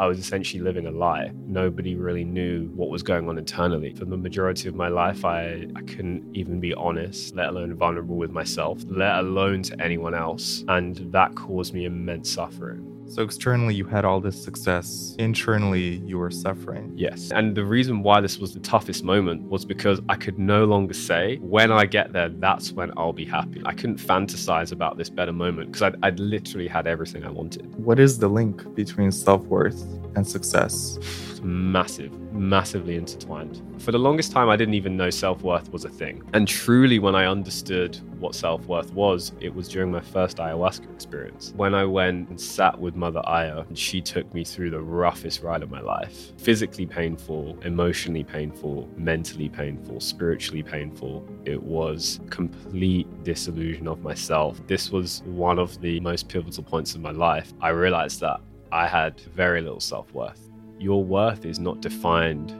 I was essentially living a lie. Nobody really knew what was going on internally. For the majority of my life, I, I couldn't even be honest, let alone vulnerable with myself, let alone to anyone else. And that caused me immense suffering. So externally, you had all this success. Internally, you were suffering. Yes. And the reason why this was the toughest moment was because I could no longer say, when I get there, that's when I'll be happy. I couldn't fantasize about this better moment because I'd, I'd literally had everything I wanted. What is the link between self worth and success? massive, massively intertwined. For the longest time, I didn't even know self worth was a thing. And truly, when I understood what self worth was, it was during my first ayahuasca experience. When I went and sat with Mother Aya, and she took me through the roughest ride of my life physically painful, emotionally painful, mentally painful, spiritually painful. It was complete disillusion of myself. This was one of the most pivotal points of my life. I realized that I had very little self worth your worth is not defined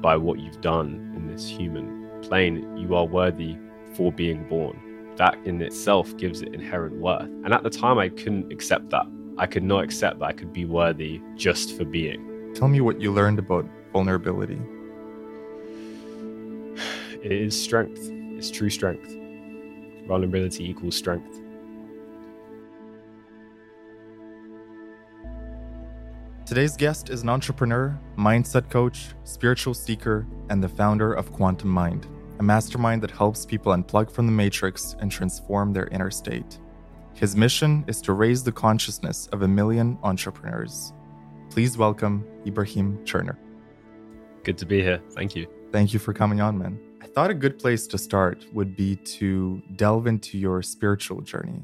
by what you've done in this human plane. You are worthy for being born. That in itself gives it inherent worth. And at the time, I couldn't accept that. I could not accept that I could be worthy just for being. Tell me what you learned about vulnerability. It is strength, it's true strength. Vulnerability equals strength. Today's guest is an entrepreneur, mindset coach, spiritual seeker, and the founder of Quantum Mind, a mastermind that helps people unplug from the matrix and transform their inner state. His mission is to raise the consciousness of a million entrepreneurs. Please welcome Ebrahim Turner. Good to be here. Thank you. Thank you for coming on, man. I thought a good place to start would be to delve into your spiritual journey.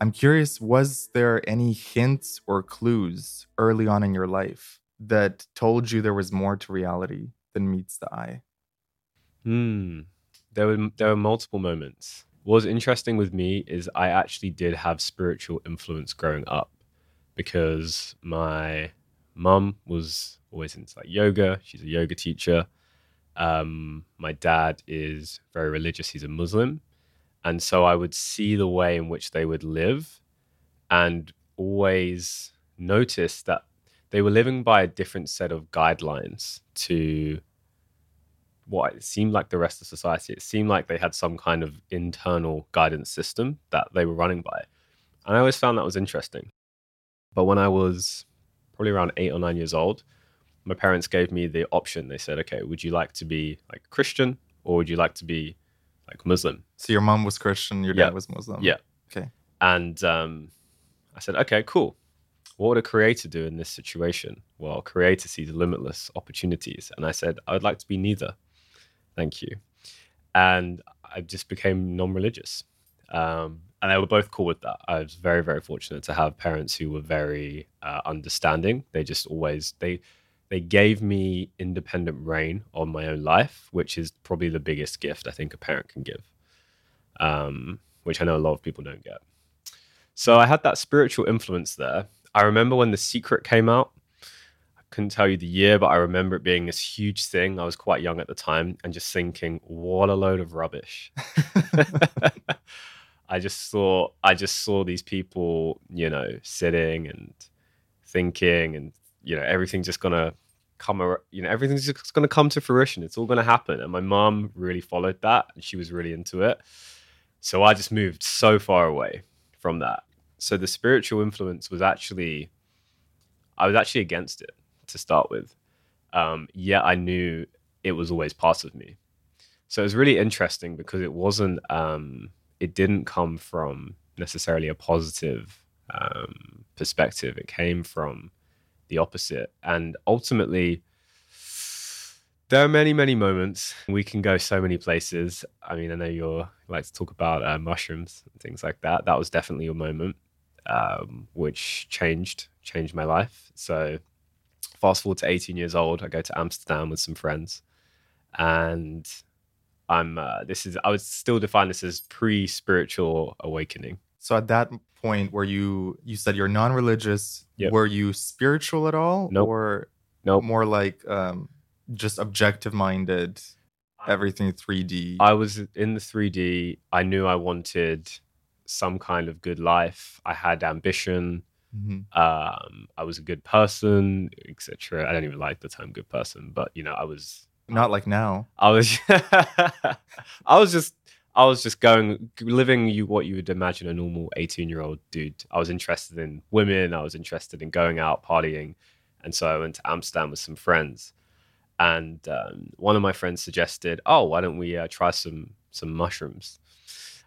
I'm curious, was there any hints or clues early on in your life that told you there was more to reality than meets the eye? Hmm. There were there were multiple moments. What was interesting with me is I actually did have spiritual influence growing up because my mum was always into like yoga. She's a yoga teacher. Um, my dad is very religious. He's a Muslim. And so I would see the way in which they would live and always notice that they were living by a different set of guidelines to what it seemed like the rest of society. It seemed like they had some kind of internal guidance system that they were running by. And I always found that was interesting. But when I was probably around eight or nine years old, my parents gave me the option. They said, okay, would you like to be like Christian or would you like to be like Muslim? So your mom was Christian, your Yeah. dad was Muslim. Yeah. Okay. And um, I said, okay, cool. What would a creator do in this situation? Well, a creator sees limitless opportunities. And I said, I would like to be neither. Thank you. And I just became non religious. Um, and they were both cool with that. I was very, very fortunate to have parents who were very uh, understanding. They just always, they, they gave me independent reign on my own life, which is probably the biggest gift I think a parent can give, um, which I know a lot of people don't get. So I had that spiritual influence there. I remember when The Secret came out. I couldn't tell you the year, but I remember it being this huge thing. I was quite young at the time and just thinking, what a load of rubbish. I just saw I just saw these people, you know, sitting and thinking and you know, everything's just gonna come you know, everything's just gonna come to fruition. It's all gonna happen. And my mom really followed that and she was really into it. So I just moved so far away from that. So the spiritual influence was actually I was actually against it to start with. Um, yet I knew it was always part of me. So it was really interesting because it wasn't um, it didn't come from necessarily a positive um, perspective. It came from the opposite. And ultimately, there are many, many moments. We can go so many places. I mean, I know you're you like to talk about uh, mushrooms and things like that. That was definitely a moment um, which changed changed my life. So, fast forward to 18 years old, I go to Amsterdam with some friends, and I'm uh, this is I would still define this as pre spiritual awakening. So at that point where you you said you're non-religious, Yep. were you spiritual at all? Nope. Or Nope. more like um just objective minded, everything 3D. I was in the 3D. I knew I wanted some kind of good life. I had ambition. Mhm. Um, I was a good person, etc. I don't even like the term "good person," but you know, I was Not like now. I was I was just I was just going living you what you would imagine a normal 18 year old dude. I was interested in women, I was interested in going out partying, and so I went to Amsterdam with some friends. And um, one of my friends suggested, "Oh, why don't we uh, try some some mushrooms?"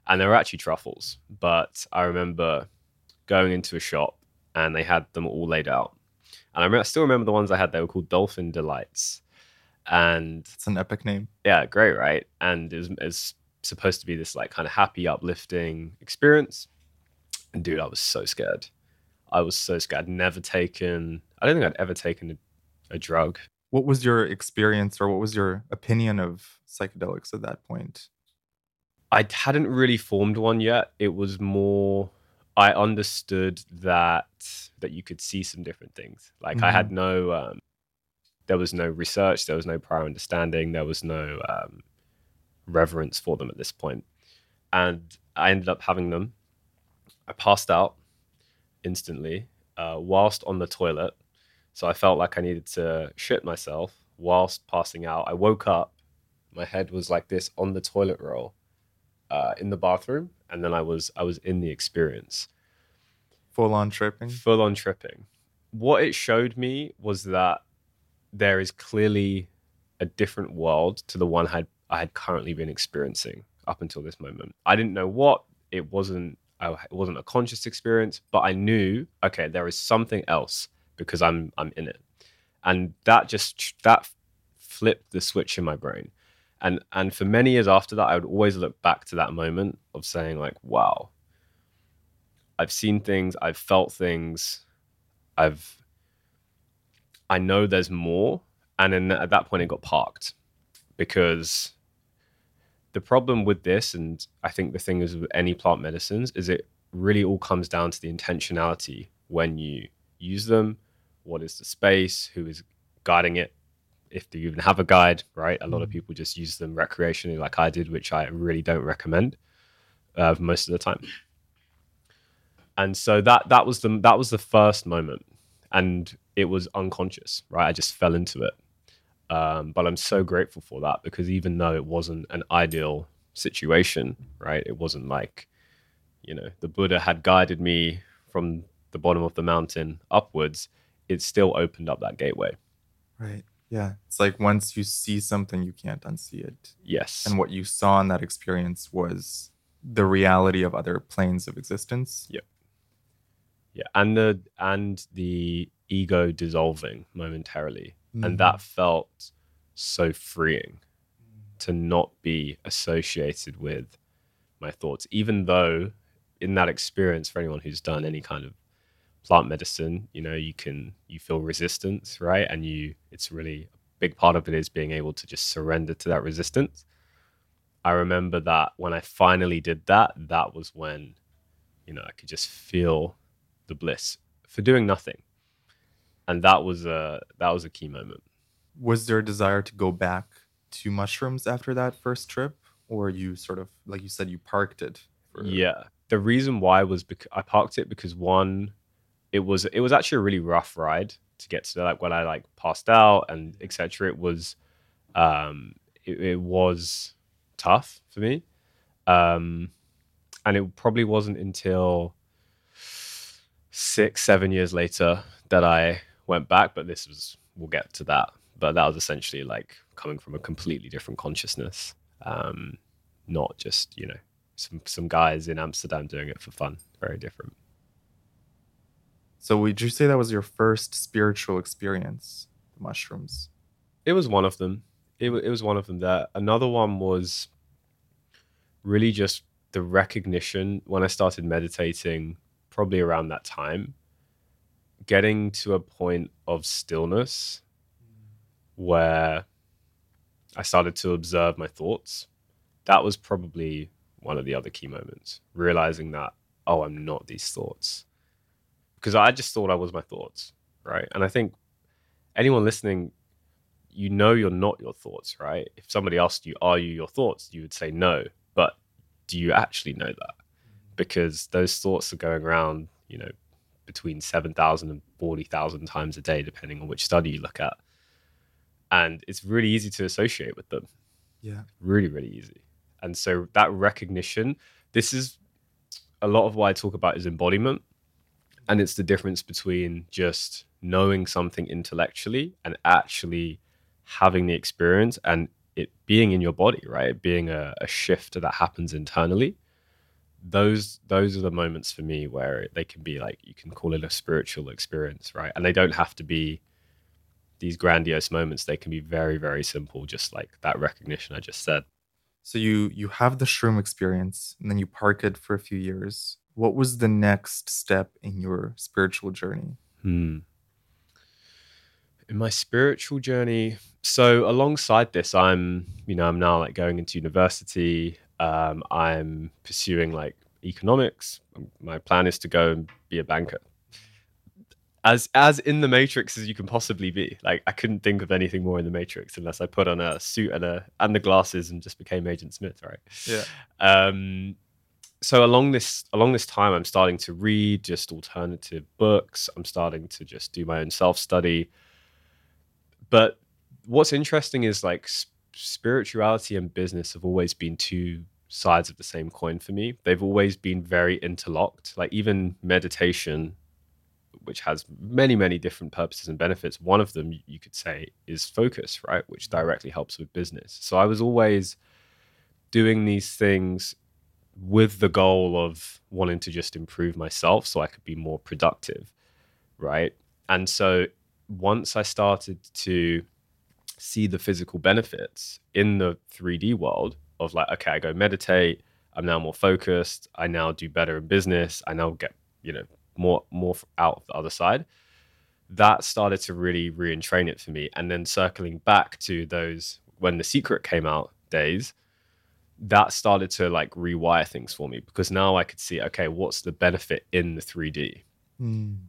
And they were actually truffles, but I remember going into a shop and they had them all laid out. And I, I still remember the ones I had. They were called Dolphin Delights, and It's an epic name. yeah, great, right? And it was, it was supposed to be this like kind of happy, uplifting experience. And dude, I was so scared. I was so scared. I'd never taken. I don't think I'd ever taken a, a drug. What was your experience or what was your opinion of psychedelics at that point? I hadn't really formed one yet. It was more. I understood that that you could see some different things. Like I had no. Um, there was no research. There was no prior understanding. There was no um, reverence for them at this point. point, and I ended up having them. I passed out instantly uh, whilst on the toilet, so I felt like I needed to shit myself whilst passing out. I woke up. My head was like this on the toilet roll uh, in the bathroom, and then I was I was in the experience, Full on tripping. full on tripping. What it showed me was that there is clearly a different world to the one I had I had currently been experiencing up until this moment. I didn't know what it wasn't. I, it wasn't a conscious experience, but I knew okay, there is something else because I'm I'm in it, and that just that flipped the switch in my brain. And and for many years after that i would always look back to that moment of saying like wow i've seen things i've felt things i've i know there's more. And then at that point it got parked because the problem with this and i think the thing is with any plant medicines is it really all comes down to the intentionality when you use them what is the space who is guiding it if you even have a guide, right? A lot of Mhm. people just use them recreationally, like I did, which I really don't recommend uh, most of the time. And so that that was the that was the first moment, and it was unconscious, right? I just fell into it. Um, but I'm so grateful for that because even though it wasn't an ideal situation, right? It wasn't like you know the Buddha had guided me from the bottom of the mountain upwards, it still opened up that gateway. Right. Yeah. It's like once you see something, you can't unsee it. Yes. And what you saw in that experience was the reality of other planes of existence. Yep. Yeah. And the and the ego dissolving momentarily. Mm. And that felt so freeing to not be associated with my thoughts, even though in that experience for anyone who's done any kind of plant medicine you know you can you feel resistance right and you it's really a big part of it is being able to just surrender to that resistance i remember that when i finally did that that was when you know i could just feel the bliss for doing nothing and that was a that was a key moment Was there a desire to go back to mushrooms after that first trip? Or you sort of, like you said, you parked it? For, Yeah. The reason why was because I parked it because one, it was it was actually a really rough ride to get to like when I like passed out and etc. It was um it, it was tough for me. Um and it probably wasn't until six, seven years later that I went back, but this was we'll get to that. But that was essentially like coming from a completely different consciousness. Um not just, you know, some some guys in Amsterdam doing it for fun. Very different. So would you say that was your first spiritual experience, the mushrooms? It was one of them. It, wa- it was one of them That Another one was really just the recognition when I started meditating, probably around that time, getting to a point of stillness where I started to observe my thoughts. That was probably one of the other key moments, realizing that, oh, I'm not these thoughts. Because I just thought I was my thoughts, right? And I think anyone listening, you know you're not your thoughts, right? If somebody asked you, are you your thoughts? You would say no. But do you actually know that? Mm-hmm. Because those thoughts are going around, you know, between 7,000 and 40,000 times a day, depending on which study you look at. And it's really easy to associate with them Yeah. really really easy and so that recognition this is a lot of what i talk about is embodiment and it's the difference between just knowing something intellectually and actually having the experience and it being in your body right? Being a, a shift that happens internally. Those those are the moments for me where they can be like you can call it a spiritual experience right? And they don't have to be these grandiose moments. They can be very very simple just like that recognition i just said. So you you have the shroom experience and then you park it for a few years. What was the next step in your spiritual journey? Hmm. In my spiritual journey, so alongside this, I'm, you know, I'm now like going into university. Um, I'm pursuing like economics. Um, My plan is to go and be a banker. As as in the Matrix as you can possibly be. Like I couldn't think of anything more in the Matrix unless I put on a suit and a and the glasses and just became Agent Smith, right? Yeah. um so along this along this time i'm starting to read just alternative books. I'm starting to just do my own self study but what's interesting is like spirituality and business have always been two sides of the same coin for me. They've always been very interlocked. Like even meditation which has many many different purposes and benefits one of them you could say is focus right? Which directly helps with business. So i was always doing these things with the goal of wanting to just improve myself so I could be more productive. Right. And so once I started to see the physical benefits in the 3D world of like, okay, I go meditate, I'm now more focused, I now do better in business, I now get, you know, more more out of the other side. That started to really re-entrain it for me. And then circling back to those when the secret came out days, that started to like rewire things for me because now I could see, okay, what's the benefit in the 3D,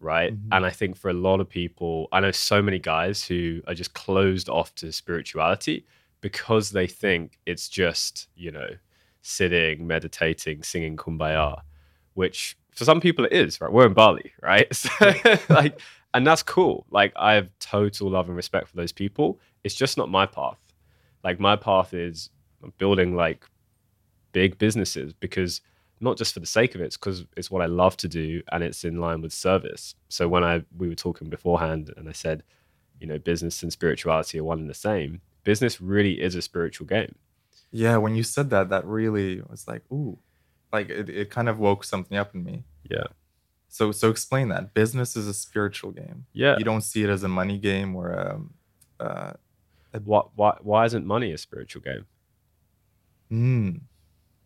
right? Mhm. And I think for a lot of people, I know so many guys who are just closed off to spirituality because they think it's just, you know, sitting, meditating, singing kumbaya, which for some people it is, right? We're in Bali, right? So, like, and that's cool. Like, I have total love and respect for those people. It's just not my path. Like, my path is building like big businesses because not just for the sake of it, it's because it's what I love to do and it's in line with service. So when I we were talking beforehand and I said, you know, business and spirituality are one and the same, business really is a spiritual game. Yeah, when you said that, that really was like, ooh, like it, it kind of woke something up in me. Yeah. So so explain that. Business is a spiritual game. Yeah. You don't see it as a money game or a. uh Why, why, why isn't money a spiritual game? hmm.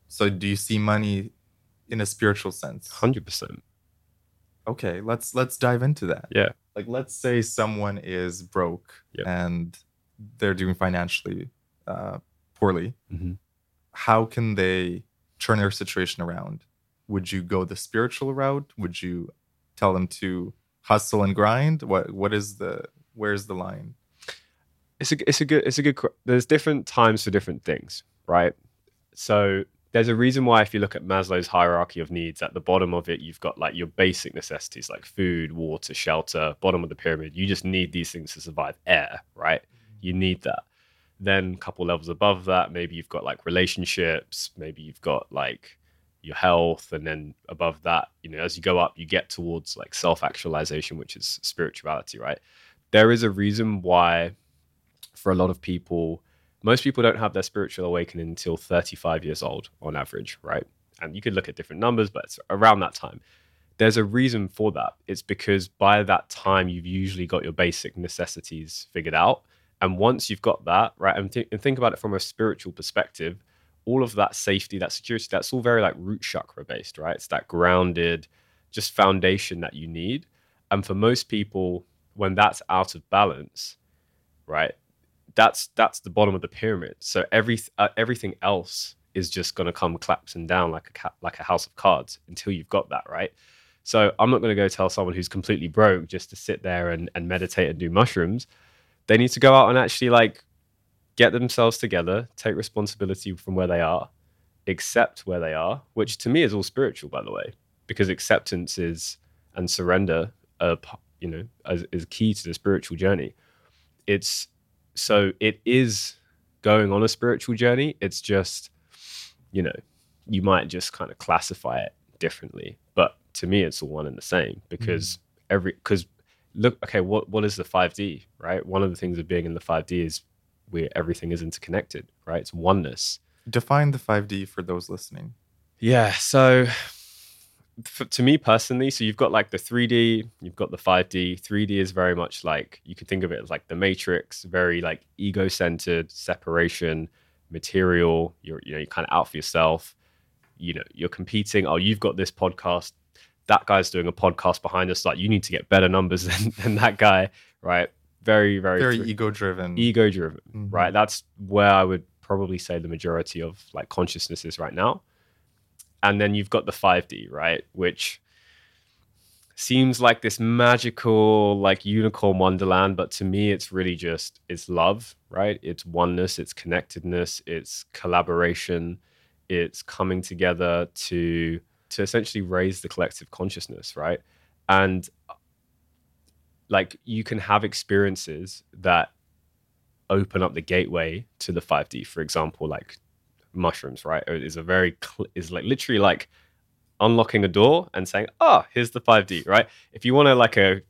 So do you see money in a spiritual sense? 100%. Okay, let's let's dive into that. Yeah. Like let's say someone is broke Yep. and they're doing financially uh poorly. hmm how can they turn their situation around? Would you go the spiritual route? Would you tell them to hustle and grind? What what is the where's the line? it's a it's a good it's a good there's different times for different things right so there's a reason why if you look at maslow's hierarchy of needs at the bottom of it you've got like your basic necessities like food water shelter bottom of the pyramid. You just need these things to survive air right? Mm-hmm. You need that. Then a couple levels above that maybe you've got like relationships maybe you've got like your health and then above that you know as you go up you get towards like self-actualization which is spirituality right? There is a reason why for a lot of people, most people don't have their spiritual awakening until 35 years old on average, right? And you could look at different numbers, but it's around that time. There's a reason for that. It's because by that time, you've usually got your basic necessities figured out. And once you've got that, right, and, thi- and think about it from a spiritual perspective, all of that safety, that security, that's all very like root chakra based, right? It's that grounded, just foundation that you need. And for most people, when that's out of balance, right, that's that's the bottom of the pyramid. So every uh, everything else is just going to come collapsing down like a ca- like a house of cards until you've got that right. So I'm not going to go tell someone who's completely broke just to sit there and, and meditate and do mushrooms. They need to go out and actually like get themselves together, take responsibility from where they are, accept where they are, which to me is all spiritual, by the way, because acceptance is and surrender, uh, you know, is, is key to the spiritual journey. It's so it is going on a spiritual journey. It's just, you know, you might just kind of classify it differently, but to me, it's all one and the same mm. because every because look, okay, what what is the five D, right? One of the things of being in the five D is where everything is interconnected, right? It's oneness. Define the 5D for those listening. Yeah. So for, to me personally, so you've got like the 3D, you've got the 5D. 3D is very much like you can think of it as like the matrix, very like ego centered, separation, material. You're you know, you're kind of out for yourself. You know, you're competing. Oh, you've got this podcast. That guy's doing a podcast behind us. Like, you need to get better numbers than, than that guy, right? Very, very, Very ego driven. ego driven Mhm. right that's where i would probably say the majority of like consciousness is right now and then you've got the 5d right which seems like this magical like unicorn wonderland but to me it's really just it's love right it's oneness it's connectedness it's collaboration it's coming together to to essentially raise the collective consciousness right and like you can have experiences that open up the gateway to the 5D. For example, like mushrooms, right? Is a very cl- is like literally like unlocking a door and saying, "Ah, here's the 5D." Right? If you want to like a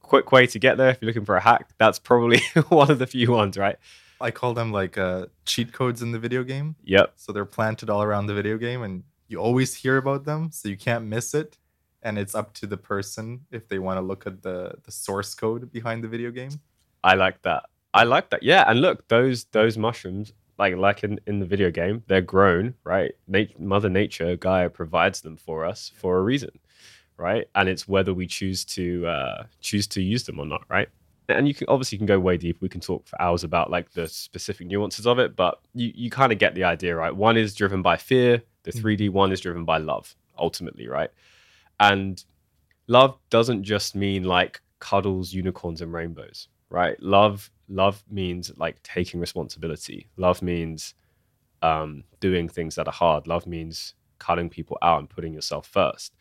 quick way to get there, if you're looking for a hack, that's probably one of the few ones, right? I call them like uh, cheat codes in the video game. Yep. So they're planted all around the video game and you always hear about them. So you can't miss it. And it's up to the person if they want to look at the, the source code behind the video game. I like that. I like that. Yeah, and look, those those mushrooms, like like in, in the video game, they're grown, right? Nat- Mother Nature, Gaia provides them for us for a reason, right? And it's whether we choose to uh, choose to use them or not, right? And you can obviously can go way deep. We can talk for hours about like the specific nuances of it, but you you kind of get the idea, right? One is driven by fear. The Mhm. 3D one is driven by love, ultimately, right? And love doesn't just mean like cuddles, unicorns, and rainbows, right? Love love means like taking responsibility. Love means um, doing things that are hard. Love means cutting people out and putting yourself first.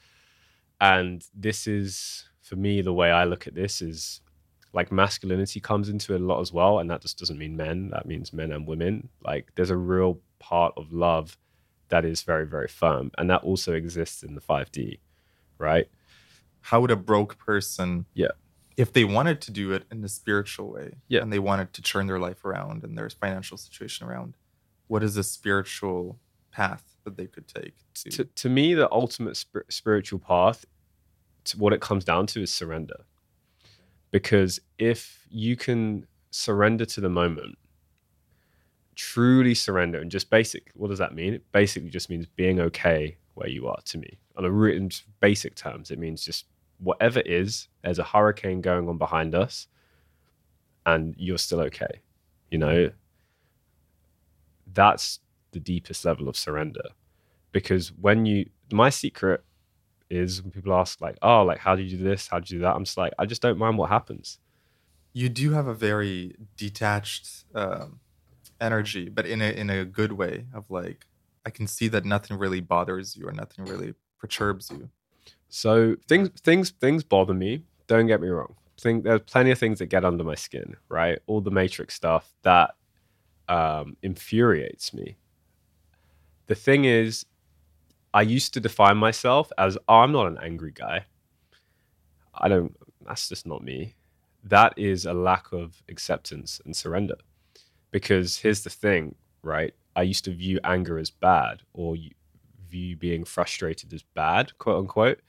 And this is for me the way I look at this is like masculinity comes into it a lot as well, and that just doesn't mean men. That means men and women. Like there's a real part of love that is very very firm and that also exists in the 5d right How would a broke person, Yeah. If they wanted to do it in a spiritual way, Yeah. and they wanted to turn their life around and their financial situation around, what is a spiritual path that they could take to? to, to me the ultimate spir- spiritual path to what it comes down to is surrender because if you can surrender to the moment truly surrender and just basic what does that mean it basically just means being okay where you are to me on a written basic terms it means just whatever is there's a hurricane going on behind us and you're still okay you know that's the deepest level of surrender because when you my secret is when people ask like oh like how do you do this how do you do that i'm just like i just don't mind what happens you do have a very detached um, energy, but in a in a good way. Of like, I can see that nothing really bothers you or nothing really perturbs you. So things things things bother me. Don't get me wrong. Think there's plenty of things that get under my skin right? All the matrix stuff that um, infuriates me. The thing is i used to define myself as oh, i'm not an angry guy. I don't that's just not me. That is a lack of acceptance and surrender. Because here's the thing right? I used to view anger as bad or view being frustrated as bad quote unquote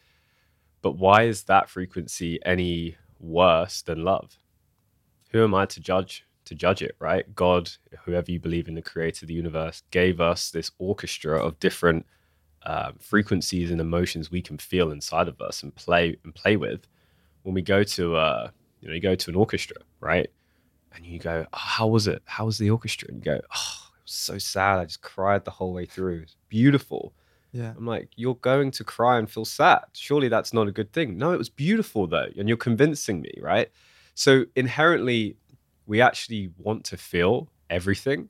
but why is that frequency any worse than love? Who am i to judge to judge it right? God whoever you believe in the creator of the universe gave us this orchestra of different um, frequencies and emotions we can feel inside of us and play and play with. When we go to uh you know you go to an orchestra right? And you go oh, how was it? How was the orchestra? And you go oh it was so sad. I just cried the whole way through. It's beautiful Yeah. i'm like you're going to cry and feel sad. Surely that's not a good thing. No it was beautiful though and you're convincing me right? So inherently we actually want to feel everything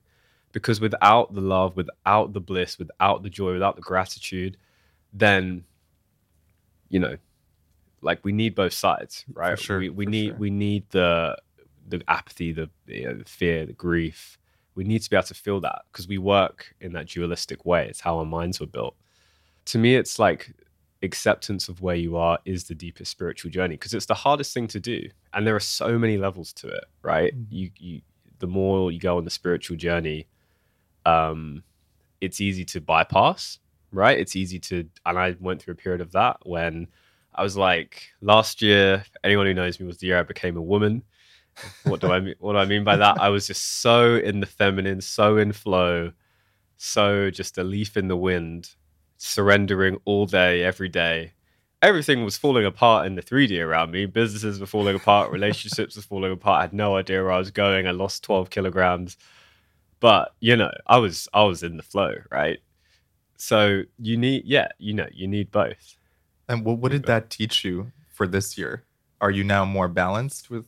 because without the love without the bliss without the joy without the gratitude then you know like we need both sides right? sure, we, we need sure. we need the the apathy the, you know, the fear the grief. We need to be able to feel that because we work in that dualistic way. It's how our minds were built to me it's like acceptance of where you are is the deepest spiritual journey because it's the hardest thing to do and there are so many levels to it right? Mhm. you you the more you go on the spiritual journey um it's easy to bypass right? It's easy to and i went through a period of that when i was like last year anyone who knows me was the year i became a woman. What do i mean what do i mean by that? I was just so in the feminine so in flow so just a leaf in the wind surrendering all day every day. Everything was falling apart in the 3d around me. Businesses were falling apart. Relationships were falling apart. I had no idea where i was going. I lost 12 kilograms. But you know i was i was in the flow right? So you need yeah you know you need both. And what, what did that teach you for this year? Are you now more balanced with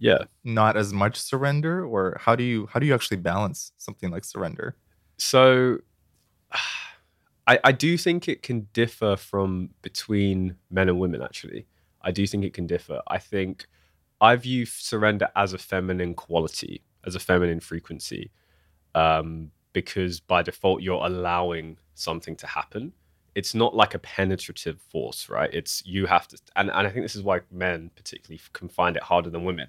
yeah. not as much surrender, or how do you how do you actually balance something like surrender? so I, I do think it can differ from between men and women actually. I do think it can differ. I think i view surrender as a feminine quality as a feminine frequency um, because by default you're allowing something to happen. It's not like a penetrative force right? It's you have to and, and i think this is why men particularly can find it harder than women.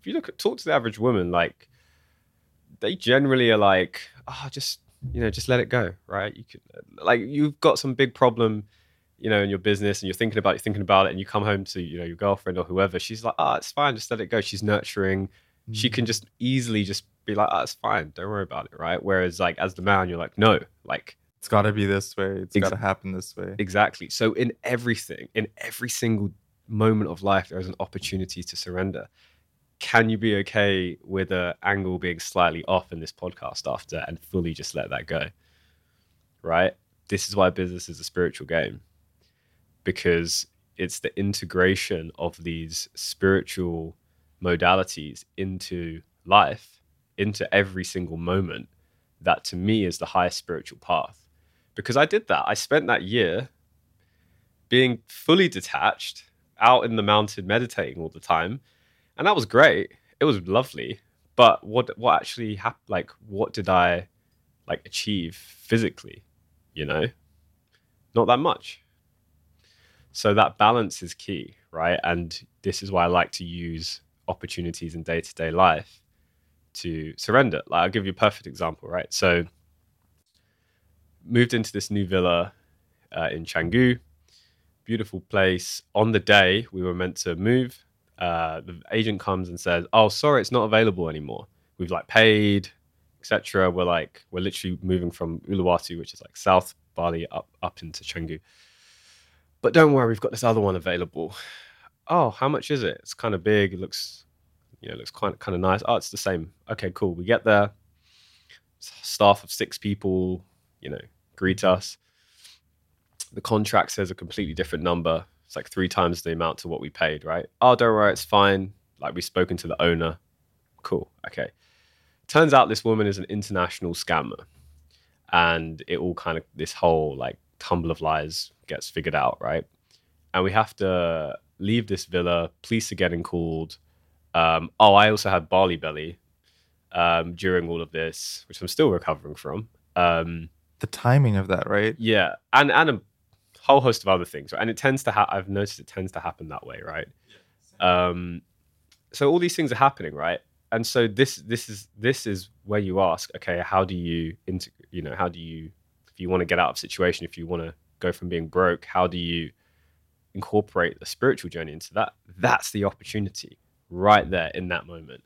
If you look at talk to the average woman like they generally are like oh just you know just let it go right you could like you've got some big problem you know in your business and you're thinking about you're thinking about it and you come home to you know your girlfriend or whoever she's like oh it's fine just let it go she's nurturing she mm. can just easily just be like oh it's fine don't worry about it right whereas like as the man you're like no like It's got to be this way. It's Ex- got to happen this way. Exactly. So in everything, in every single moment of life, there is an opportunity to surrender. Can you be okay with a angle being slightly off in this podcast after and fully just let that go? Right? This is why business is a spiritual game. Because it's the integration of these spiritual modalities into life, into every single moment, that to me is the highest spiritual path because I did that. I spent that year being fully detached out in the mountain meditating all the time. And that was great. It was lovely. But what what actually happened like what did I like achieve physically? you know? Not that much. So that balance is key, right? And this is why I like to use opportunities in day to day life to surrender. Like I'll give you a perfect example, right? So moved into this new villa uh, in Canggu, beautiful place. On the day we were meant to move, uh, the agent comes and says, "Oh, sorry, it's not available anymore. We've like paid, etc. We're like we're literally moving from Uluwatu, which is like South Bali, up up into Canggu. But don't worry, we've got this other one available. Oh, how much is it? It's kind of big. It looks, you know, looks quite kind of nice. Oh, it's the same. Okay, cool. We get there. Staff of six people, you know, greet us. The contract says a completely different number. It's like three times the amount to what we paid, right? Oh, don't worry, it's fine. Like we've spoken to the owner. Cool. Okay. Turns out this woman is an international scammer. And it all kind of, this whole like tumble of lies gets figured out, right? And we have to leave this villa. Police are getting called. Um, oh, I also had Bali belly um, during all of this, which I'm still recovering from. Um, the timing of that, right? Yeah, and and a whole host of other things, right? and it tends to. Ha- I've noticed it tends to happen that way, right? Um, so all these things are happening, right? And so this this is this is where you ask, okay, how do you inter- you know how do you if you want to get out of situation, if you want to go from being broke, how do you incorporate the spiritual journey into that? That's the opportunity right there in that moment.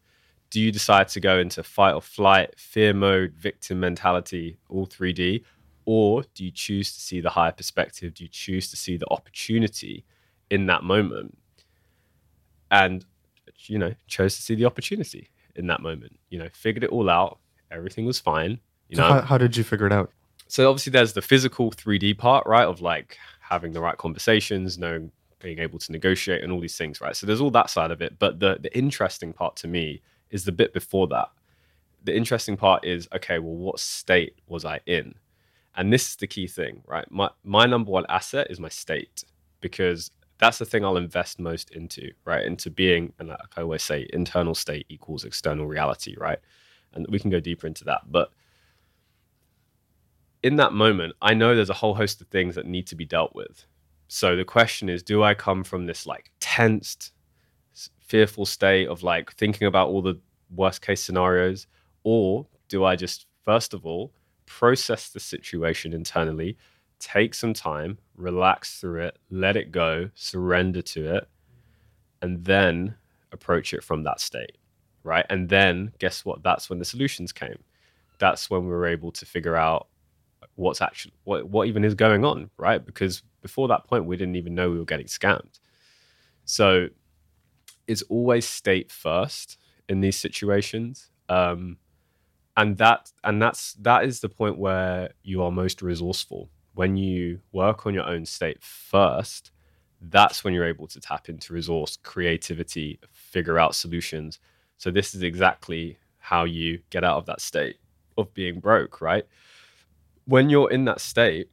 Do you decide to go into fight or flight, fear mode, victim mentality, all 3D? Or do you choose to see the higher perspective? Do you choose to see the opportunity in that moment? And, you know, chose to see the opportunity in that moment. You know, figured it all out. Everything was fine. You so know, how, how did you figure it out? so obviously there's the physical 3D part, right? Of like having the right conversations, knowing being able to negotiate and all these things, right? So there's all that side of it. But the the interesting part to me is the bit before that. The interesting part is, okay, well, what state was I in? And this is the key thing, right? My my number one asset is my state because that's the thing I'll invest most into, right? Into being, and like I always say, internal state equals external reality, right? And we can go deeper into that. But in that moment, I know there's a whole host of things that need to be dealt with. So the question is, do I come from this like tensed, fearful state of like thinking about all the worst case scenarios, or do I just first of all process the situation internally, take some time, relax through it, let it go, surrender to it, and then approach it from that state, right? And then guess what? That's when the solutions came. That's when we were able to figure out what's actually what what even is going on, right? Because before that point, we didn't even know we were getting scammed. So it's always state first in these situations, um, and that and that's that is the point where you are most resourceful when you work on your own state first. That's when you're able to tap into resource, creativity, figure out solutions. So this is exactly how you get out of that state of being broke, right? when you're in that state,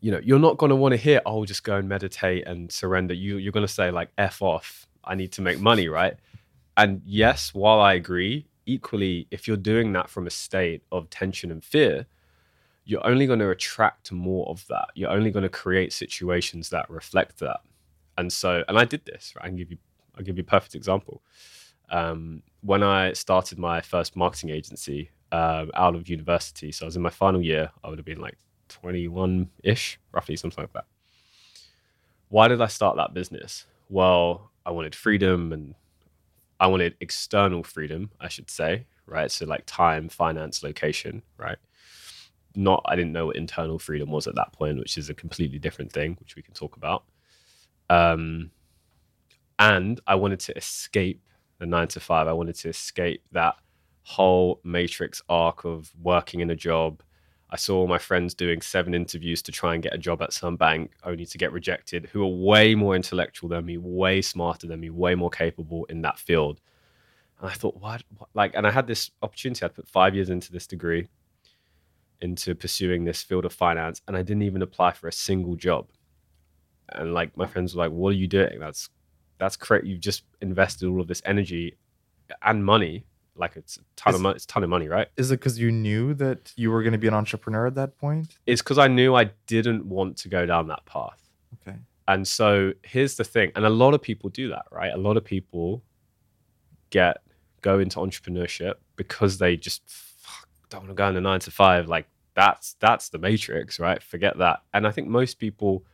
you know, you're not going to want to hear, "Oh, just go and meditate and surrender." You you're going to say like, "F off! I need to make money," right? And yes, while I agree, equally, if you're doing that from a state of tension and fear, you're only going to attract more of that. You're only going to create situations that reflect that. And so, and I did this. Right? I can give you, I'll give you a perfect example. Um, when I started my first marketing agency, um, out of university. So I was in my final year. I would have been like 21 ish, roughly, something like that. Why did I start that business? Well, I wanted freedom and I wanted external freedom, I should say, right? So, like time, finance, location, right? Not, I didn't know what internal freedom was at that point, which is a completely different thing, which we can talk about. Um, and I wanted to escape the nine to five. I wanted to escape that whole matrix arc of working in a job. I saw my friends doing seven interviews to try and get a job at some bank, only to get rejected, who are way more intellectual than me, way smarter than me, way more capable in that field. And I thought, what? what? Like, and I had this opportunity. I'd put five years into this degree, into pursuing this field of finance, and I didn't even apply for a single job. And like, my friends were like, "What are you doing? That's that's correct. You've just invested all of this energy and money like it's a ton Is- of money. It's a ton of money, right? Is it because you knew that you were going to be an entrepreneur at that point? It's because I knew I didn't want to go down that path. Okay. And so here's the thing, and a lot of people do that, right? A lot of people get go into entrepreneurship because they just fuck, don't want to go into nine to five. Like that's that's the matrix, right? Forget that. And I think most people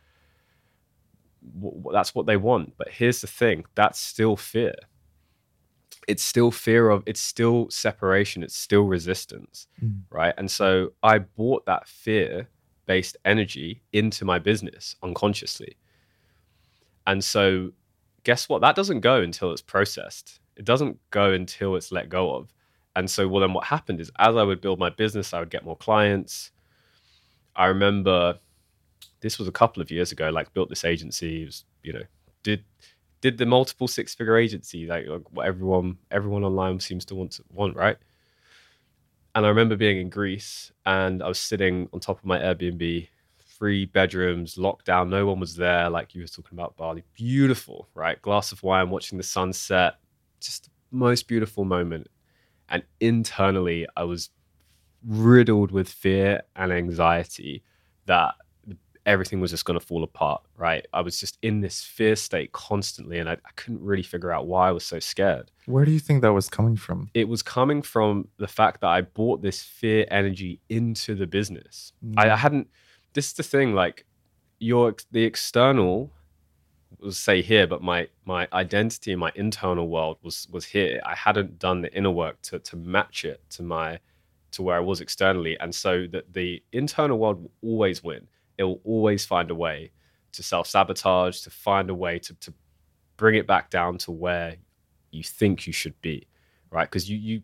w- w- that's what they want. But here's the thing: that's still fear. It's still fear of. It's still separation. It's still resistance, Mm. right? And so I brought that fear-based energy into my business unconsciously. And so, guess what? That doesn't go until it's processed. It doesn't go until it's let go of. And so, well, then what happened is as I would build my business, I would get more clients. I remember this was a couple of years ago, like built this agency, it was, you know, did did the multiple six figure agency, like, like what everyone everyone online seems to want to want, right? And I remember being in Greece and I was sitting on top of my Airbnb, three bedrooms, locked down, no one was there, like you were talking about Bali. Beautiful, right? Glass of wine, watching the sunset, just the most beautiful moment. And internally, I was riddled with fear and anxiety that everything was just going to fall apart, right? I was just in this fear state constantly, and I, I couldn't really figure out why I was so scared. Where do you think that was coming from? It was coming from the fact that I brought this fear energy into the business. I, I mm. hadn't. This is the thing, like your the external was say here, but my my identity and my internal world was was here. I hadn't done the inner work to to match it to my to where I was externally, and so that the internal world will always win. It will always find a way to self sabotage, to find a way to to bring it back down to where you think you should be, right? Because you you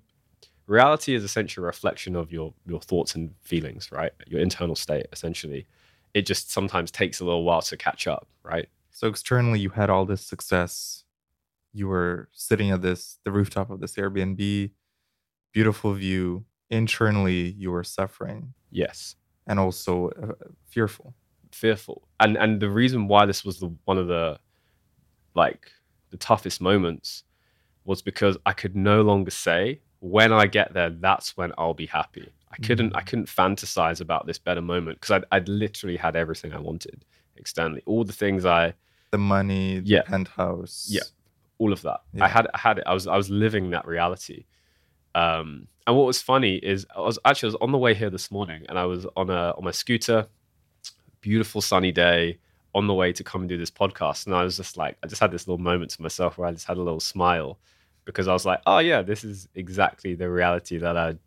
reality is essentially a reflection of your your thoughts and feelings, right? Your internal state, essentially. It just sometimes takes a little while to catch up, right? So externally, you had all this success. You were sitting at this the rooftop of this Airbnb, beautiful view. Internally, you were suffering Yes. And also uh, fearful. fearful and and the reason why this was the one of the like the toughest moments was because i could no longer say when i get there that's when i'll be happy i couldn't i Mm. couldn't fantasize about this better moment because I'd, I'd literally had everything i wanted externally all the things i The money, the Yeah. penthouse. Yeah. all of that Yeah. i had I had it i was i was living that reality um and what was funny is i was actually i was on the way here this morning and i was on a on my scooter. Beautiful sunny day on the way to come and do this podcast. And i was just like i just had this little moment to myself where i just had a little smile because i was like oh yeah this is exactly the reality that i'd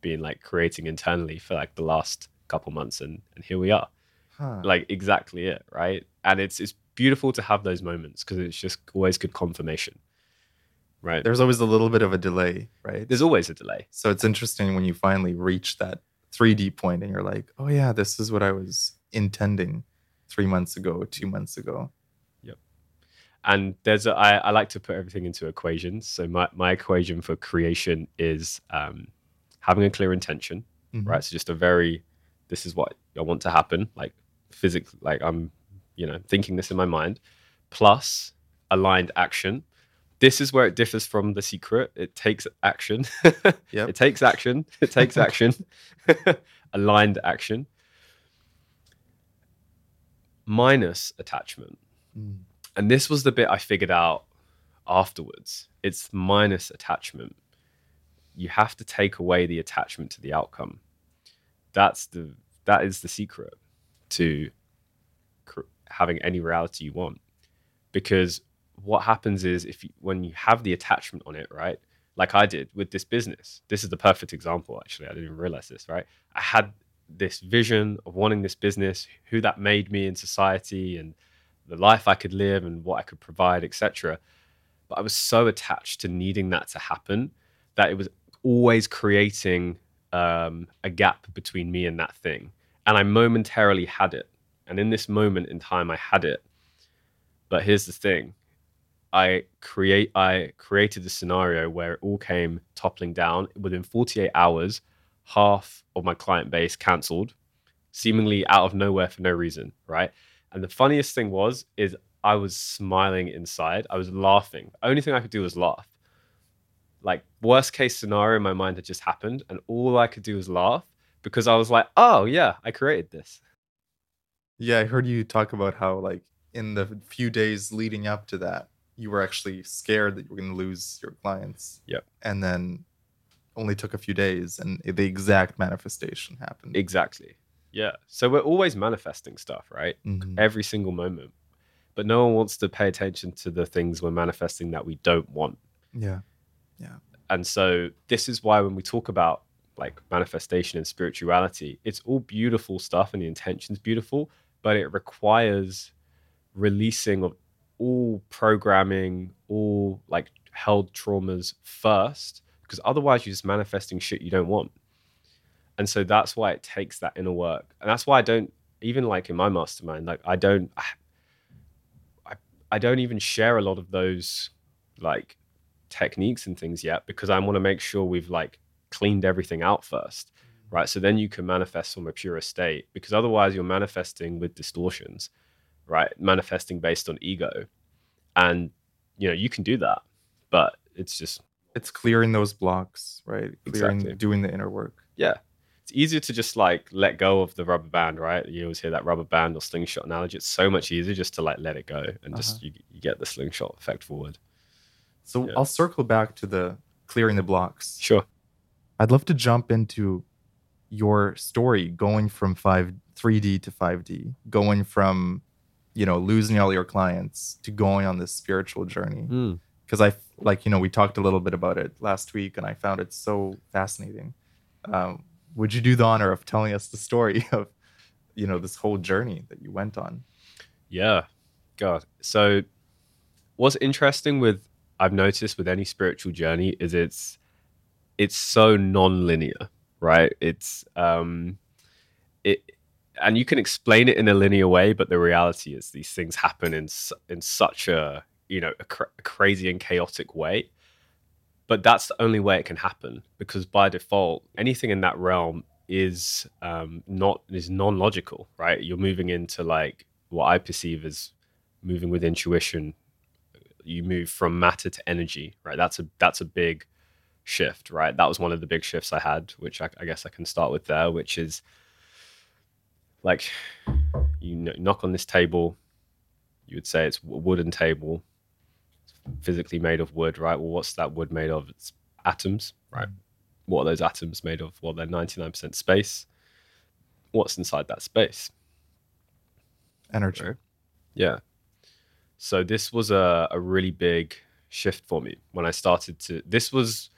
been like creating internally for like the last couple months and and here we are. Huh. like exactly it right? And it's it's beautiful to have those moments because it's just always good confirmation right There's always a little bit of a delay, right? there's always a delay So it's interesting when you finally reach that 3D point and you're like, oh, yeah, this is what I was intending three months ago, two months ago. Yep. And there's a, I, I like to put everything into equations so my, my equation for creation is um, having a clear intention Mhm. right so just a very this is what i want to happen like physically, like i'm you know thinking this in my mind plus aligned action this is where it differs from the secret it takes action Yep. it takes action it takes action aligned action minus attachment Mm. and this was the bit I figured out afterwards. It's minus attachment. You have to take away the attachment to the outcome. That's the that is the secret to cr- having any reality you want. Because what happens is if you, when you have the attachment on it, right? Like I did with this business. This is the perfect example actually. I didn't even realize this, right? I had this vision of wanting this business, who that made me in society and the life I could live and what I could provide, etc. But I was so attached to needing that to happen that it was always creating um, a gap between me and that thing. And I momentarily had it. And in this moment in time, I had it. But here's the thing. I create I created a scenario where it all came toppling down within 48 hours. Half of my client base cancelled, seemingly out of nowhere for no reason, right? And the funniest thing was, is I was smiling inside. I was laughing. The only thing I could do was laugh. like worst case scenario in my mind had just happened and all I could do was laugh because I was like, oh yeah, I created this. Yeah, I heard you talk about how like in the few days leading up to that, you were actually scared that you were going to lose your clients. Yep. And then only took a few days and the exact manifestation happened. Exactly. Yeah. So we're always manifesting stuff, right? Mhm. Every single moment. But no one wants to pay attention to the things we're manifesting that we don't want. Yeah. Yeah. And so this is why when we talk about like manifestation and spirituality, it's all beautiful stuff and the intention's beautiful, but it requires releasing of all programming, all like held traumas first, because otherwise you're just manifesting shit you don't want. And so that's why it takes that inner work. And that's why I don't even like in my mastermind, like I don't I, I don't even share a lot of those like techniques and things yet because I want to make sure we've like cleaned everything out first. Mm. Right. So then you can manifest from a pure state because otherwise you're manifesting with distortions, right? Manifesting based on ego. And you know, you can do that, but it's just It's clearing those blocks, right? Clearing, Exactly. doing the inner work. yeah. It's easier to just like let go of the rubber band, right? You always hear that rubber band or slingshot analogy. It's so much easier just to like let it go and just uh-huh. you, you get the slingshot effect forward. So Yeah. I'll circle back to the clearing the blocks. Sure. I'd love to jump into your story going from 5 3D to 5D, going from you know losing all your clients to going on this spiritual journey because I like you know we talked a little bit about it last week and I found it so fascinating. Um, would you do the honor of telling us the story of you know this whole journey that you went on? Yeah. God. So what's interesting with I've noticed with any spiritual journey is it's it's so non-linear, right? It's um it and you can explain it in a linear way, but the reality is these things happen in in such a, you know, a, cr- a crazy and chaotic way. But that's the only way it can happen because by default, anything in that realm is um, not is non-logical, right? You're moving into like what I perceive as moving with intuition. You move from matter to energy, right? That's a that's a big shift, right? That was one of the big shifts I had, which I, I guess I can start with there, which is like you knock on this table, you would say it's a wooden table, physically made of wood, right? Well, what's that wood made of? It's atoms, right? What are those atoms made of? Well, they're 99% space. What's inside that space? Energy. Right. Yeah. So this was a, a really big shift for me when I started to this was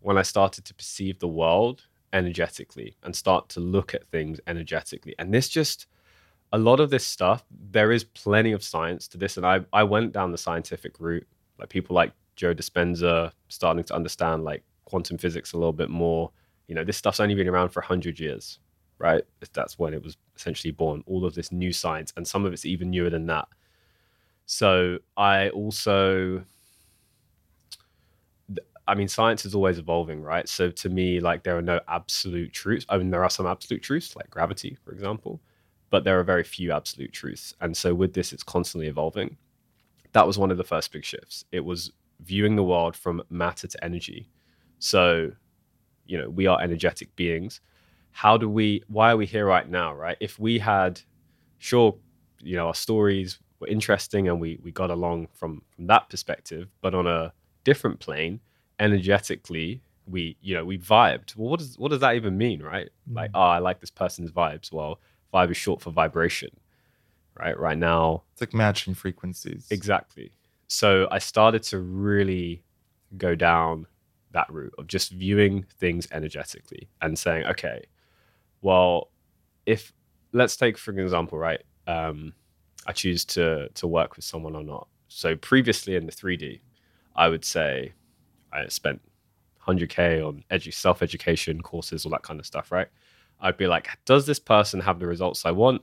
when I started to perceive the world energetically and start to look at things energetically. And this just a lot of this stuff, there is plenty of science to this. And I I went down the scientific route, like people like Joe Dispenza starting to understand like quantum physics a little bit more. You know, this stuff's only been around for hundred years right? That's when it was essentially born. All of this new science, and some of it's even newer than that. So I also, I mean, science is always evolving, right? So to me, like there are no absolute truths. I mean, there are some absolute truths, like gravity, for example, but there are very few absolute truths. And so with this, it's constantly evolving. That was one of the first big shifts. It was viewing the world from matter to energy. So, you know, we are energetic beings how do we why are we here right now right if we had sure you know our stories were interesting and we we got along from from that perspective but on a different plane energetically we you know we vibed well what does what does that even mean right like oh i like this person's vibes well vibe is short for vibration right right now It's like matching frequencies. Exactly. So I started to really go down that route of just viewing things energetically and saying, okay, well, if let's take for example, right? Um, I choose to to work with someone or not. So previously in the 3D, I would say I spent 100k on edu- self education courses, all that kind of stuff, right? I'd be like, does this person have the results I want?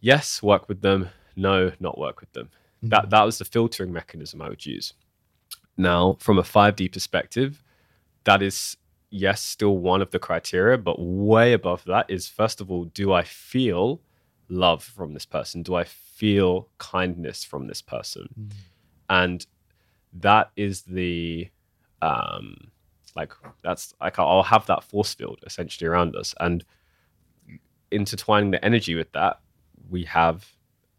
Yes, work with them. No, not work with them. Mm-hmm. That that was the filtering mechanism I would use. Now, from a 5D perspective, that is yes, still one of the criteria, but way above that is first of all, do I feel love from this person? Do I feel kindness from this person? Mm-hmm. And that is the um, like that's like I'll have that force field essentially around us, and intertwining the energy with that, we have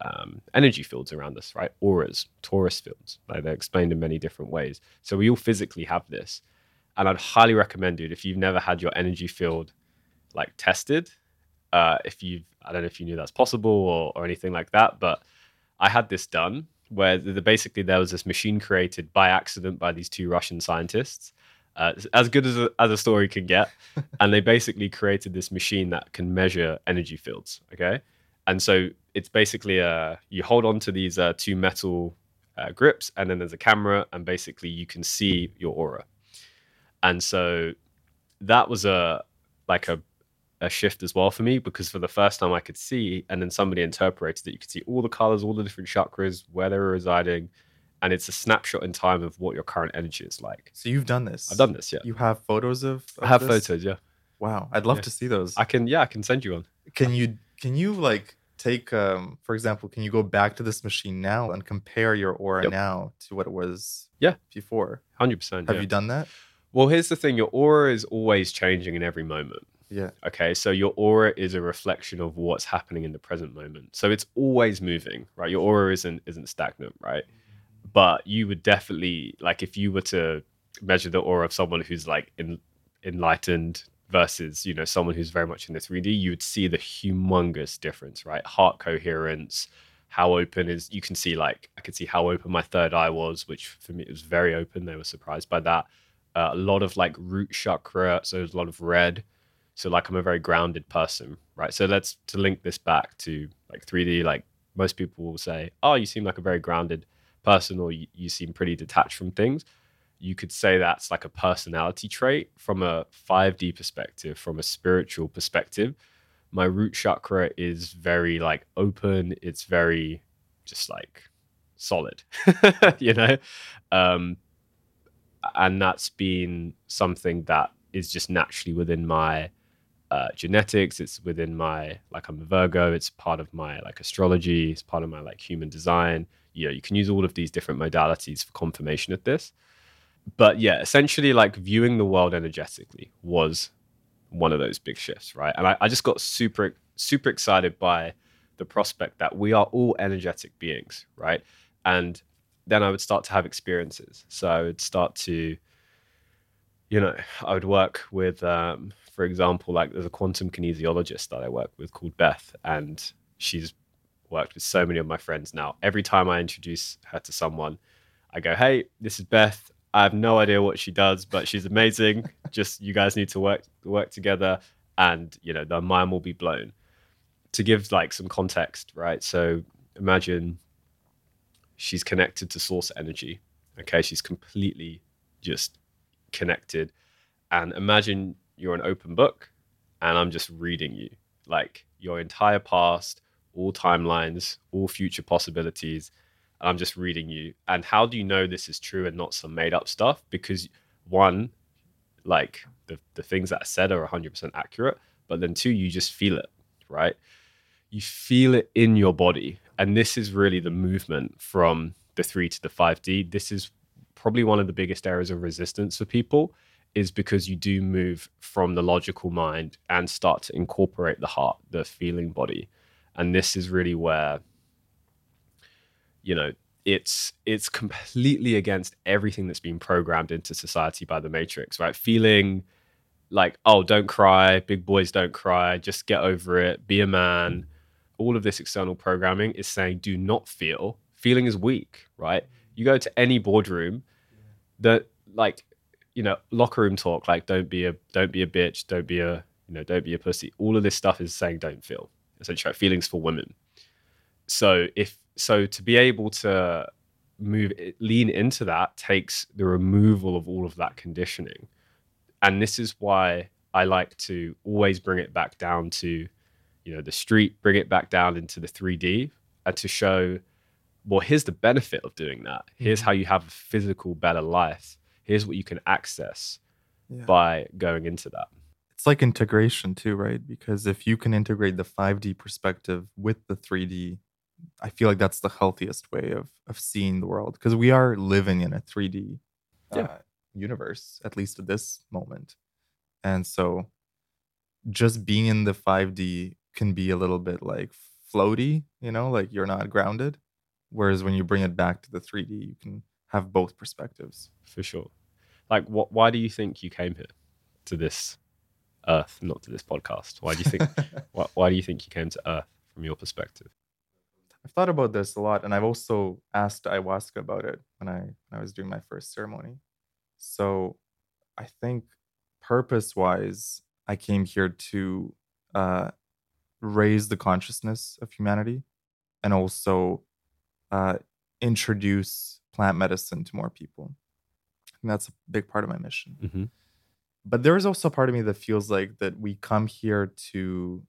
um, energy fields around us, right? Auras, torus fields. Like they're explained in many different ways. So we all physically have this, and I'd highly recommend, dude, if you've never had your energy field like tested, uh, if you've I don't know if you knew that's possible or, or anything like that, but I had this done where the, basically there was this machine created by accident by these two Russian scientists, uh, as good as a, as a story can get, and they basically created this machine that can measure energy fields. Okay, and so it's basically a you hold on to these uh, two metal uh, grips, and then there's a camera, and basically you can see your aura. And so that was a like a a shift as well for me because for the first time I could see, and then somebody interpreted that you could see all the colors, all the different chakras, where they were residing, and it's a snapshot in time of what your current energy is like. So you've done this. I've done this, yeah. You have photos of. of I have this? photos, yeah. Wow, I'd love Yeah. to see those. I can, yeah, I can send you one. Can you can you like take um for example, can you go back to this machine now and compare your aura Yep. now to what it was Yeah. before? Hundred percent. Have you done that? Well, here's the thing: your aura is always changing in every moment. Yeah. Okay, so your aura is a reflection of what's happening in the present moment. So it's always moving, right? Your aura isn't isn't stagnant, right? But you would definitely like if you were to measure the aura of someone who's like in, enlightened versus you know someone who's very much in the 3D, you would see the humongous difference, right? Heart coherence, how open is you can see like I could see how open my third eye was, which for me it was very open. They were surprised by that. Uh, a lot of like root chakra, so there's a lot of red. So like I'm a very grounded person, right? So let's to link this back to like 3D. Like most people will say, "Oh, you seem like a very grounded person," or "You, seem pretty detached from things." You could say that's like a personality trait from a 5D perspective, from a spiritual perspective. My root chakra is very like open. It's very just like solid, you know. Um, and that's been something that is just naturally within my uh, genetics. It's within my like I'm a Virgo. It's part of my like astrology. It's part of my like human design. You know, you can use all of these different modalities for confirmation of this. But yeah, essentially, like viewing the world energetically was one of those big shifts, right? And I, I just got super super excited by the prospect that we are all energetic beings, right? And then I would start to have experiences. So I would start to, you know, I would work with, um, for example, like there's a quantum kinesiologist that I work with called Beth, and she's worked with so many of my friends now. Every time I introduce her to someone, I go, "Hey, this is Beth. I have no idea what she does, but she's amazing. Just you guys need to work work together, and you know, the mind will be blown." To give like some context, right? So imagine she's connected to source energy. Okay, she's completely just connected. And imagine you're an open book and I'm just reading you like your entire past, all timelines, all future possibilities. I'm just reading you. And how do you know this is true and not some made up stuff? Because one, like the, the things that are said are 100% accurate. But then two, you just feel it, right? You feel it in your body. And this is really the movement from the 3 to the 5D. This is probably one of the biggest areas of resistance for people is because you do move from the logical mind and start to incorporate the heart, the feeling body. And this is really where you know, it's it's completely against everything that's been programmed into society by the matrix, right? Feeling like, oh, don't cry, big boys don't cry, just get over it, be a man. All of this external programming is saying do not feel. Feeling is weak, right? You go to any boardroom that like you know locker room talk like don't be a don't be a bitch don't be a you know don't be a pussy. All of this stuff is saying don't feel essentially like feelings for women. So if so to be able to move eh, lean into that takes the removal of all of that conditioning. And this is why i like to always bring it back down to you know the street bring it back down into the 3d and to show well here's the benefit of doing that here's how you have a physical better life here's what you can access Yeah. by going into that It's like integration too, right? Because if you can integrate the 5D perspective with the 3D, I feel like that's the healthiest way of of seeing the world because we are living in a 3D Yeah. uh, universe, at least at this moment. And so just being in the 5D can be a little bit like floaty, you know, like you're not grounded. Whereas when you bring it back to the 3D, you can have both perspectives. For sure. Like, what? Why do you think you came here to this Earth, not to this podcast? Why do you think? why, why do you think you came to Earth from your perspective? I've thought about this a lot, and I've also asked ayahuasca about it when I when I was doing my first ceremony. So, I think purpose-wise, I came here to uh, raise the consciousness of humanity, and also uh, introduce plant medicine to more people. And that's a big part of my mission. Mm-hmm. But there is also a part of me that feels like that we come here to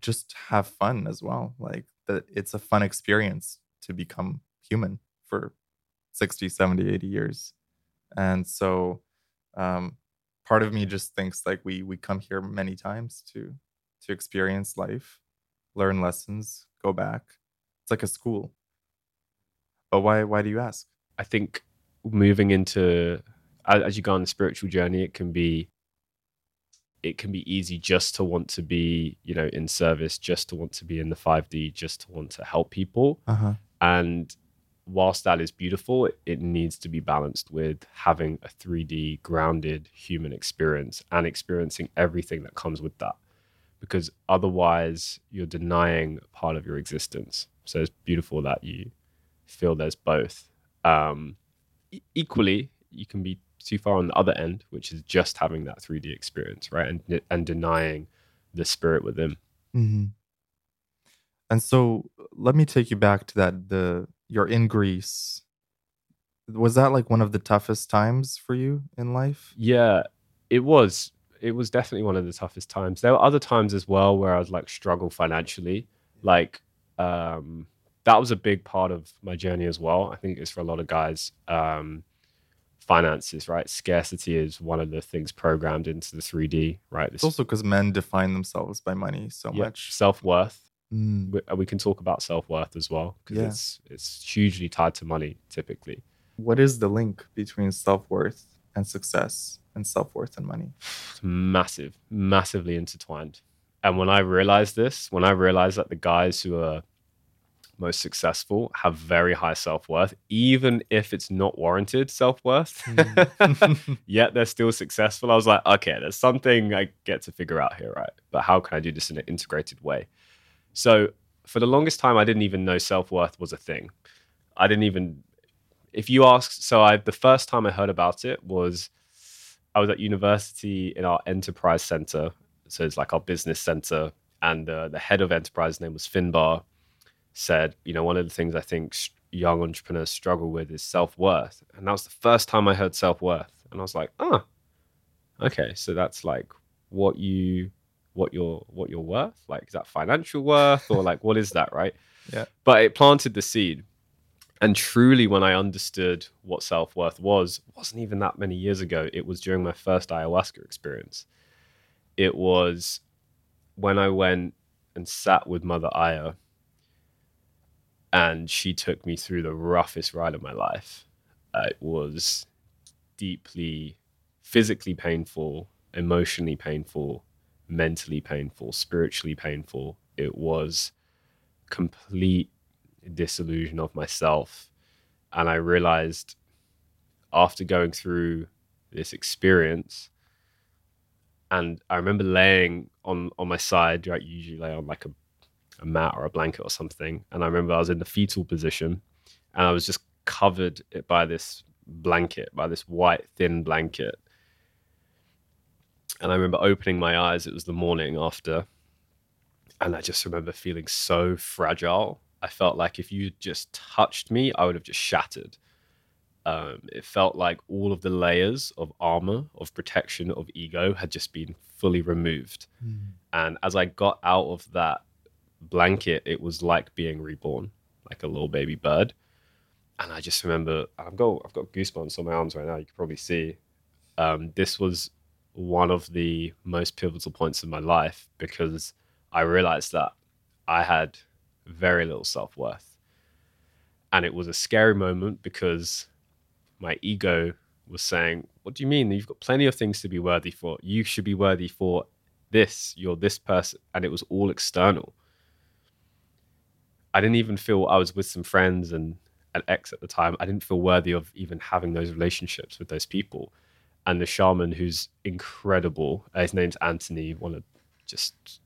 just have fun as well. Like that it's a fun experience to become human for 60, 70, 80 years. And so um, part of me just thinks like we we come here many times to to experience life, learn lessons, go back. It's like a school. But why why do you ask? I think moving into as you go on the spiritual journey, it can be it can be easy just to want to be, you know, in service, just to want to be in the 5D, just to want to help people. Uh-huh. And whilst that is beautiful, it, it needs to be balanced with having a 3D grounded human experience and experiencing everything that comes with that. Because otherwise, you're denying part of your existence. So it's beautiful that you feel there's both. Um, e- equally, you can be too far on the other end, which is just having that 3D experience, right? And and denying the spirit within. Mm-hmm. And so let me take you back to that the you're in Greece. Was that like one of the toughest times for you in life? Yeah, it was. It was definitely one of the toughest times. There were other times as well where I was like struggle financially. Like um that was a big part of my journey as well. I think it's for a lot of guys. Um finances, right? Scarcity is one of the things programmed into the 3D, right? It's also because men define themselves by money so yeah, much. Self worth. Mm. We, we, can talk about self worth as well because Yeah. it's it's hugely tied to money typically. What is the link between self worth and success and self worth and money? It's massive, massively intertwined. And when I realized this, when I realized that the guys who are most successful have very high self worth, even if it's not warranted self worth, Mm. yet they're still successful. I was like, okay, there's something I get to figure out here, right? But how can I do this in an integrated way? So for the longest time, I didn't even know self worth was a thing. I didn't even, if you ask, so I, the first time I heard about it was I was at university in our enterprise center. So it's like our business center. And uh, the head of enterprise name was Finbar said, you know, one of the things I think young entrepreneurs struggle with is self worth. And that was the first time I heard self worth. And I was like, oh, okay. So that's like what you, what you're, what you're worth. Like, is that financial worth or like, what is that? Right. Yeah. But it planted the seed. And truly, when I understood what self worth was, wasn't even that many years ago. It was during my first ayahuasca experience. It was when I went and sat with Mother Aya and she took me through the roughest ride of my life. Uh, it was deeply physically painful, emotionally painful, mentally painful, spiritually painful. It was complete disillusion of myself. And I realized after going through this experience, and I remember laying on on my side, right? Usually lay on like a a mat or a blanket or something. And I remember I was in the fetal position and I was just covered by this blanket, by this white, thin blanket. And I remember opening my eyes, it was the morning after. And I just remember feeling so fragile. I felt like if you just touched me, I would have just shattered. Um, it felt like all of the layers of armor, of protection, of ego had just been fully removed. And as I got out of that blanket, it was like being reborn, like a little baby bird. And I just remember I've got I've got goosebumps on my arms right now. You can probably see. Um, this was one of the most pivotal points in my life because I realized that I had very little self worth, and it was a scary moment because my ego was saying, What do you mean? You've got plenty of things to be worthy for. You should be worthy for this. You're this person. And it was all external. I didn't even feel I was with some friends and an ex at the time. I didn't feel worthy of even having those relationships with those people. And the shaman, who's incredible, uh, his name's Anthony, one of just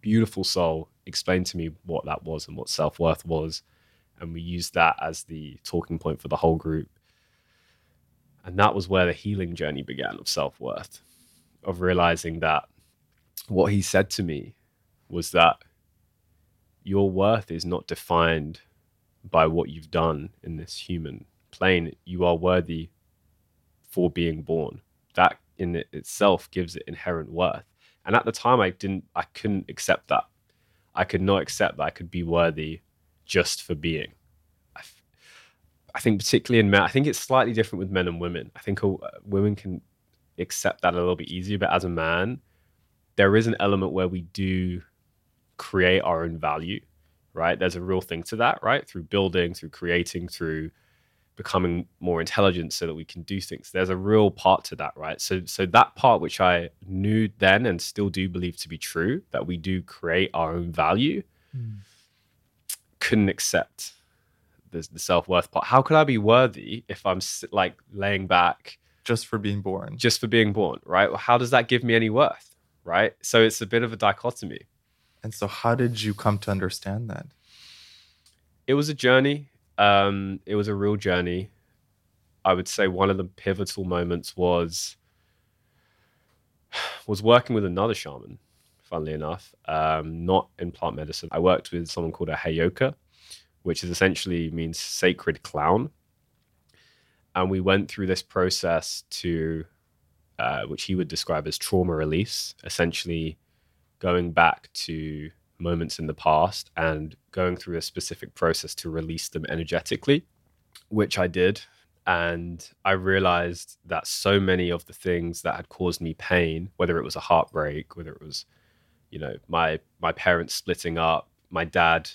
beautiful soul, explained to me what that was and what self worth was. And we used that as the talking point for the whole group. And that was where the healing journey began of self worth, of realizing that what he said to me was that your worth is not defined by what you've done in this human plane. You are worthy for being born. That in it itself gives it inherent worth. And at the time, I didn't, I couldn't accept that. I could not accept that I could be worthy just for being. I, I think, particularly in men, I think it's slightly different with men and women. I think uh, women can accept that a little bit easier, but as a man, there is an element where we do create our own value, right? There's a real thing to that, right? Through building, through creating, through becoming more intelligent so that we can do things. There's a real part to that, right? So so that part which I knew then and still do believe to be true, that we do create our own value, mm. couldn't accept the, the self-worth part. How could I be worthy if I'm like laying back just for being born? Just for being born, right? How does that give me any worth, right? So it's a bit of a dichotomy. And so how did you come to understand that? It was a journey um, it was a real journey. I would say one of the pivotal moments was was working with another shaman. Funnily enough, um, not in plant medicine. I worked with someone called a Heyoka, which is essentially means sacred clown. And we went through this process to, uh, which he would describe as trauma release, essentially going back to moments in the past and going through a specific process to release them energetically, which I did. And I realized that so many of the things that had caused me pain, whether it was a heartbreak, whether it was, you know, my my parents splitting up, my dad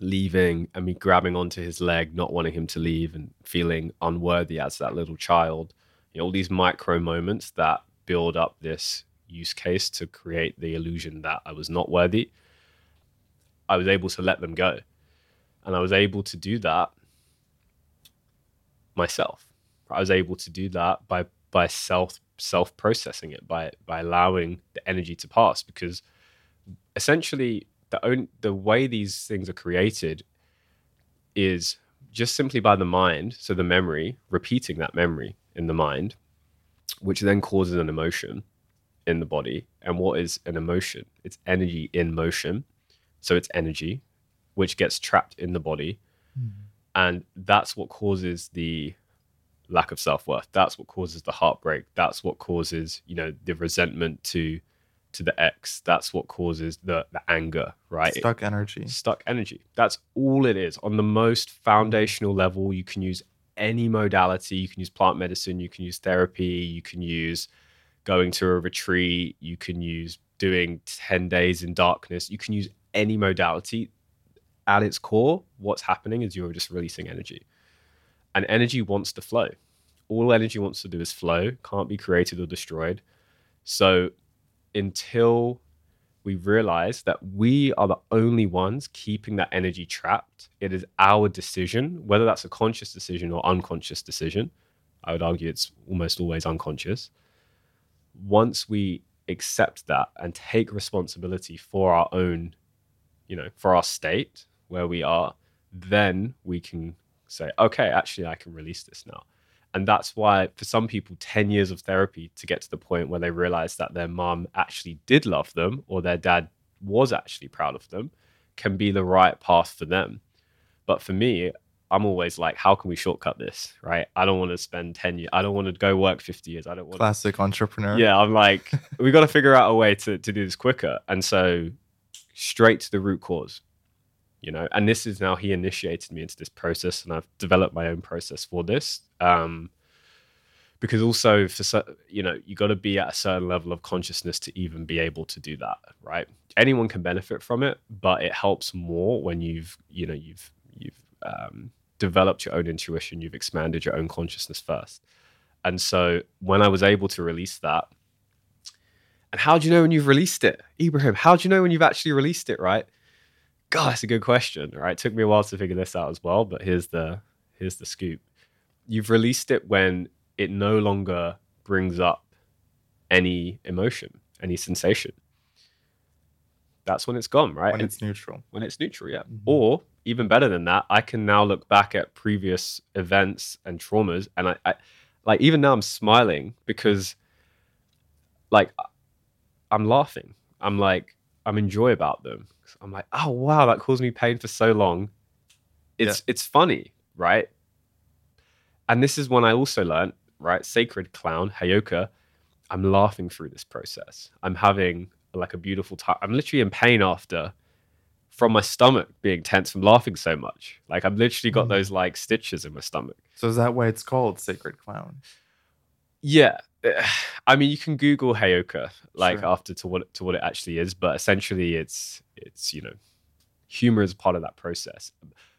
leaving and me grabbing onto his leg, not wanting him to leave and feeling unworthy as that little child, you know, all these micro moments that build up this use case to create the illusion that I was not worthy, I was able to let them go. And I was able to do that myself. I was able to do that by by self self processing it by by allowing the energy to pass because essentially the own the way these things are created is just simply by the mind so the memory repeating that memory in the mind which then causes an emotion in the body. And what is an emotion? It's energy in motion. So it's energy which gets trapped in the body. Mm. And that's what causes the lack of self-worth. That's what causes the heartbreak. That's what causes, you know, the resentment to to the ex. That's what causes the the anger, right? Stuck energy. Stuck energy. That's all it is. On the most foundational level, you can use any modality. You can use plant medicine, you can use therapy, you can use going to a retreat, you can use doing 10 days in darkness, you can use any modality. At its core, what's happening is you're just releasing energy. And energy wants to flow. All energy wants to do is flow, can't be created or destroyed. So until we realize that we are the only ones keeping that energy trapped, it is our decision, whether that's a conscious decision or unconscious decision. I would argue it's almost always unconscious once we accept that and take responsibility for our own, you know, for our state where we are, then we can say, okay, actually, I can release this now. And that's why, for some people, 10 years of therapy to get to the point where they realize that their mom actually did love them or their dad was actually proud of them can be the right path for them. But for me, I'm always like, how can we shortcut this? Right. I don't want to spend 10 years. I don't want to go work 50 years. I don't want to classic entrepreneur. Yeah. I'm like, we got to figure out a way to, to do this quicker. And so straight to the root cause, you know, and this is now he initiated me into this process and I've developed my own process for this. Um, because also for you know you got to be at a certain level of consciousness to even be able to do that right anyone can benefit from it but it helps more when you've you know you've you've um, developed your own intuition, you've expanded your own consciousness first. And so when I was able to release that, and how do you know when you've released it, Ebrahim? How do you know when you've actually released it? Right? God, that's a good question. Right? It took me a while to figure this out as well, but here's the here's the scoop. You've released it when it no longer brings up any emotion, any sensation. That's when it's gone, right? When it's neutral. When it's neutral, yeah. Mhm. Or even better than that, I can now look back at previous events and traumas, and I, I like even now I'm smiling because, like, I'm laughing. I'm like I'm enjoy about them. I'm like, oh wow, that caused me pain for so long. It's it's funny, right? And this is when I also learned, right? Sacred clown, Heyoka. I'm laughing through this process. I'm having like a beautiful time. I'm literally in pain after from my stomach being tense from laughing so much. Like I've literally got Mm. those like stitches in my stomach. So is that why it's called Sacred Clown? Yeah. I mean, you can Google Heyoka like Sure. after to what to what it actually is, but essentially, it's it's you know, humor is part of that process.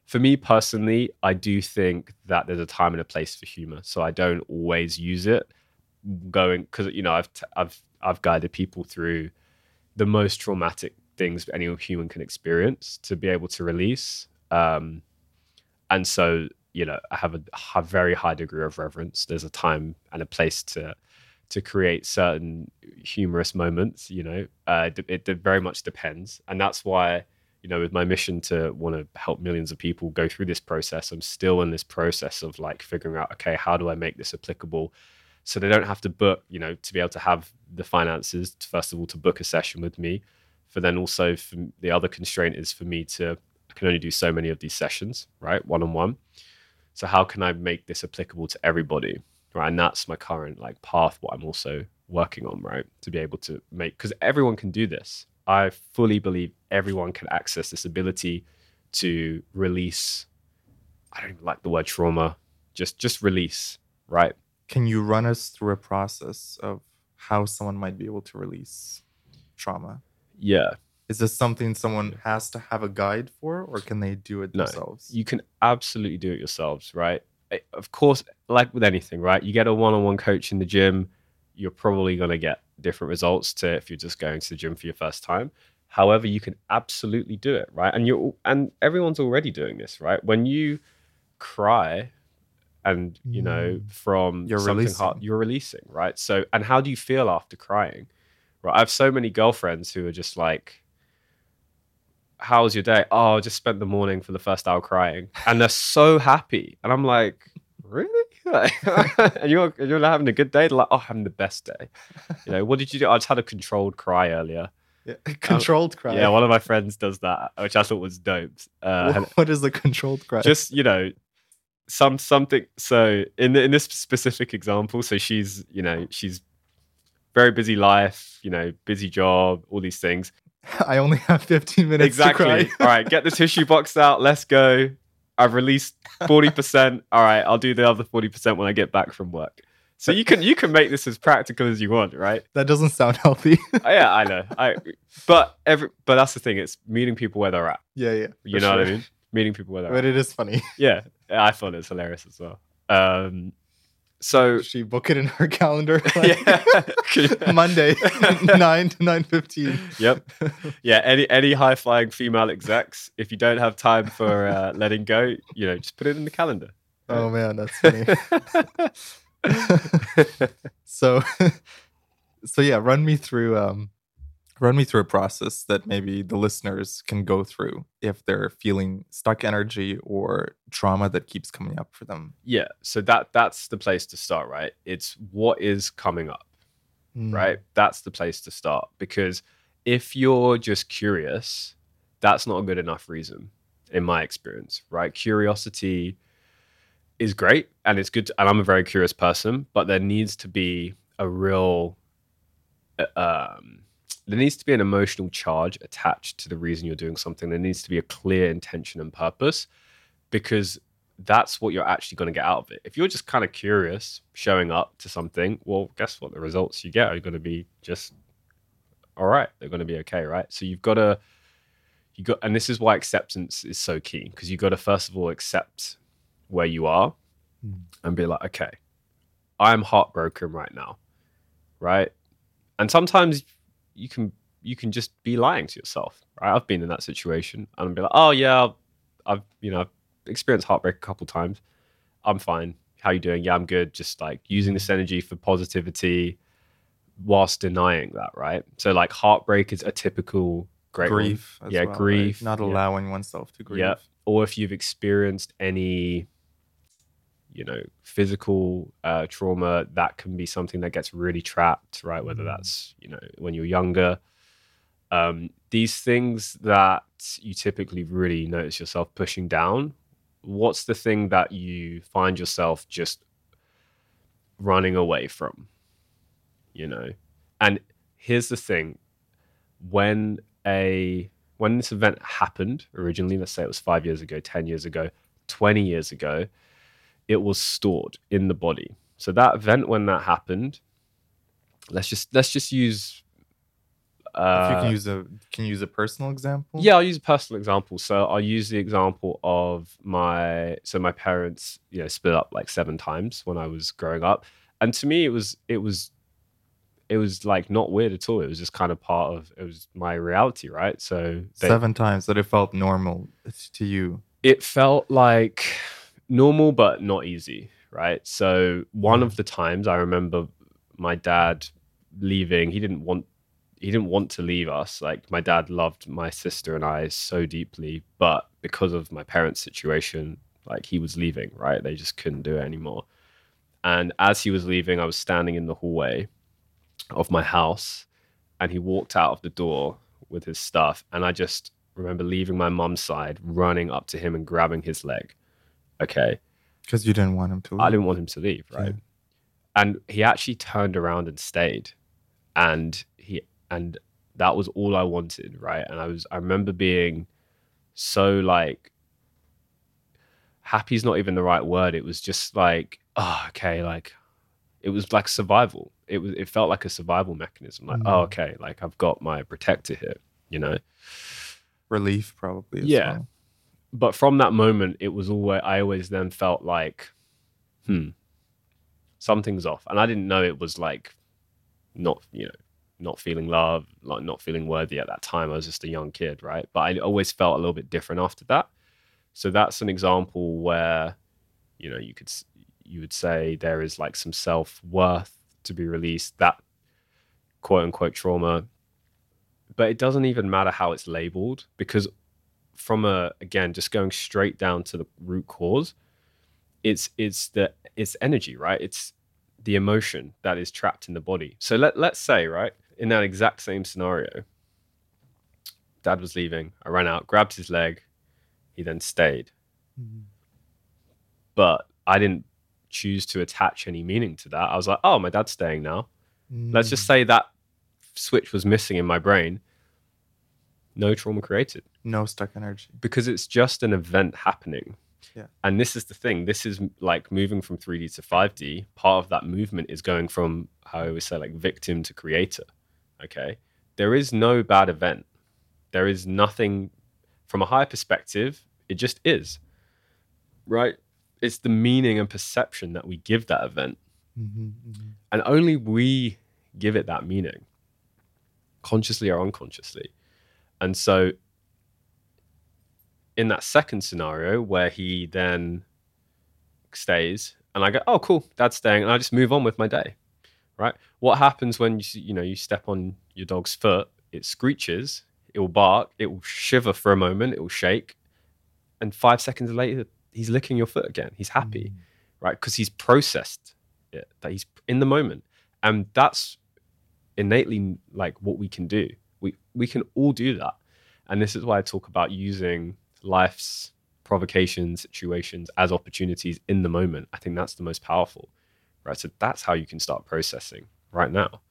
For me personally, I do think that there's a time and a place for humor, so I don't always use it. Going because you know I've t- I've I've guided people through the most traumatic things any human can experience to be able to release. Um, and so you know I have a, very high degree of reverence. There's a time and a place to to create certain humorous moments. You know, uh, it, it, it very much depends, and that's why you know with my mission to want to help millions of people go through this process, I'm still in this process of like figuring out okay, how do I make this applicable so they don't have to book you know to be able to have the finances first of all to book a session with me but then also the other constraint is for me to I can only do so many of these sessions right one on one so how can I make this applicable to everybody right? And that's my current like path what I'm also working on right to be able to make because everyone can do this. I fully believe everyone can access this ability to release I don't even like the word trauma just just release right? Can you run us through a process of how someone might be able to release trauma? Yeah Is this something someone has to have a guide for, or can they do it No, themselves? you can absolutely do it yourselves, right? Eh, Of course, like with anything, right? You get a one-on-one coach in the gym, you're probably going to get different results to if you're just going to the gym for your first time. However, you can absolutely do it, right? And you're and everyone's already doing this, right? When you cry and you know Mm. from You're something releasing. hard, you're releasing, right? So, and how do you feel after crying? Right? I have so many girlfriends who are just like, how was your day? Oh, I just spent the morning for the first hour crying, and they're so happy. And I'm like, really? and you're you're having a good day? They're like, oh, having the best day. You know, what did you do? I just had a controlled cry earlier. Yeah. Controlled cry. Yeah, one of my friends does that, which I thought was dope. Uh, what is the controlled cry? just you know, some something. So in in this specific example, so she's you know she's very busy life, you know, busy job, all these things. I only have 15 minutes exactly. to cry. All right, get the tissue box out. Let's go. I've released forty percent. All right, I'll do the other forty percent when I get back from work. So you can you can make this as practical as you want, right? that doesn't sound healthy. Uh, yeah, I know. I but every but that's the thing. It's meeting people where they're at. yeah, yeah. You know what I mean? Meeting people where they're But at. it is funny. Yeah, I thought it was hilarious as well. Um, so She book it in her calendar. Like, yeah, Monday, 9 to 9.15. Yep. yeah. Any any high flying female execs, if you don't have time for uh, letting go, you know, just put it in the calendar. Oh, man, that's funny. so so yeah run me through um run me through a process that maybe the listeners can go through if they're feeling stuck energy or trauma that keeps coming up for them yeah. So that that's the place to start, right? It's what is coming up, Mm, right? That's the place to start because if you're just curious, that's not a good enough reason, in my experience, right? Curiosity is great and it's good, to, and I'm a very curious person, but there needs to be a real, uh, um, there needs to be an emotional charge attached to the reason you're doing something. There needs to be a clear intention and purpose, because that's what you're actually going to get out of it. If you're just kind of curious, showing up to something, well, guess what? The results you get are going to be just all right. They're going to be okay, right? So you've got to, you got, and this is why acceptance is so key because you've got to first of all accept where you are Mm. and be like, okay, I'm heartbroken right now, right? And sometimes you can you can just be lying to yourself, right? I've been in that situation, and I'm be like, oh yeah, I've you know I've experienced heartbreak a couple times. I'm fine. How you doing? Yeah, I'm good. Just like using this energy for positivity, whilst denying that, right? So like heartbreak is a typical great grief. as Yeah, well, right? grief, Not yeah. allowing oneself to grieve. Yeah. or if you've experienced any you know physical uh, trauma that can be something that gets really trapped right? Whether Mm. that's you know when you're younger. Um, these things that you typically really notice yourself pushing down what's the thing that you find yourself just running away from you know? And here's the thing. When a when this event happened originally let's say it was 5 years ago 10 years ago 20 years ago it was stored in the body so that event when that happened let's just let's just use uh, if you can use a can you use a personal example? yeah, I'll use a personal example. So I'll use the example of my so my parents, you know, split up like seven times when I was growing up. And to me it was it was it was like not weird at all. It was just kind of part of it was my reality, right? So they, Seven times that it felt normal to you. it felt like normal but not easy, right? So one hmm. of the times I remember my dad leaving, he didn't want he didn't want to leave us. Like my dad loved my sister and I so deeply, but because of my parents' situation, like he was leaving, right? They just couldn't do it anymore. And as he was leaving, I was standing in the hallway of my house and he walked out of the door with his stuff and I just remember leaving my mum's side, running up to him and grabbing his leg. Okay. Because you didn't want him to. I didn't want him to leave, right? Yeah. And he actually turned around and stayed. And he and that was all I wanted, right? And I was I remember being so like happy's not even the right word. It was just like, oh, okay, like it was like survival. It was it felt like a survival mechanism. Like, oh, Mm. okay, like I've got my protector here, you know? Relief, probably. As Yeah. well. But from that moment it was always i always then felt like hmm something's off. And i didn't know it was like not you know not feeling love like not feeling worthy at that time. I was just a young kid right? But i always felt a little bit different after that. So that's an example where you know you could you would say there is like some self-worth to be released that quote unquote trauma. But it doesn't even matter how it's labeled because from a again just going straight down to the root cause it's it's the it's energy right? It's the emotion that is trapped in the body. So let, let's say right in that exact same scenario dad was leaving. I ran out grabbed his leg. He then stayed. Mhm. but i didn't choose to attach any meaning to that. I was like oh my dad's staying now. Let's just Mm. say that switch was missing in my brain no trauma created no stuck energy. because it's just an event happening. Yeah. And this is the thing. This is like moving from 3D to 5D. Part of that movement is going from how I always say like victim to creator. Okay. There is no bad event. There is nothing from a higher perspective. It just is. Right? It's the meaning and perception that we give that event. Mhm, mhm. And only we give it that meaning, consciously or unconsciously. And so, in that second scenario where he then stays, and I go, "Oh, cool, dad's staying," and I just move on with my day. Right? What happens when you you know you step on your dog's foot? It screeches. It will bark. It will shiver for a moment. It will shake, and five seconds later, he's licking your foot again. He's happy Mm. right? Because he's processed it, that he's in the moment, and that's innately like what we can do. We can all do that, and this is why I talk about using life's provocations, situations as opportunities in the moment. I think that's the most powerful, right? So that's how you can start processing right now.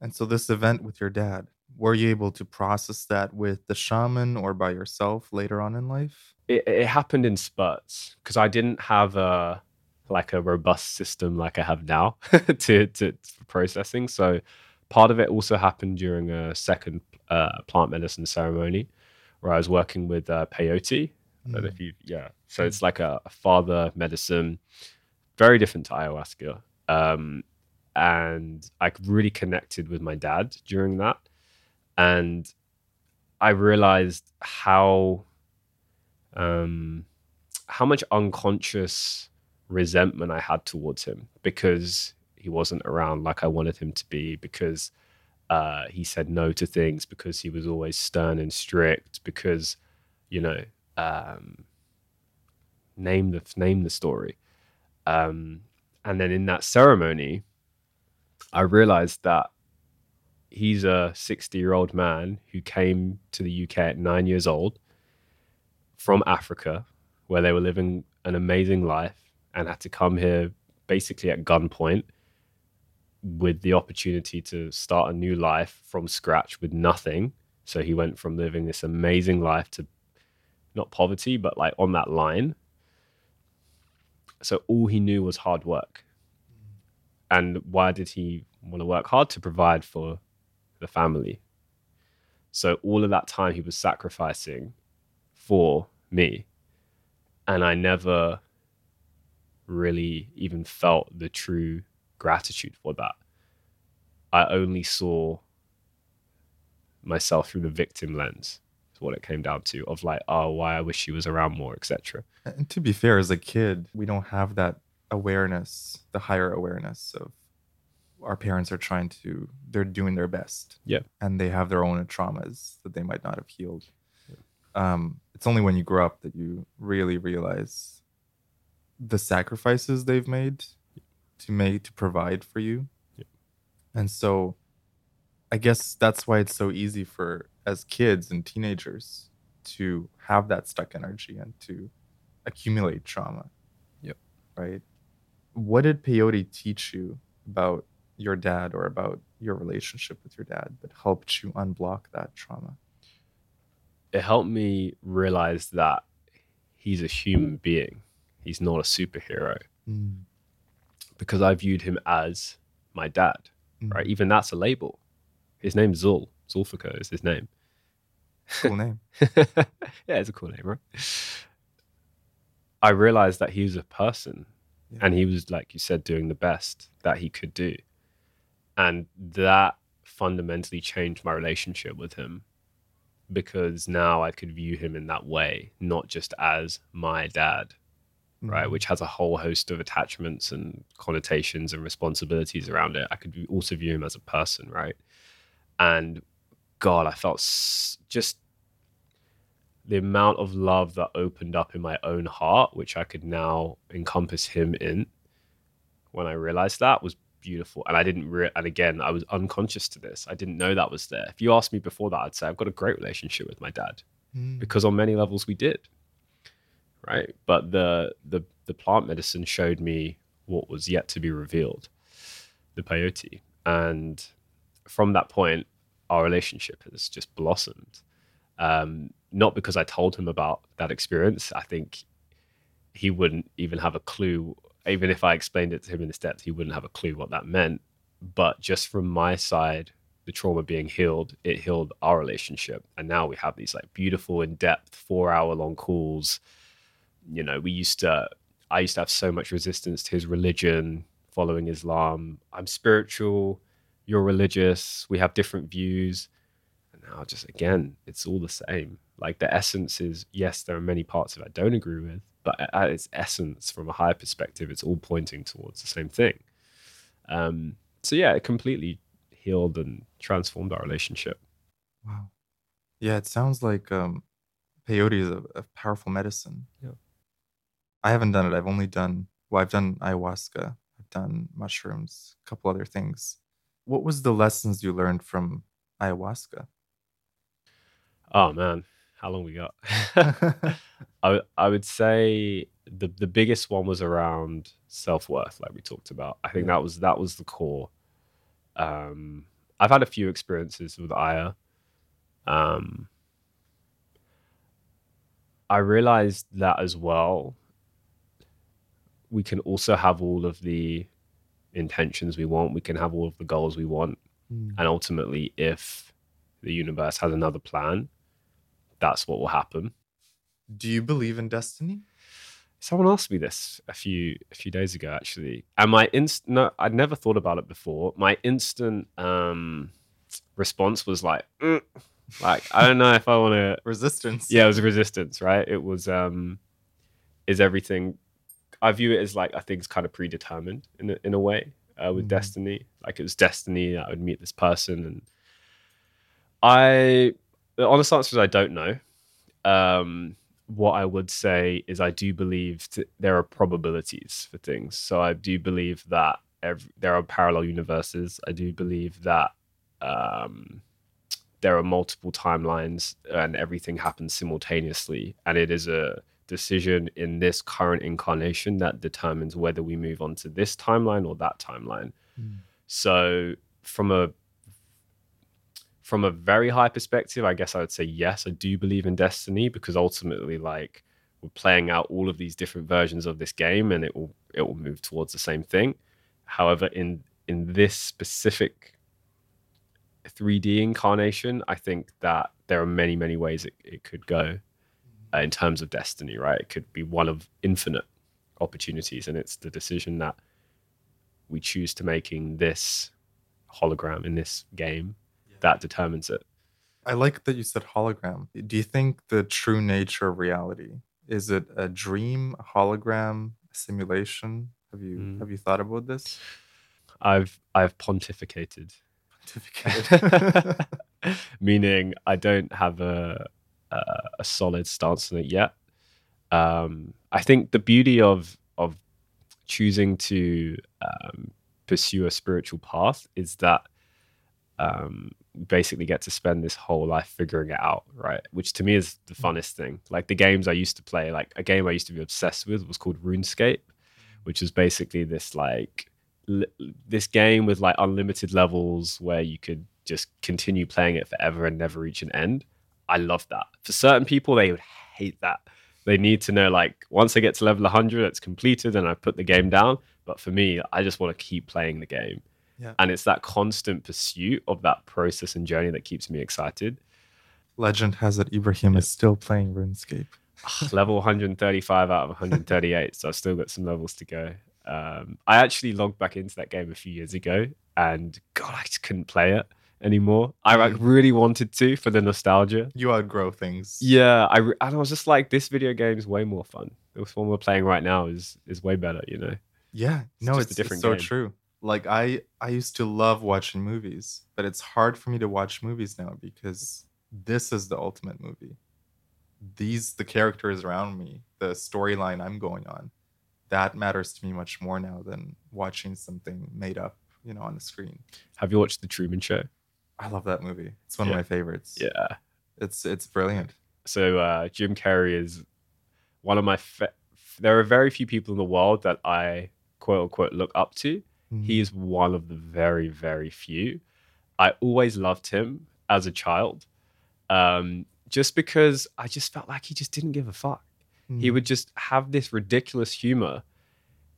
And so, this event with your dad, were you able to process that with the shaman or by yourself later on in life? it, it happened in spurts because I didn't have a like a robust system like I have now to, to for processing. So part of it also happened during a second uh, plant medicine ceremony where I was working with uh, peyote. I don't know Mm. if you yeah. So it's like a, a father medicine, very different to ayahuasca. Um, and I really connected with my dad during that. And I realized how um, how much unconscious resentment I had towards him because he wasn't around like I wanted him to be, because uh, he said no to things, because he was always stern and strict, because you know, um, name the name the story. Um, and then in that ceremony, I realized that he's a 60 year old man who came to the UK at nine years old from Africa, where they were living an amazing life and had to come here basically at gunpoint with the opportunity to start a new life from scratch with nothing. So he went from living this amazing life to not poverty, but like on that line. So all he knew was hard work. And why did he want to work hard to provide for the family? So all of that time he was sacrificing for me. And I never really even felt the true gratitude for that. I only saw myself through the victim lens is what it came down to of like oh why i wish she was around more etc And to be fair, as a kid, we don't have that awareness, the higher awareness of our parents are trying to, they're doing their best. Yeah. And they have their own traumas that they might not have healed. Um, it's only when you grow up that you really realize the sacrifices they've made to make to provide for you. Yeah. And so I guess that's why it's so easy for as kids and teenagers to have that stuck energy and to accumulate trauma. Yep. Right. What did peyote teach you about your dad or about your relationship with your dad that helped you unblock that trauma? it helped me realize that he's a human being he's not a superhero mm. Because i viewed him as my dad mm. right even that's a label his name's zul zulfikar is his name Cool name. yeah, it's a cool name, right? I realized that he was a person Yeah. and he was, like you said, doing the best that he could do. And that fundamentally changed my relationship with him because now I could view him in that way, not just as my dad, right? Mhm. Which has a whole host of attachments and connotations and responsibilities around it. I could also view him as a person, right? And God, I felt s- just the amount of love that opened up in my own heart, which I could now encompass him in. When I realized that was beautiful, and I didn't. Re- and again, I was unconscious to this. I didn't know that was there. If you asked me before that, I'd say I've got a great relationship with my dad Mm. because on many levels we did right. But the the the plant medicine showed me what was yet to be revealed the peyote. And from that point our relationship has just blossomed. Um not because i told him about that experience. I think he wouldn't even have a clue. Even if i explained it to him in this depth he wouldn't have a clue what that meant. But just from my side the trauma being healed, it healed our relationship. And now we have these like beautiful, in depth, four hour long calls. You know, we used to, I used to have so much resistance to his religion, following Islam. I'm spiritual, you're religious, we have different views. And now, just again, it's all the same. Like the essence is yes, there are many parts of it I don't agree with, but at its essence, from a higher perspective, it's all pointing towards the same thing. Um, so yeah, it completely healed and transformed our relationship. Wow. Yeah, it sounds like um, peyote is a, a powerful medicine. Yeah. I haven't done it. I've only done, well, I've done ayahuasca, I've done mushrooms, a couple other things. What was the lessons you learned from ayahuasca? Oh man, how long we got? I I would say the the biggest one was around self worth, like we talked about. I think Yeah. that was that was the core. Um, I've had a few experiences with Aya. Um, I realized that as well. We can also have all of the intentions we want. We can have all of the goals we want. Mm. And ultimately, if the universe has another plan, that's what will happen. Do you believe in destiny? someone asked me this a few a few days ago actually, and my inst no, I'd never thought about it before. My instant um, response was like, mm. like I don't know if I want to resistance. Yeah, it was resistance, right? It was um, is everything. I view it as like I think it's kind of predetermined in a, in a way uh, with mm-hmm. destiny. Like it was destiny. I would meet this person, and I the honest answer is I don't know. Um, what I would say is I do believe there are probabilities for things. So I do believe that every, there are parallel universes. I do believe that um, there are multiple timelines and everything happens simultaneously. And it is a decision in this current incarnation that determines whether we move on to this timeline or that timeline. Mm. So from a from a very high perspective, I guess I would say yes, I do believe in destiny because ultimately, like, we're playing out all of these different versions of this game, and it will it will move towards the same thing. However, in in this specific 3D incarnation, I think that there are many many ways it, it could go uh, in terms of destiny. Right, it could be one of infinite opportunities, and it's the decision that we choose to making this hologram in this game that determines it. I like that you said hologram. Do you think the true nature of reality is it a dream, a hologram, a simulation? Have you mm. have you thought about this? I've I've pontificated. Pontificated. Meaning I don't have a, a, a solid stance on it yet. Um, I think the beauty of of choosing to um, pursue a spiritual path is that um, basically get to spend this whole life figuring it out, right? Which to me is the mm. funnest thing. Like the games I used to play, like a game I used to be obsessed with was called RuneScape, which is basically this like li- this game with like unlimited levels where you could just continue playing it forever and never reach an end. I love that. For certain people, they would hate that. They need to know like once I get to level 100, it's completed and I put the game down. But for me, I just want to keep playing the game yeah. And it's that constant pursuit of that process and journey that keeps me excited. Legend has it Ebrahim is still playing RuneScape. Level 135 out of 138, so I've still got some levels to go. Um, I actually logged back into that game a few years ago, and God, I just couldn't play it anymore. I like mm. really wanted to for the nostalgia. You outgrow things. Yeah, I and I was just like, this video game is way more fun. This one we're playing right now is is way better. You know. Yeah, it's no, it's, different it's so game. true like i i used to love watching movies but it's hard for me to watch movies now because this is the ultimate movie these the characters around me the storyline i'm going on that matters to me much more now than watching something made up you know on the screen have you watched the truman show i love that movie it's one yeah. of my favorites yeah it's it's brilliant so uh jim carrey is one of my fa- there are very few people in the world that i quote unquote look up to Mm. He is one of the very, very few. I always loved him as a child, um, just because I just felt like he just didn't give a fuck. Mm. He would just have this ridiculous humor.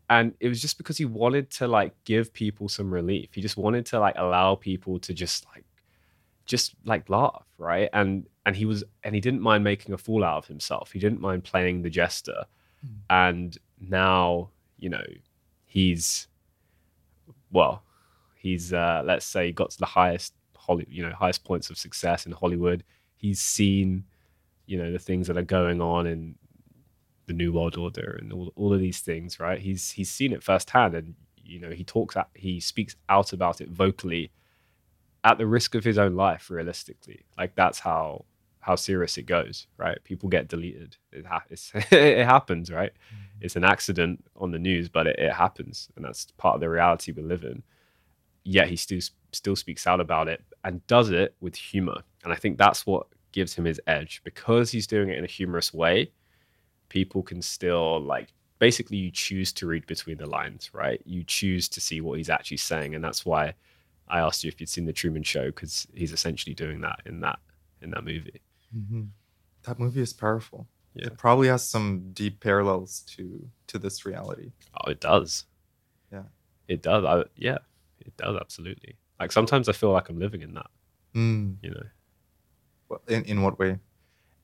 And it was just because he wanted to like give people some relief. He just wanted to like allow people to just like just like laugh, right? And and he was and he didn't mind making a fool out of himself. He didn't mind playing the jester. Mm. And now, you know, he's well, he's uh, let's say got to the highest Holly, you know, highest points of success in Hollywood. He's seen, you know, the things that are going on in the New World Order and all, all of these things, right? He's he's seen it firsthand, and you know, he talks at, he speaks out about it vocally, at the risk of his own life. Realistically, like that's how how serious it goes, right? People get deleted. It, ha- it happens, right? Mm-hmm. It's an accident on the news, but it, it, happens, and that's part of the reality we live in. Yet he still still speaks out about it and does it with humor, and I think that's what gives him his edge because he's doing it in a humorous way. People can still like basically you choose to read between the lines, right? You choose to see what he's actually saying, and that's why I asked you if you'd seen the Truman Show because he's essentially doing that in that in that movie. Mm-hmm. That movie is powerful. Yeah. It probably has some deep parallels to to this reality. Oh, it does. Yeah. It does. I, yeah, it does absolutely. Like sometimes I feel like I'm living in that. Mm. You know. In in what way?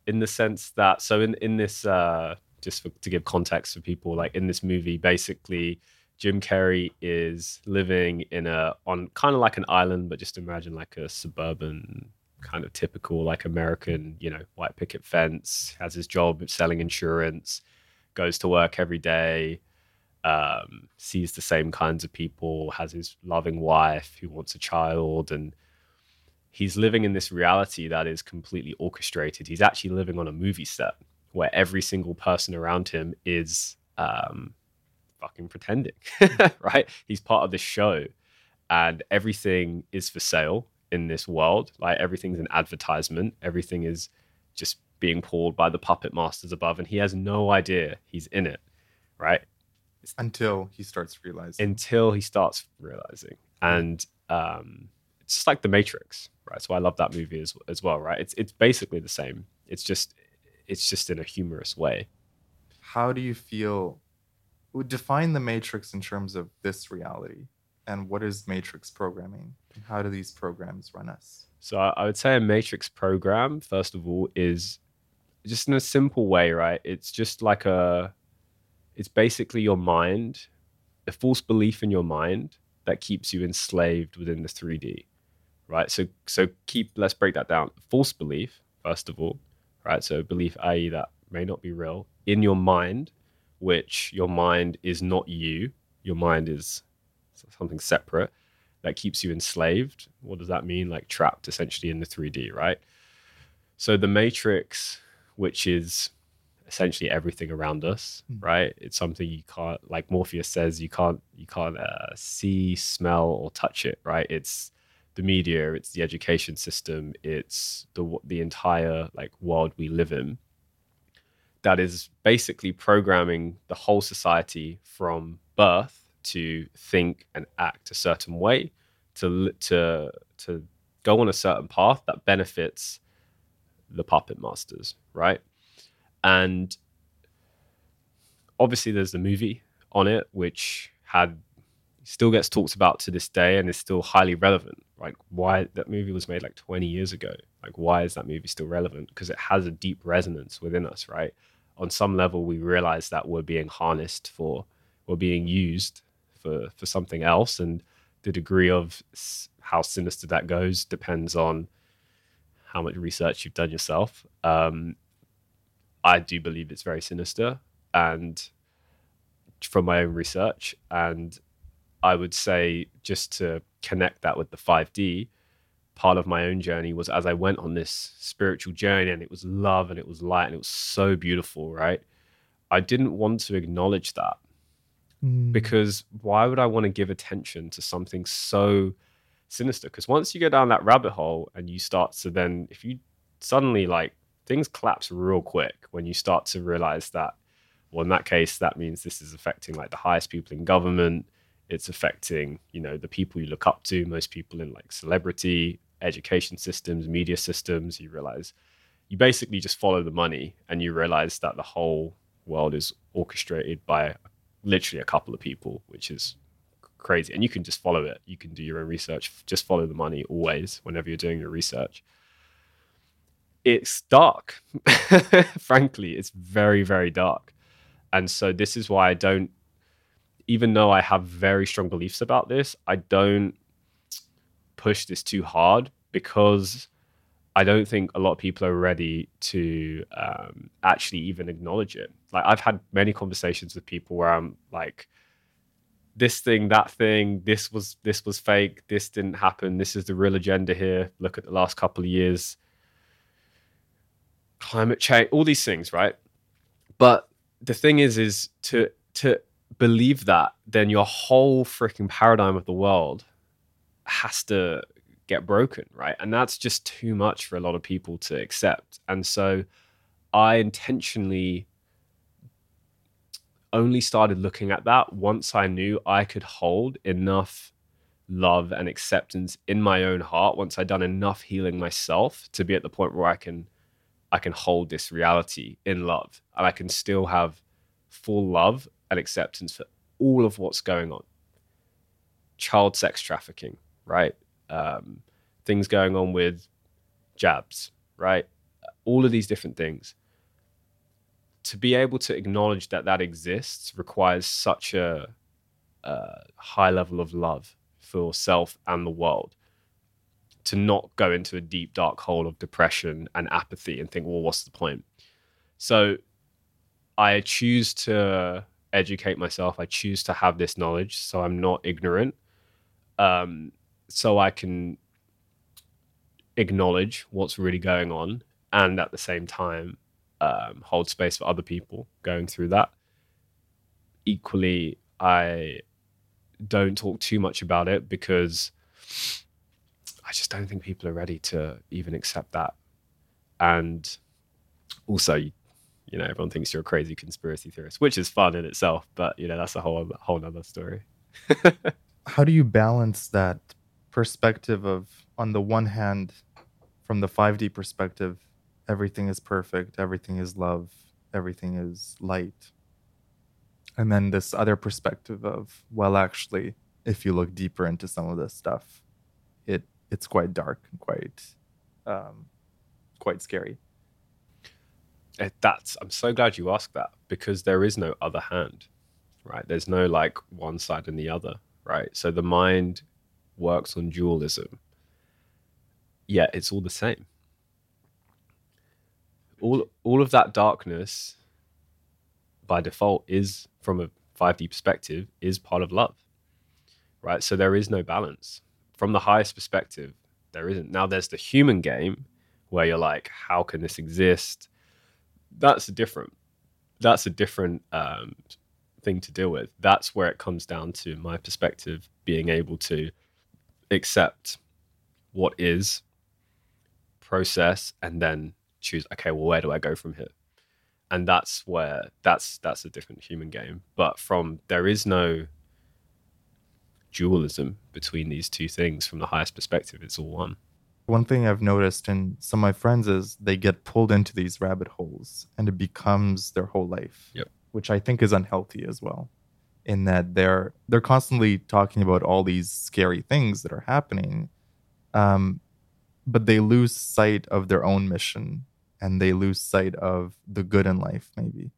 In the sense that so in in this uh just for, to give context for people, like in this movie, basically, Jim Carrey is living in a on kind of like an island, but just imagine like a suburban kind of typical like American, you know, white picket fence. Has his job selling insurance, goes to work every day, um, sees the same kinds of people, has his loving wife who wants a child, and he's living in this reality that is completely orchestrated. He's actually living on a movie set where every single person around him is um, fucking pretending, right? He's part of the show, and everything is for sale in this world. Like everything's an advertisement. Everything is just being pulled by the puppet masters above, and he has no idea he's in it, right? Until he starts realizing. Until he starts realizing, and um, it's just like the Matrix, right? So I love that movie as as well, right? It's it's basically the same. It's just it's just in a humorous way. How do you feel? Define the Matrix in terms of this reality, and what is Matrix programming? How do these programs run us? So I would say a Matrix program, first of all, is just in a simple way, right? It's just like a, it's basically your mind, a false belief in your mind that keeps you enslaved within the 3D, right? So so keep let's break that down. False belief, first of all, right? So belief, i.e., that may not be real in your mind, which your mind is not you. Your mind is something separate that keeps you enslaved. What does that mean? Like trapped essentially in the 3D, right? So the matrix, which is essentially everything around us, mm. right? It's something you can't, like Morpheus says, you can't, you can't uh, see, smell, or touch it, right? It's the media, it's the education system, it's the the entire like world we live in. That is basically programming the whole society from birth to think and act a certain way, to to to go on a certain path that benefits the puppet masters, right? And obviously, there's the movie on it, which had still gets talked about to this day and is still highly relevant. Like why that movie was made like 20 years ago. Like why is that movie still relevant? Because it has a deep resonance within us, right? On some level, we realize that we're being harnessed for, we're being used for for something else, and the degree of how sinister that goes depends on how much research you've done yourself. Um, I do believe it's very sinister, and from my own research, and I would say just to connect that with the 5D, part of my own journey was as I went on this spiritual journey and it was love and it was light and it was so beautiful, right? I didn't want to acknowledge that mm. because why would I want to give attention to something so sinister? Because once you go down that rabbit hole and you start to then, if you suddenly like things collapse real quick when you start to realize that, well, in that case, that means this is affecting like the highest people in government it's affecting you know the people you look up to most people in like celebrity education systems media systems you realize you basically just follow the money and you realize that the whole world is orchestrated by literally a couple of people which is crazy. And you can just follow it. You can do your own research. Just follow the money always whenever you're doing your research. It's dark. Frankly it's very very dark. And so this is why i don't even though I have very strong beliefs about this, I don't push this too hard because I don't think a lot of people are ready to um, actually even acknowledge it. Like I've had many conversations with people where I'm like, this thing, that thing, this was this was fake, this didn't happen, this is the real agenda here. Look at the last couple of years, climate change, all these things, right? But the thing is, is to to believe that, then your whole freaking paradigm of the world has to get broken, right? And that's just too much for a lot of people to accept. And so I intentionally only started looking at that once I knew I could hold enough love and acceptance in my own heart once I'd done enough healing myself to be at the point where I can I can hold this reality in love and I can still have full love and acceptance for all of what's going on. Child sex trafficking, right? Um, things going on with jabs, right? All of these different things. to be able to acknowledge that that exists requires such a, a high level of love for self and the world to not go into a deep dark hole of depression and apathy and think well what's the point so i choose to educate myself i choose to have this knowledge so i'm not ignorant um, so i can acknowledge what's really going on and at the same time um, hold space for other people going through that. Equally, I don't talk too much about it because I just don't think people are ready to even accept that. And also, you know, everyone thinks you're a crazy conspiracy theorist, which is fun in itself, but you know, that's a whole whole other story. How do you balance that perspective of, on the one hand, from the 5D perspective, everything is perfect, everything is love, everything is light. And then this other perspective of, well, actually, if you look deeper into some of this stuff, it it's quite dark and quite um, quite scary. Eh, that's I'm so glad you asked that because there is no other hand, right? There's no like one side and the other, right? So the mind works on dualism. Yet it's all the same all all of that darkness by default is from a 5D perspective is part of love. Right? So there is no balance. From the highest perspective, there isn't. Now there's the human game where you're like, how can this exist? That's a different that's a different um, thing to deal with. That's where it comes down to my perspective being able to accept what is, process, and then choose okay well where do i go from here? And that's where that's that's a different human game. But from there is no dualism between these two things from the highest perspective. It's all one. One thing i've noticed in some of my friends is they get pulled into these rabbit holes and it becomes their whole life yep. which i think is unhealthy as well in that they're they're constantly talking about all these scary things that are happening um, but they lose sight of their own mission and they lose sight of the good in life maybe.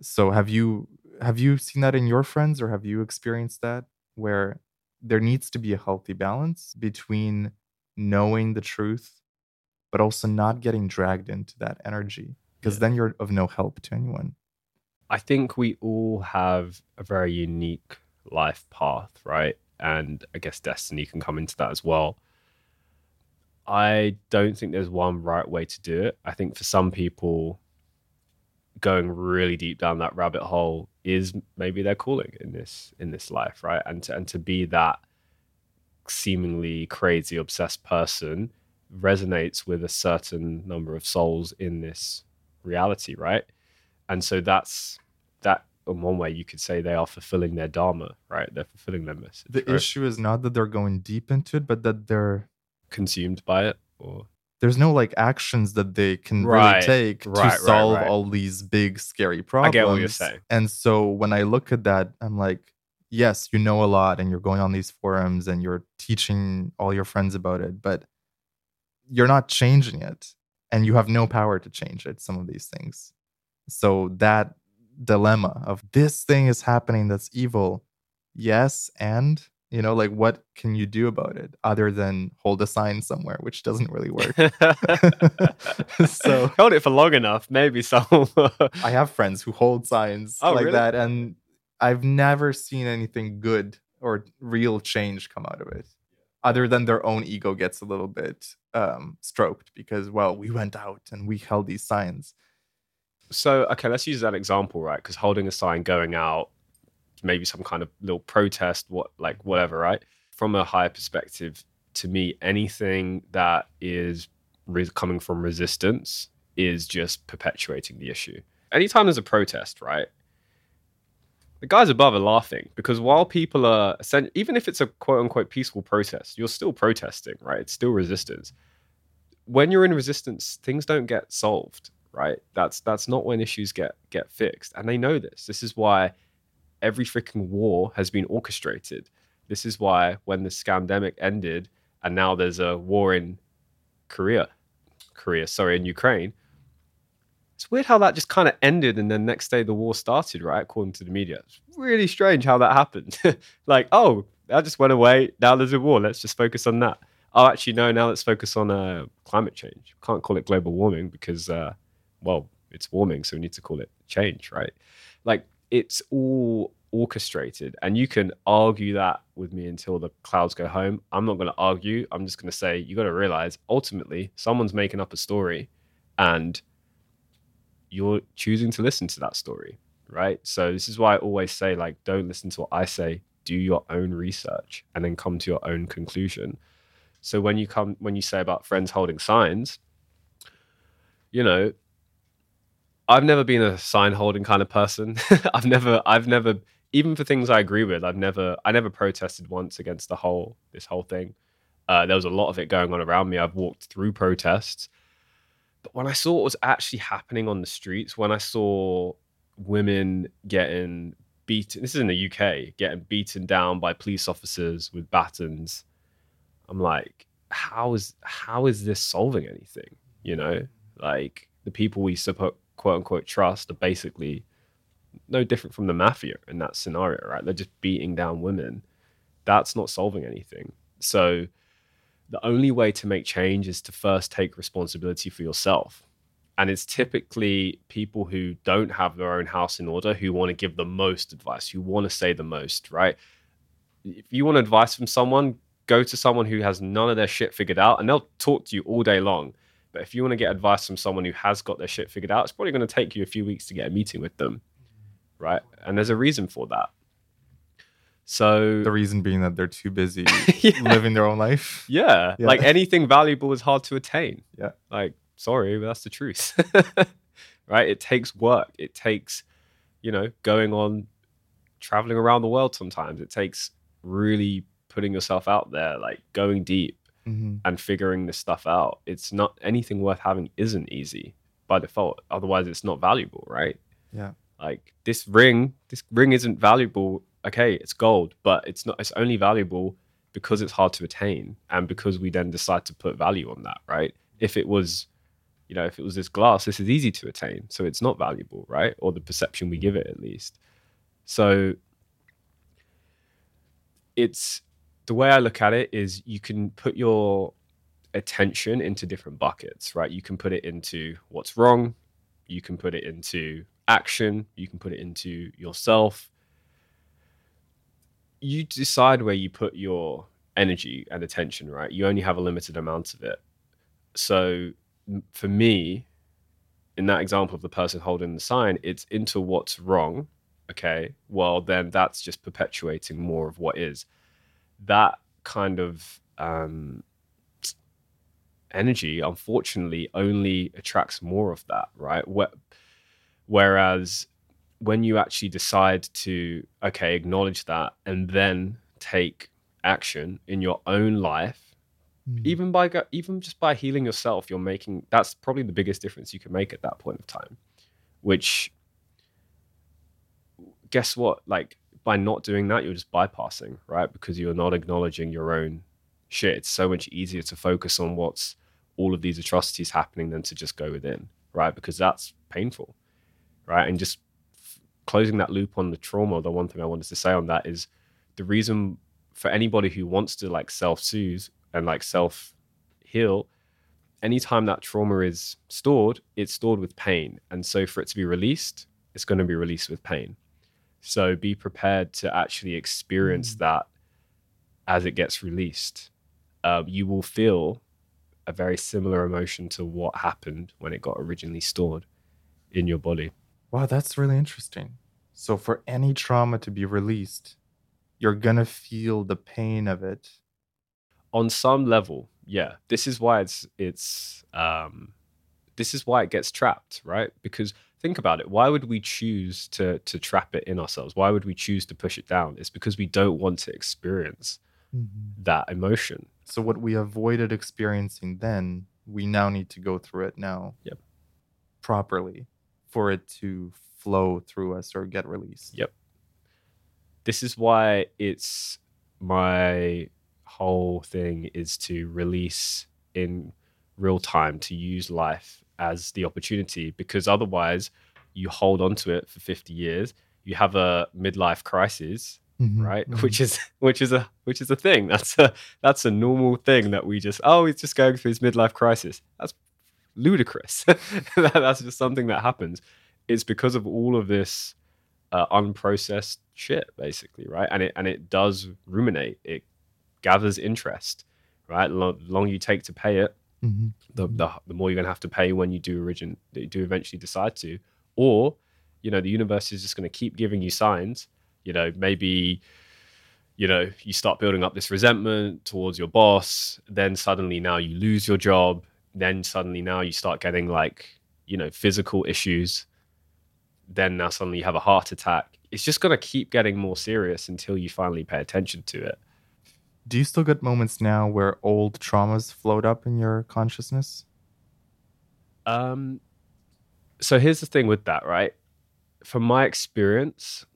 So have you have you seen that in your friends or have you experienced that where there needs to be a healthy balance between knowing the truth but also not getting dragged into that energy? Because yeah. then you're of no help to anyone i think we all have a very unique life path right and i guess destiny can come into that as well I don't think there's one right way to do it. I think for some people, going really deep down that rabbit hole is maybe their calling in this in this life, right? And to, and to be that seemingly crazy obsessed person resonates with a certain number of souls in this reality, right? And so that's that in one way you could say they are fulfilling their dharma, right? They're fulfilling their message. The right? issue is not that they're going deep into it, but that they're consumed by it or there's no like actions that they can right, really take right, to solve all these big scary problems. I get what you're saying. And so when I look at that, I'm like, yes, you know a lot and you're going on these forums and you're teaching all your friends about it, but you're not changing it and you have no power to change it, some of these things. So that dilemma of this thing is happening that's evil, yes, and you know like what can you do about it other than hold a sign somewhere which doesn't really work so hold it for long enough maybe some i have friends who hold signs oh, like really? that and i've never seen anything good or real change come out of it other than their own ego gets a little bit um, stroked because well we went out and we held these signs so okay let's use that example right because holding a sign going out maybe some kind of little protest, what like whatever, right? From a higher perspective, to me, anything that is re- coming from resistance is just perpetuating the issue. Anytime there's a protest, right? The guys above are laughing because while people are, even if it's a quote unquote peaceful protest, you're still protesting, right? It's still resistance. When you're in resistance, things don't get solved, right? That's that's not when issues get get fixed, and they know this. This is why every freaking war has been orchestrated. This is why when the scamdemic ended and now there's a war in Korea, Korea, sorry, in Ukraine, It's weird how that just kind of ended and then next day the war started, right? According to the media. It's really strange how that happened. like, oh, that just went away. Now there's a war. Let's just focus on that. Oh, actually, no, now let's focus on uh, climate change. Can't call it global warming because, uh, well, it's warming. So we need to call it change, right? Like, it's all orchestrated. And you can argue that with me until the clouds go home. I'm not going to argue. I'm just going to say, you got to realize ultimately someone's making up a story and you're choosing to listen to that story, right? So this is why I always say, like, don't listen to what I say, do your own research and then come to your own conclusion. So when you come, when you say about friends holding signs, you know, I've never been a sign holding kind of person. I've never, I've never, even for things I agree with, I've never, I never protested once against the whole, this whole thing. Uh, there was a lot of it going on around me. I've walked through protests. But when I saw what was actually happening on the streets, when I saw women getting beaten, this is in the UK, getting beaten down by police officers with batons, I'm like, how is how is this solving anything? You know, like the people we support quote unquote trust are basically no different from the mafia in that scenario, right? They're just beating down women. That's not solving anything. So the only way to make change is to first take responsibility for yourself. And it's typically people who don't have their own house in order who want to give the most advice, who want to say the most, right? If you want advice from someone, go to someone who has none of their shit figured out and they'll talk to you all day long but if you want to get advice from someone who has got their shit figured out, it's probably going to take you a few weeks to get a meeting with them. Right. And there's a reason for that. So the reason being that they're too busy yeah. living their own life. Yeah. yeah. Like anything valuable is hard to attain. Yeah. Like, sorry, but that's the truth. right. It takes work. It takes, you know, going on traveling around the world sometimes. It takes really putting yourself out there, like going deep, mm-hmm. and figuring this stuff out. It's not anything worth having isn't easy by default. Otherwise, it's not valuable, right? Yeah. Like this ring, this ring isn't valuable. Okay, it's gold, but it's not. It's only valuable because it's hard to attain, and because we then decide to put value on that, right? If it was, you know, if it was this glass, this is easy to attain, so it's not valuable, right? Or the perception we give it, at least. So it's the way I look at it is you can put your attention into different buckets, right? You can put it into what's wrong, you can put it into action, you can put it into yourself. You decide where you put your energy and attention, right? You only have a limited amount of it. So for me, in that example of the person holding the sign, it's into what's wrong. Okay. Well, then that's just perpetuating more of what is that kind of um, energy, unfortunately, only attracts more of that, right? Whereas when you actually decide to, okay, acknowledge that and then take action in your own life, mm. even by even just by healing yourself, you're making that's probably the biggest difference you can make at that point of time. Which, guess what? Like by not doing that, you're just bypassing, right? Because you're not acknowledging your own shit. It's so much easier to focus on what's all of these atrocities happening than to just go within, right? Because that's painful, right? And just f- closing that loop on the trauma, the one thing I wanted to say on that is the reason for anybody who wants to like self soothe and like self heal, anytime that trauma is stored, it's stored with pain. And so for it to be released, it's going to be released with pain. So be prepared to actually experience mm. that as it gets released. Uh, you will feel a very similar emotion to what happened when it got originally stored in your body. Wow, that's really interesting. So, for any trauma to be released, you're going to feel the pain of it. On some level, yeah. This is why it's, it's, um, this is why it gets trapped, right? Because think about it why would we choose to to trap it in ourselves? Why would we choose to push it down? It's because we don't want to experience mm-hmm. that emotion. So what we avoided experiencing then we now need to go through it now yep. properly for it to flow through us or get released. Yep. This is why it's my whole thing is to release in real time to use life as the opportunity because otherwise you hold on to it for 50 years you have a midlife crisis Mhm, right? Mhm. which is which is a which is a thing. That's a that's a normal thing that we just oh he's just going through his midlife crisis. That's ludicrous. That- that's just something that happens. It's because of all of this uh, unprocessed shit basically right? And it and it does ruminate. It gathers interest right? The lo- longer you take to pay it Mhm. the, the, the more you're going to have to pay when you do origin you do eventually decide to. Or you know the universe is just going to keep giving you signs. You know maybe you know you start building up this resentment towards your boss then suddenly now you lose your job then suddenly now you start getting like you know physical issues then now suddenly you have a heart attack. It's just going to keep getting more serious until you finally pay attention to it Do you still get moments now where old traumas float up in your consciousness? Um, so here's the thing with that, right? From my experience,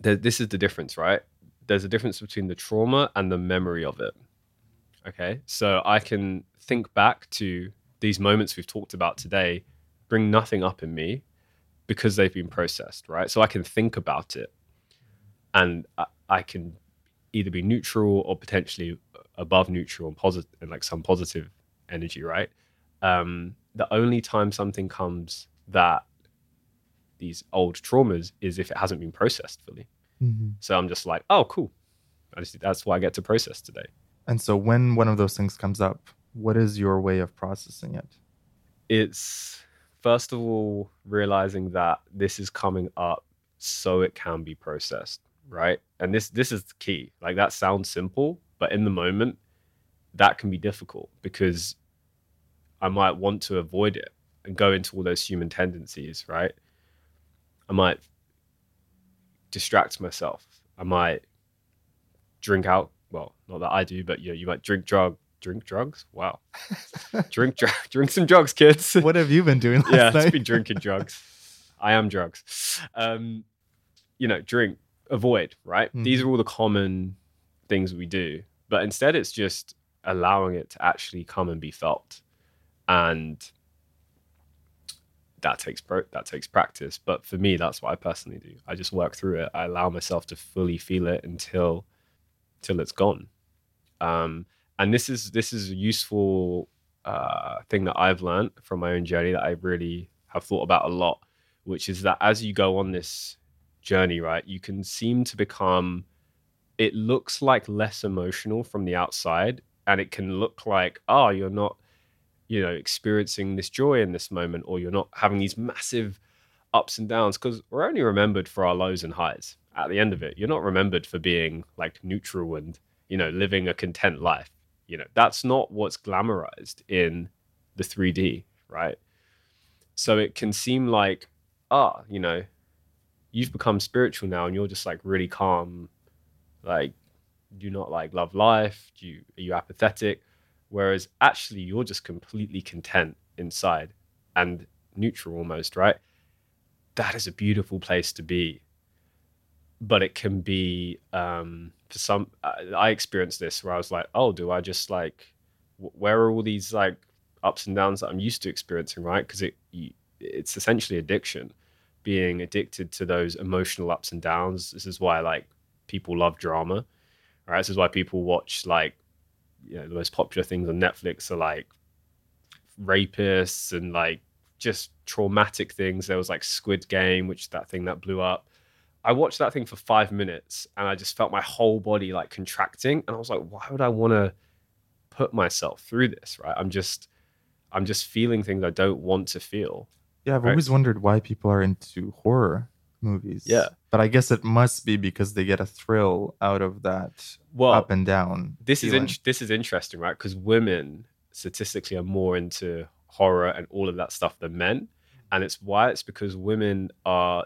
there, this is the difference, right? There's a difference between the trauma and the memory of it. Okay, so I can think back to these moments we've talked about today, bring nothing up in me because they've been processed, right? So I can think about it, and I, I can either be neutral or potentially above neutral and positive, and like some positive energy, right? um, the only time something comes that these old traumas is if it hasn't been processed fully. Mm-hmm. So I'm just like, oh, cool. I just, that's what I get to process today. And so when one of those things comes up, what is your way of processing it? It's first of all realizing that this is coming up so it can be processed, right? And this this is the key. Like that sounds simple, but in the moment, that can be difficult because I might want to avoid it and go into all those human tendencies, right? I might distract myself. I might drink out. Well, not that I do, but you know, you might drink drug, drink drugs. Wow, drink dr- drink some drugs, kids. what have you been doing yeah, night? it's been drinking drugs. I am drugs. Um, you know, drink, avoid. Right. These Mhm. are all the common things we do, but instead, it's just allowing it to actually come and be felt, and that takes pro- that takes practice. But for me, that's what I personally do. I just work through it. I allow myself to fully feel it until till it's gone. Um, and this is this is a useful uh, thing that I've learned from my own journey that I really have thought about a lot, which is that as you go on this journey, right, you can seem to become. It looks like less emotional from the outside, and it can look like, oh, you're not, you know, experiencing this joy in this moment, or you're not having these massive ups and downs, because we're only remembered for our lows and highs. At the end of it, you're not remembered for being like neutral and you know living a content life you know that's not what's glamorized in the 3d right so it can seem like ah you know you've become spiritual now and you're just like really calm like do not like love life do you are you apathetic? Whereas actually you're just completely content inside and neutral almost right? That is a beautiful place to be. But it can be um for some I, experienced this where i was like oh do i just like wh- where are all these like ups and downs that i'm used to experiencing right? Because it it's essentially addiction being addicted to those emotional ups and downs this is why like people love drama right this is why people watch like you know the most popular things on netflix are like rapists and like just traumatic things there was like squid game which that thing that blew up I watched that thing for five minutes and I just felt my whole body like contracting. And I was like, why would I want to put myself through this? Right. I'm just, I'm just feeling things I don't want to feel. Yeah, I've Right. always wondered why people are into horror movies. Yeah. But I guess it must be because they get a thrill out of that Well, up and down. this is in, this is interesting, right? Because women statistically are more into horror and all of that stuff than men, and it's why it's because women are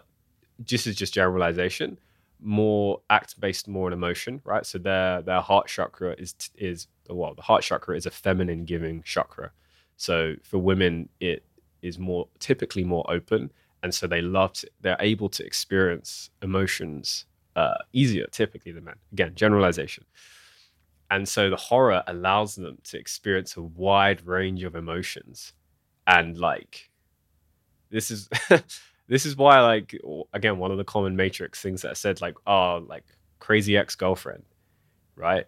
just as just generalization more act based more on emotion right so their their heart chakra is is well the heart chakra is a feminine giving chakra so for women it is more typically more open and so they love to, they're able to experience emotions uh, easier typically than men. Again generalization. And so the horror allows them to experience a wide range of emotions. And like this is this is why like again one of the common matrix things that I said like oh like crazy ex-girlfriend right?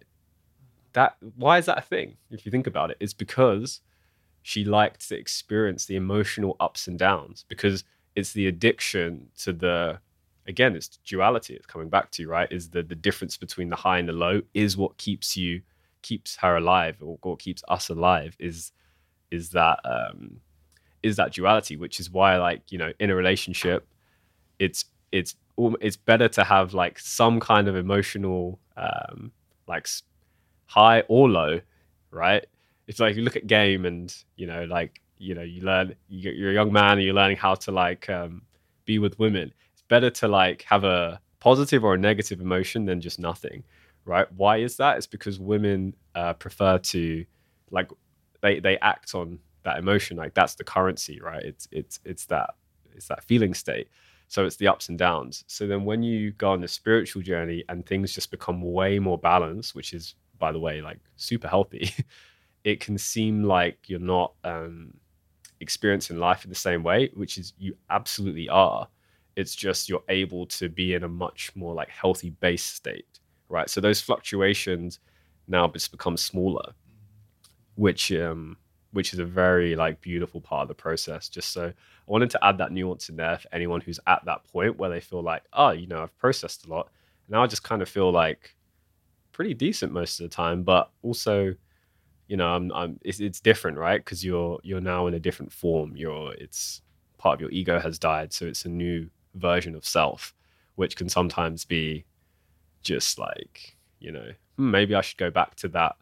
That why is that a thing if you think about it it's because she liked to experience the emotional ups and downs because it's the addiction to the again it's duality it's coming back to right? Is the the difference between the high and the low is what keeps you keeps her alive or what keeps us alive is is that um is that duality which is why like you know in a relationship it's it's it's better to have like some kind of emotional um like high or low right it's like you look at game and you know like you know you learn you're a young man and you're learning how to like um, be with women. It's better to like have a positive or a negative emotion than just nothing right? Why is that? It's because women uh, prefer to like they they act on that emotion like that's the currency right? It's it's it's that it's that feeling state. So it's the ups and downs. So then when you go on the spiritual journey and things just become way more balanced which is by the way like super healthy it can seem like you're not um, experiencing life in the same way, which is you absolutely are. It's just you're able to be in a much more like healthy base state, right? So those fluctuations now just become smaller, which um, which is a very like beautiful part of the process. Just so I wanted to add that nuance in there for anyone who's at that point where they feel like, oh, you know, I've processed a lot. Now I just kind of feel like pretty decent most of the time, but also you know, I'm, I'm it's, it's different, right? Because you're you're now in a different form. You're it's part of your ego has died, so it's a new version of self, which can sometimes be just like you know hmm, maybe I should go back to that.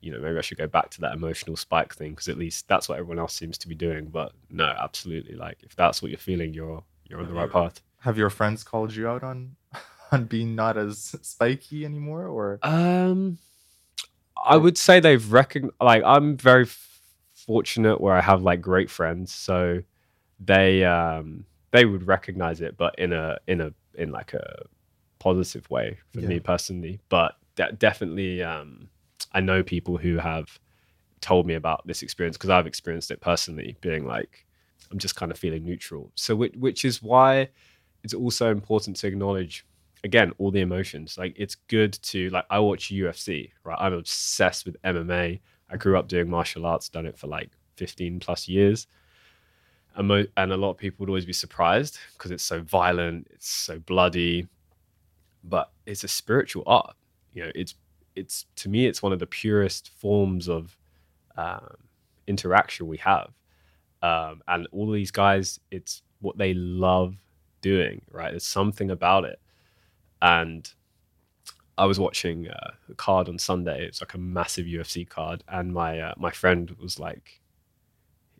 You know, maybe I should go back to that emotional spike thing because at least that's what everyone else seems to be doing. But no, absolutely, like if that's what you're feeling, you're you're on the right path. Have your friends called you out on on being not as spiky anymore, or um? I would say they've recognized. Like, I'm very f- fortunate where I have like great friends, so they um they would recognize it, but in a in a in like a positive way for yeah. me personally. But de- definitely, um, I know people who have told me about this experience because I've experienced it personally, being like, I'm just kind of feeling neutral. So, which, which is why it's also important to acknowledge again all the emotions. Like it's good to like i watch ufc right? I'm obsessed with mma i grew up doing martial arts done it for like 15 plus years. And, mo- and a lot of people would always be surprised because it's so violent it's so bloody but it's a spiritual art you know? It's it's to me it's one of the purest forms of um, interaction we have. Um, and all these guys it's what they love doing right? There's something about it and I was watching uh, a card on Sunday. It's like a massive UFC card, and my uh, my friend was like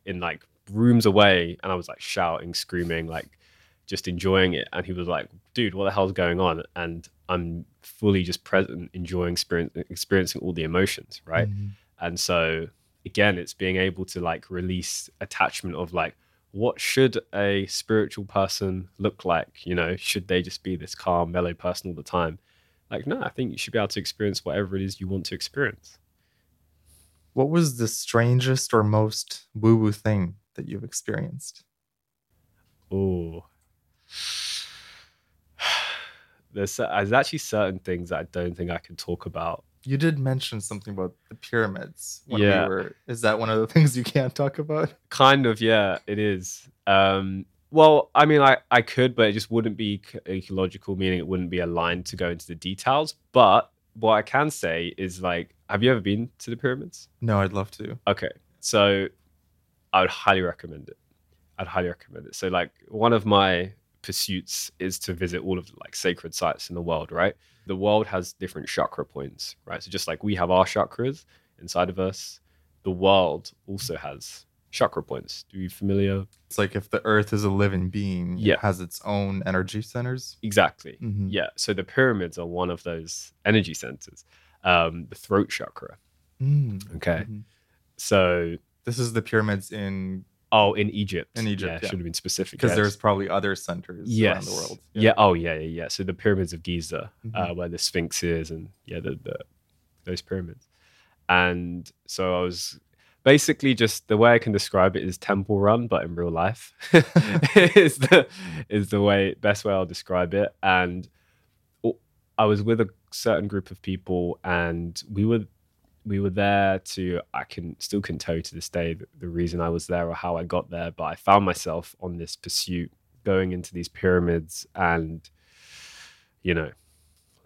in like rooms away, and I was like shouting, screaming, like just enjoying it. And he was like, "Dude, what the hell's going on?" And I'm fully just present, enjoying experience, experiencing all the emotions, right? Mm-hmm. And so again, it's being able to like release attachment of like what should a spiritual person look like? You know, should they just be this calm, mellow person all the time? Like, no, I think you should be able to experience whatever it is you want to experience. What was the strangest or most woo woo thing that you've experienced? Oh, there's, there's actually certain things that I don't think I can talk about you did mention something about the pyramids when yeah. we were is that one of the things you can't talk about? Kind of yeah it is. Um well i mean i i could but it just wouldn't be ecological meaning it wouldn't be aligned to go into the details. But what i can say is like have you ever been to the pyramids? No i'd love to. Okay so i would highly recommend it. I'd highly recommend it. So like one of my pursuits is to visit all of the like sacred sites in the world right the world has different chakra points, right? So just like we have our chakras inside of us, the world also has chakra points. Do you familiar? It's like if the earth is a living being, yeah. it has its own energy centers. Exactly. Mm-hmm. Yeah. So the pyramids are one of those energy centers. Um, the throat chakra. Mm. Okay. Mm-hmm. So this is the pyramids in Oh, in Egypt. In Egypt, yeah, yeah. should have been specific because yes. there's probably other centers yes. around the world. Yeah. yeah. Oh, yeah, yeah, yeah. So the pyramids of Giza, mm-hmm. uh, where the Sphinx is, and yeah, the, the those pyramids. And so I was basically just the way I can describe it is temple run, but in real life is the is the way best way I'll describe it. And I was with a certain group of people, and we were we were there to I can still can tell you to this day the, the reason I was there or how I got there, but I found myself on this pursuit going into these pyramids and you know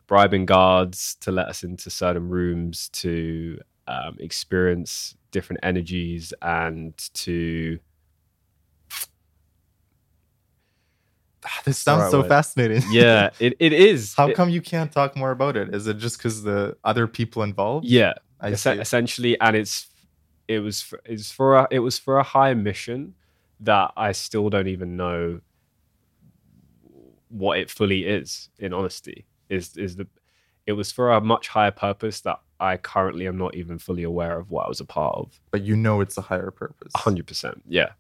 bribing guards to let us into certain rooms to um, experience different energies and to this sounds right so fascinating. Yeah it, it is. How It- come you can't talk more about it? Is it just because the other people involved? Yeah Es- essentially and it's it was for, it's for a, it was for a high mission that i still don't even know what it fully is in honesty is is the it was for a much higher purpose that i currently am not even fully aware of what i was a part of. But you know it's a higher purpose. 100% yeah.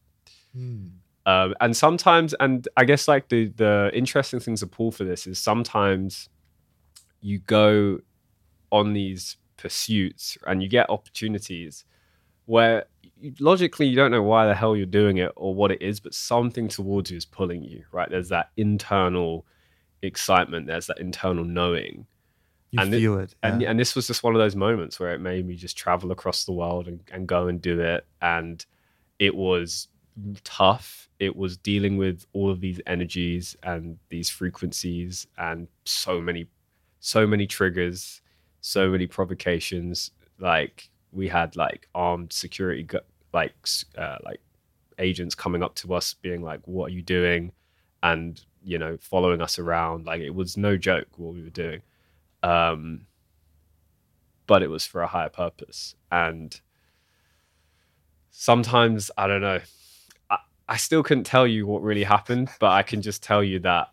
Hmm. um, and sometimes and i guess like the the interesting thing to pull for this is sometimes you go on these pursuits and you get opportunities where you, logically you don't know why the hell you're doing it or what it is but something towards you is pulling you right? There's that internal excitement. There's that internal knowing. You And feel it, and yeah. and this was just one of those moments where it made me just travel across the world and, and go and do it. And it was tough. It was dealing with all of these energies and these frequencies and so many so many triggers so many provocations. Like we had like armed security like uh, like agents coming up to us being like what are you doing? and you know following us around. Like it was no joke what we were doing. Um but it was for a higher purpose. And sometimes i don't know I, I still couldn't tell you what really happened but i can just tell you that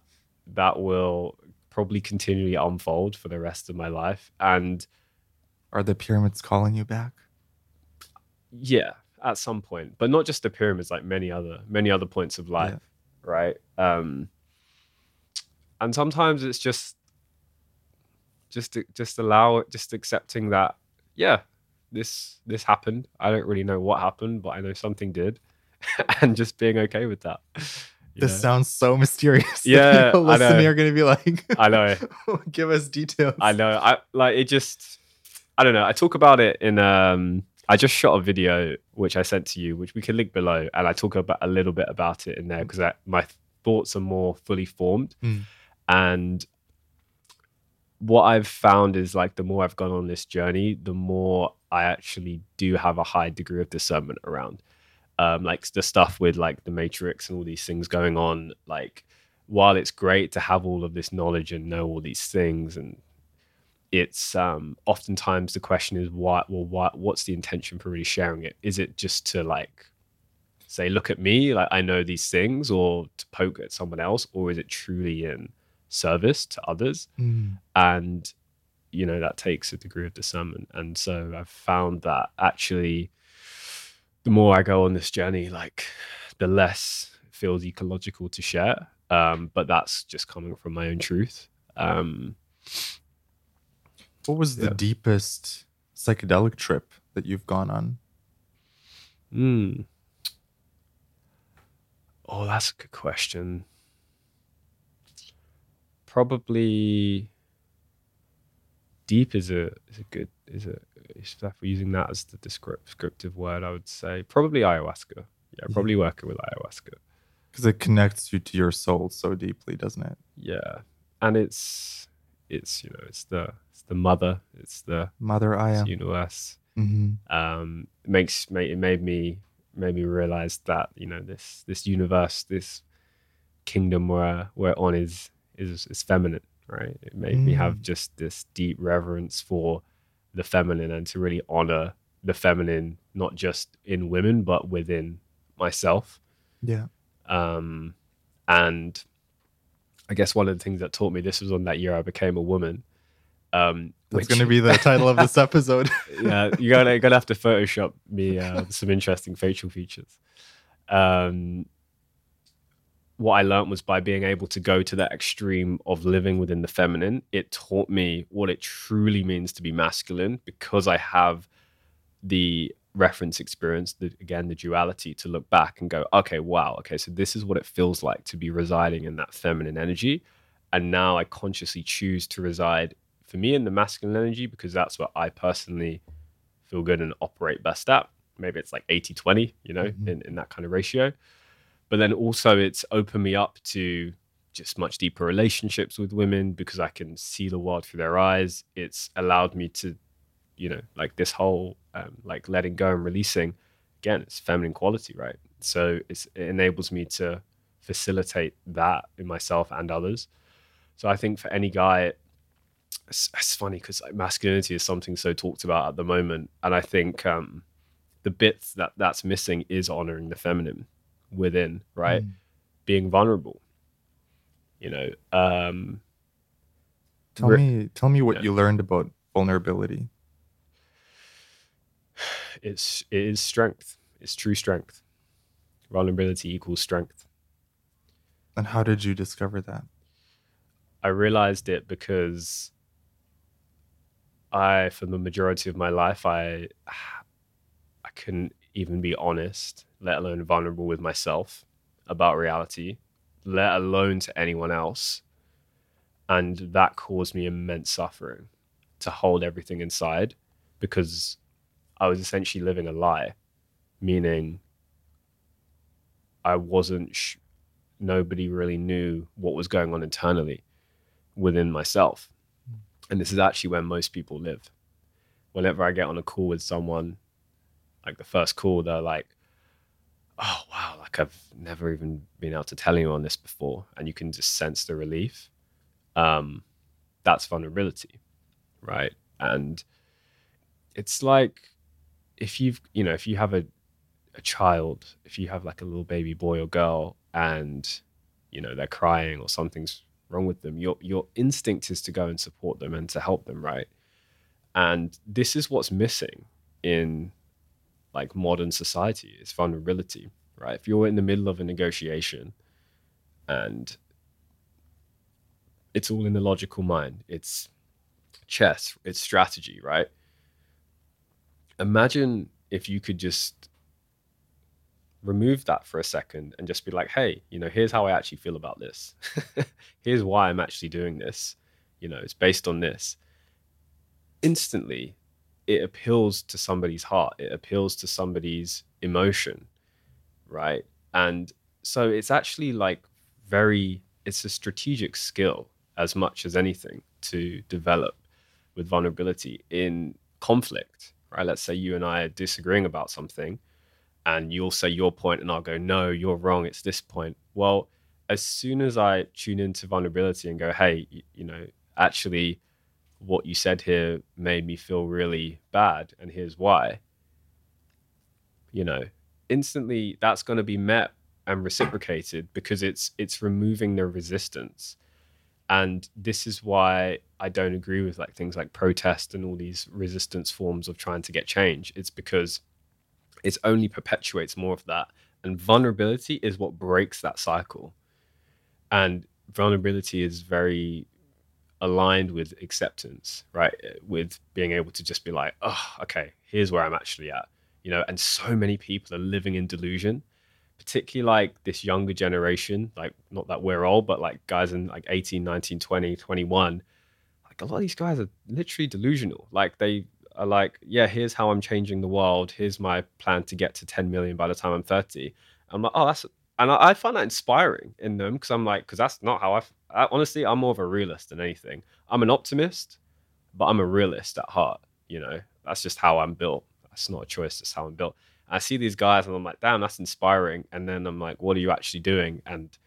that will probably continually unfold for the rest of my life. And are the pyramids calling you back? Yeah at some point but not just the pyramids like many other many other points of life right? Um and sometimes it's just just just allow just accepting that yeah this this happened. I don't really know what happened but i know something did. And just being okay with that this sounds so mysterious Yeah, people listening are gonna be like i know give us details I know. I like it just I don't know. I talk about it in um I just shot a video which I sent to you, which we can link below, and I talk about a little bit about it in there because my thoughts are more fully formed. Mm. And what I've found is like the more I've gone on this journey, the more I actually do have a high degree of discernment around. Um, like the stuff with like the Matrix and all these things going on, like while it's great to have all of this knowledge and know all these things and it's um oftentimes the question is why well why what's the intention for really sharing it? Is it just to like say look at me like i know these things or to poke at someone else or is it truly in service to others? Mm. and you know that takes a degree of discernment. And so i've found that actually the more i go on this journey like the less it feels ecological to share um but that's just coming from my own truth um what was the Yeah. deepest psychedelic trip that you've gone on Mm. Oh, that's a good question. Probably deep is a is a good is a if we're using that as the descriptive word, I would say probably ayahuasca. Yeah, Yeah. probably working with ayahuasca. because it connects you to your soul so deeply doesn't it Yeah, and it's it's you know it's the it's the mother, it's the mother aya universe. hmm um, it makes ma- it made me made me realize that you know this this universe, this kingdom we're we're on is is is feminine, right? It made me have Mm. just this deep reverence for the feminine and to really honor the feminine, not just in women but within myself. yeah Um, and I guess one of the things that taught me this was on that year I became a woman. Um, that's going to be the title of this episode yeah, you're gonna, you're gonna have to Photoshop me uh, some interesting facial features. Um, what I learned was by being able to go to that extreme of living within the feminine, it taught me what it truly means to be masculine because I have the reference experience, the, again, the duality to look back and go, okay, wow, okay, so this is what it feels like to be residing in that feminine energy. And now I consciously choose to reside for me in the masculine energy because that's what I personally feel good and operate best at. Maybe it's like 80 20, you know, mm-hmm. in, in that kind of ratio. But then also it's opened me up to just much deeper relationships with women because I can see the world through their eyes. It's allowed me to, you know, like this whole um, like letting go and releasing. Again, it's feminine quality, right? So it enables me to facilitate that in myself and others. So I think for any guy, it's, it's funny because like masculinity is something so talked about at the moment, and I think um, the bits that that's missing is honoring the feminine within, right? Mm. Being vulnerable, you know. Um, tell me, tell me what you learned about vulnerability. It's it is strength. It's true strength. Vulnerability equals strength. And how did you discover that? I realized it because I, for the majority of my life, I I couldn't even be honest, let alone vulnerable with myself about reality, let alone to anyone else. And that caused me immense suffering to hold everything inside because I was essentially living a lie, meaning I wasn't, sh- nobody really knew what was going on internally within myself. And this is actually where most people live. Whenever I get on a call with someone, like the first call, they're like, oh, wow, like I've never even been able to tell anyone this before. And you can just sense the relief. Um, that's vulnerability, right? And it's like if you've, you know, if you have a, a child, if you have like a little baby boy or girl and, you know, they're crying or something's wrong with them, your your instinct is to go and support them and to help them, right? And this is what's missing in like modern society is vulnerability, right? If you're in the middle of a negotiation and it's all in the logical mind, it's chess, it's strategy, right? Imagine if you could just remove that for a second and just be like, hey, you know, here's how I actually feel about this. here's why I'm actually doing this. You know, it's based on this. Instantly, it appeals to somebody's heart, it appeals to somebody's emotion, right? And so it's actually like very, it's a strategic skill as much as anything to develop with vulnerability in conflict, right? Let's say you and I are disagreeing about something and you'll say your point and I'll go, no, you're wrong. It's this point. Well, as soon as I tune into vulnerability and go, hey, you, know, actually, what you said here made me feel really bad, and here's why. You know, instantly that's going to be met and reciprocated because it's it's removing the resistance and this is why i don't agree with like things like protest and all these resistance forms of trying to get change it's because it only perpetuates more of that. And vulnerability is what breaks that cycle. And vulnerability is very aligned with acceptance, right? Uh, with being able to just be like, oh, okay, here's where I'm actually at. You know, and so many people are living in delusion, particularly like this younger generation, like not that we're old, but like guys in like 18, 19, 20, 21. Like a lot of these guys are literally delusional. Like they are like, yeah, here's how I'm changing the world. Here's my plan to get to 10 million by the time I'm 30. I'm like, oh, that's, and I, I find that inspiring in them because I'm like, because that's not how I, I, honestly, I'm more of a realist than anything. I'm an optimist, but I'm a realist at heart. You know, that's just how I'm built. That's not a choice. That's how I'm built. And I see these guys and I'm like, damn, that's inspiring. And then I'm like, what are you actually doing? And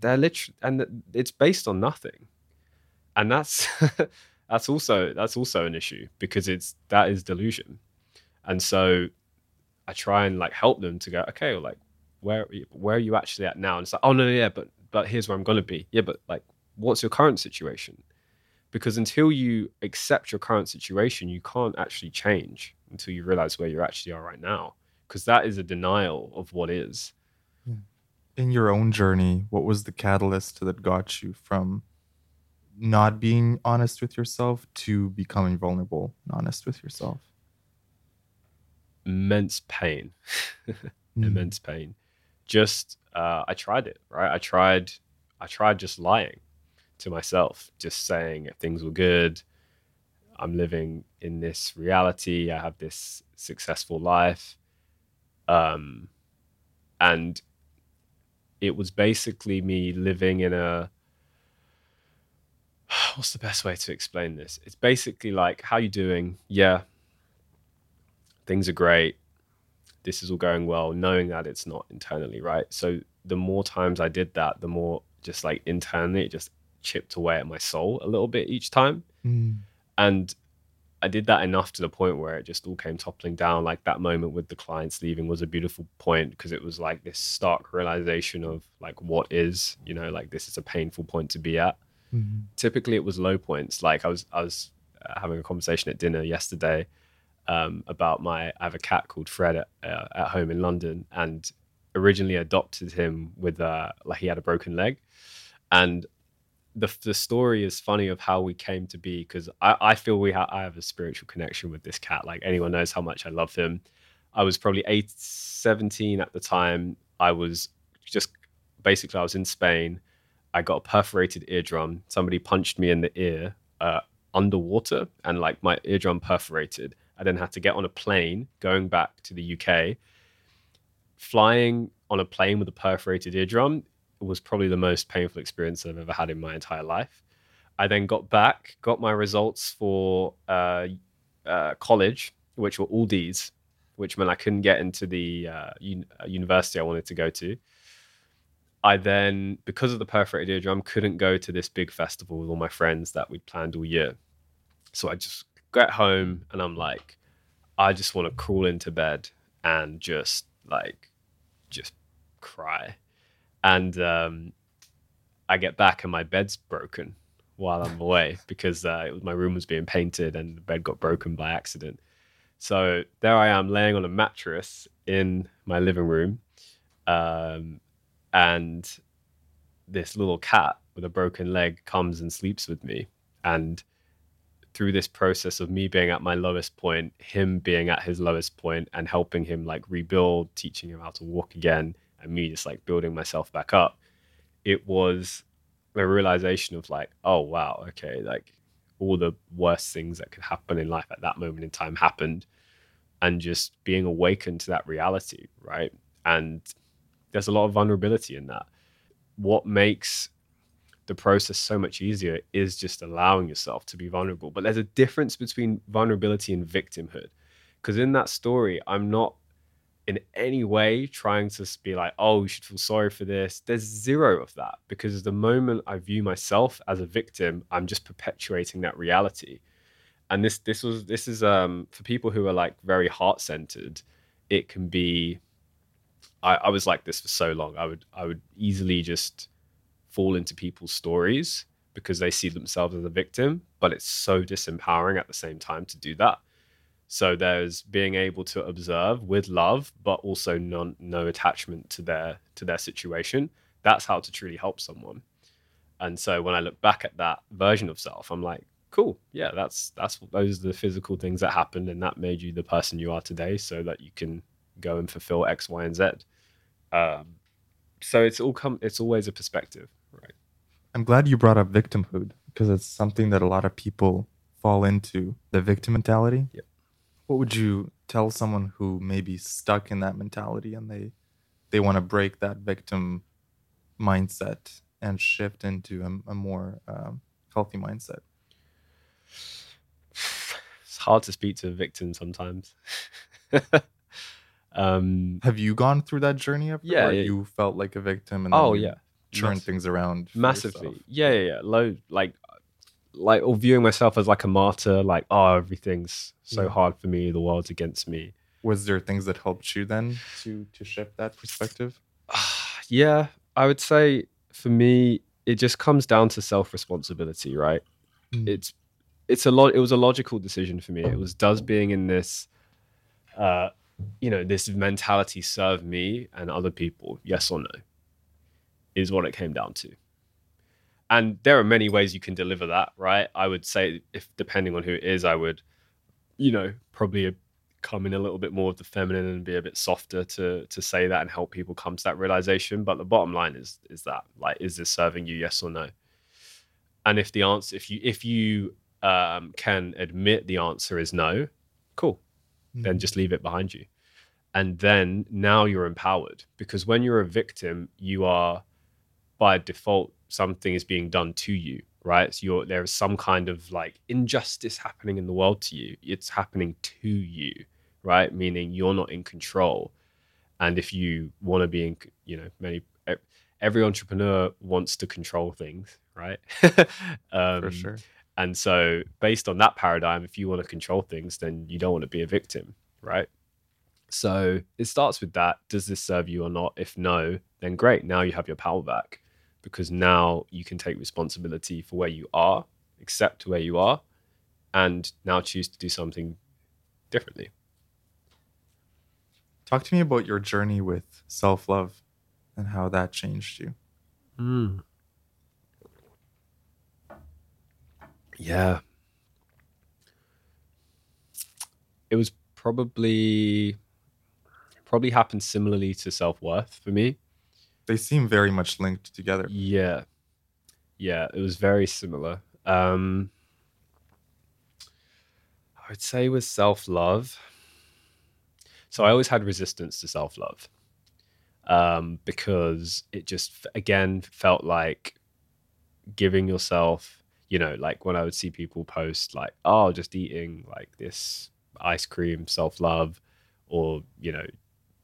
they're literally, and it's based on nothing. And that's, that's also that's also an issue because it's that is delusion and so i try and like help them to go okay well, like where where are you actually at now and it's like oh no, no yeah but but here's where i'm going to be yeah but like what's your current situation because until you accept your current situation you can't actually change until you realize where you actually are right now because that is a denial of what is in your own journey what was the catalyst that got you from not being honest with yourself to becoming vulnerable and honest with yourself? immense pain, Mm. immense pain. Just uh, I tried it, right? I tried, I tried just lying to myself, just saying things were good. I'm living in this reality. I have this successful life, um, and it was basically me living in a what's the best way to explain this it's basically like how you doing yeah things are great this is all going well knowing that it's not internally right so the more times i did that the more just like internally it just chipped away at my soul a little bit each time Mm. and I did that enough to the point where it just all came toppling down. Like that moment with the clients leaving was a beautiful point because it was like this stark realization of like what is, you know, like this is a painful point to be at. Mm. Typically, it was low points. Like I was, I was uh, having a conversation at dinner yesterday um, about my. I have a cat called Fred at, uh, at home in London, and originally adopted him with uh, like he had a broken leg, and the the story is funny of how we came to be because I, I feel we ha- I have a spiritual connection with this cat. Like anyone knows how much I love him. I was probably eight, 17 at the time. I was just basically I was in Spain. I got a perforated eardrum. Somebody punched me in the ear uh, underwater, and like my eardrum perforated. I then had to get on a plane going back to the UK. Flying on a plane with a perforated eardrum was probably the most painful experience I've ever had in my entire life. I then got back, got my results for uh, uh, college, which were all D's, which meant I couldn't get into the uh, un- uh, university I wanted to go to. I then, because of the perforated eardrum, couldn't go to this big festival with all my friends that we'd planned all year. So I just get home and I'm like, I just want to crawl into bed and just like, just cry and um, I get back and my bed's broken while I'm away because uh, was, my room was being painted and the bed got broken by accident. So there I am laying on a mattress in my living room, um, and this little cat with a broken leg comes and sleeps with me. And through this process of me being at my lowest point, him being at his lowest point, and helping him like rebuild, teaching him how to walk again, and me just like building myself back up, it was a realization of like, oh wow, okay, like all the worst things that could happen in life at that moment in time happened, and just being awakened to that reality, right? And there's a lot of vulnerability in that. What makes the process so much easier is just allowing yourself to be vulnerable. But there's a difference between vulnerability and victimhood. Because in that story, I'm not in any way trying to be like, oh, you should feel sorry for this. There's zero of that because the moment I view myself as a victim, I'm just perpetuating that reality. And this this was this is um for people who are like very heart centered, it can be I, I was like this for so long. I would I would easily just fall into people's stories because they see themselves as a victim, but it's so disempowering at the same time to do that. So there's being able to observe with love, but also non, no attachment to their to their situation. That's how to truly help someone. And so when I look back at that version of self, I'm like, cool, yeah, that's that's those are the physical things that happened, and that made you the person you are today, so that you can go and fulfill X, Y, and Z. Um, so it's all come. It's always a perspective? I'm glad you brought up victimhood because it's something that a lot of people fall into the victim mentality. Yep. What would you tell someone who may be stuck in that mentality and they they want to break that victim mindset and shift into a, a more um, healthy mindset? It's hard to speak to a victim sometimes. um, Have you gone through that journey ever? Yeah, or yeah. you felt like a victim and oh then you yeah, turn things around massively. Yeah, yeah, yeah. Low, like, like, or viewing myself as like a martyr. Like, oh, everything's so Yeah. hard for me. The world's against me. Was there things that helped you then to to shift that perspective? yeah, I would say for me, it just comes down to self responsibility, right? Mm. It's it's a lot. It was a logical decision for me. It was does being in this, uh, you know, this mentality serve me and other people? Yes or no? Is what it came down to. And there are many ways you can deliver that, right? I would say if depending on who it is, I would, you know, probably come in a little bit more of the feminine and be a bit softer to to say that and help people come to that realization. But the bottom line is is that like, is this serving you? Yes or no? And if the answer, if you if you um, can admit the answer is no, cool, mm-hmm. then just leave it behind you. And then now you're empowered because when you're a victim, you are by default something is being done to you right? So you're there is some kind of like injustice happening in the world to you. It's happening to you right? Meaning you're not in control. And if you want to be in you know many every entrepreneur wants to control things right? Um, for sure. and so based on that paradigm if you want to control things then you don't want to be a victim right? So it starts with that. Does this serve you or not? If no then great. Now you have your power back because now you can take responsibility for where you are, accept where you are, and now choose to do something differently. Talk to me about your journey with self love and how that changed you. Mm. Yeah. It was probably probably happened similarly to self worth for me they seem very much linked together. Yeah, yeah, it was very similar. Um, I would say with self love. So I always had resistance to self love um, because it just again felt like giving yourself, you know, like when I would see people post like, "Oh, just eating like this ice cream, self love," or you know,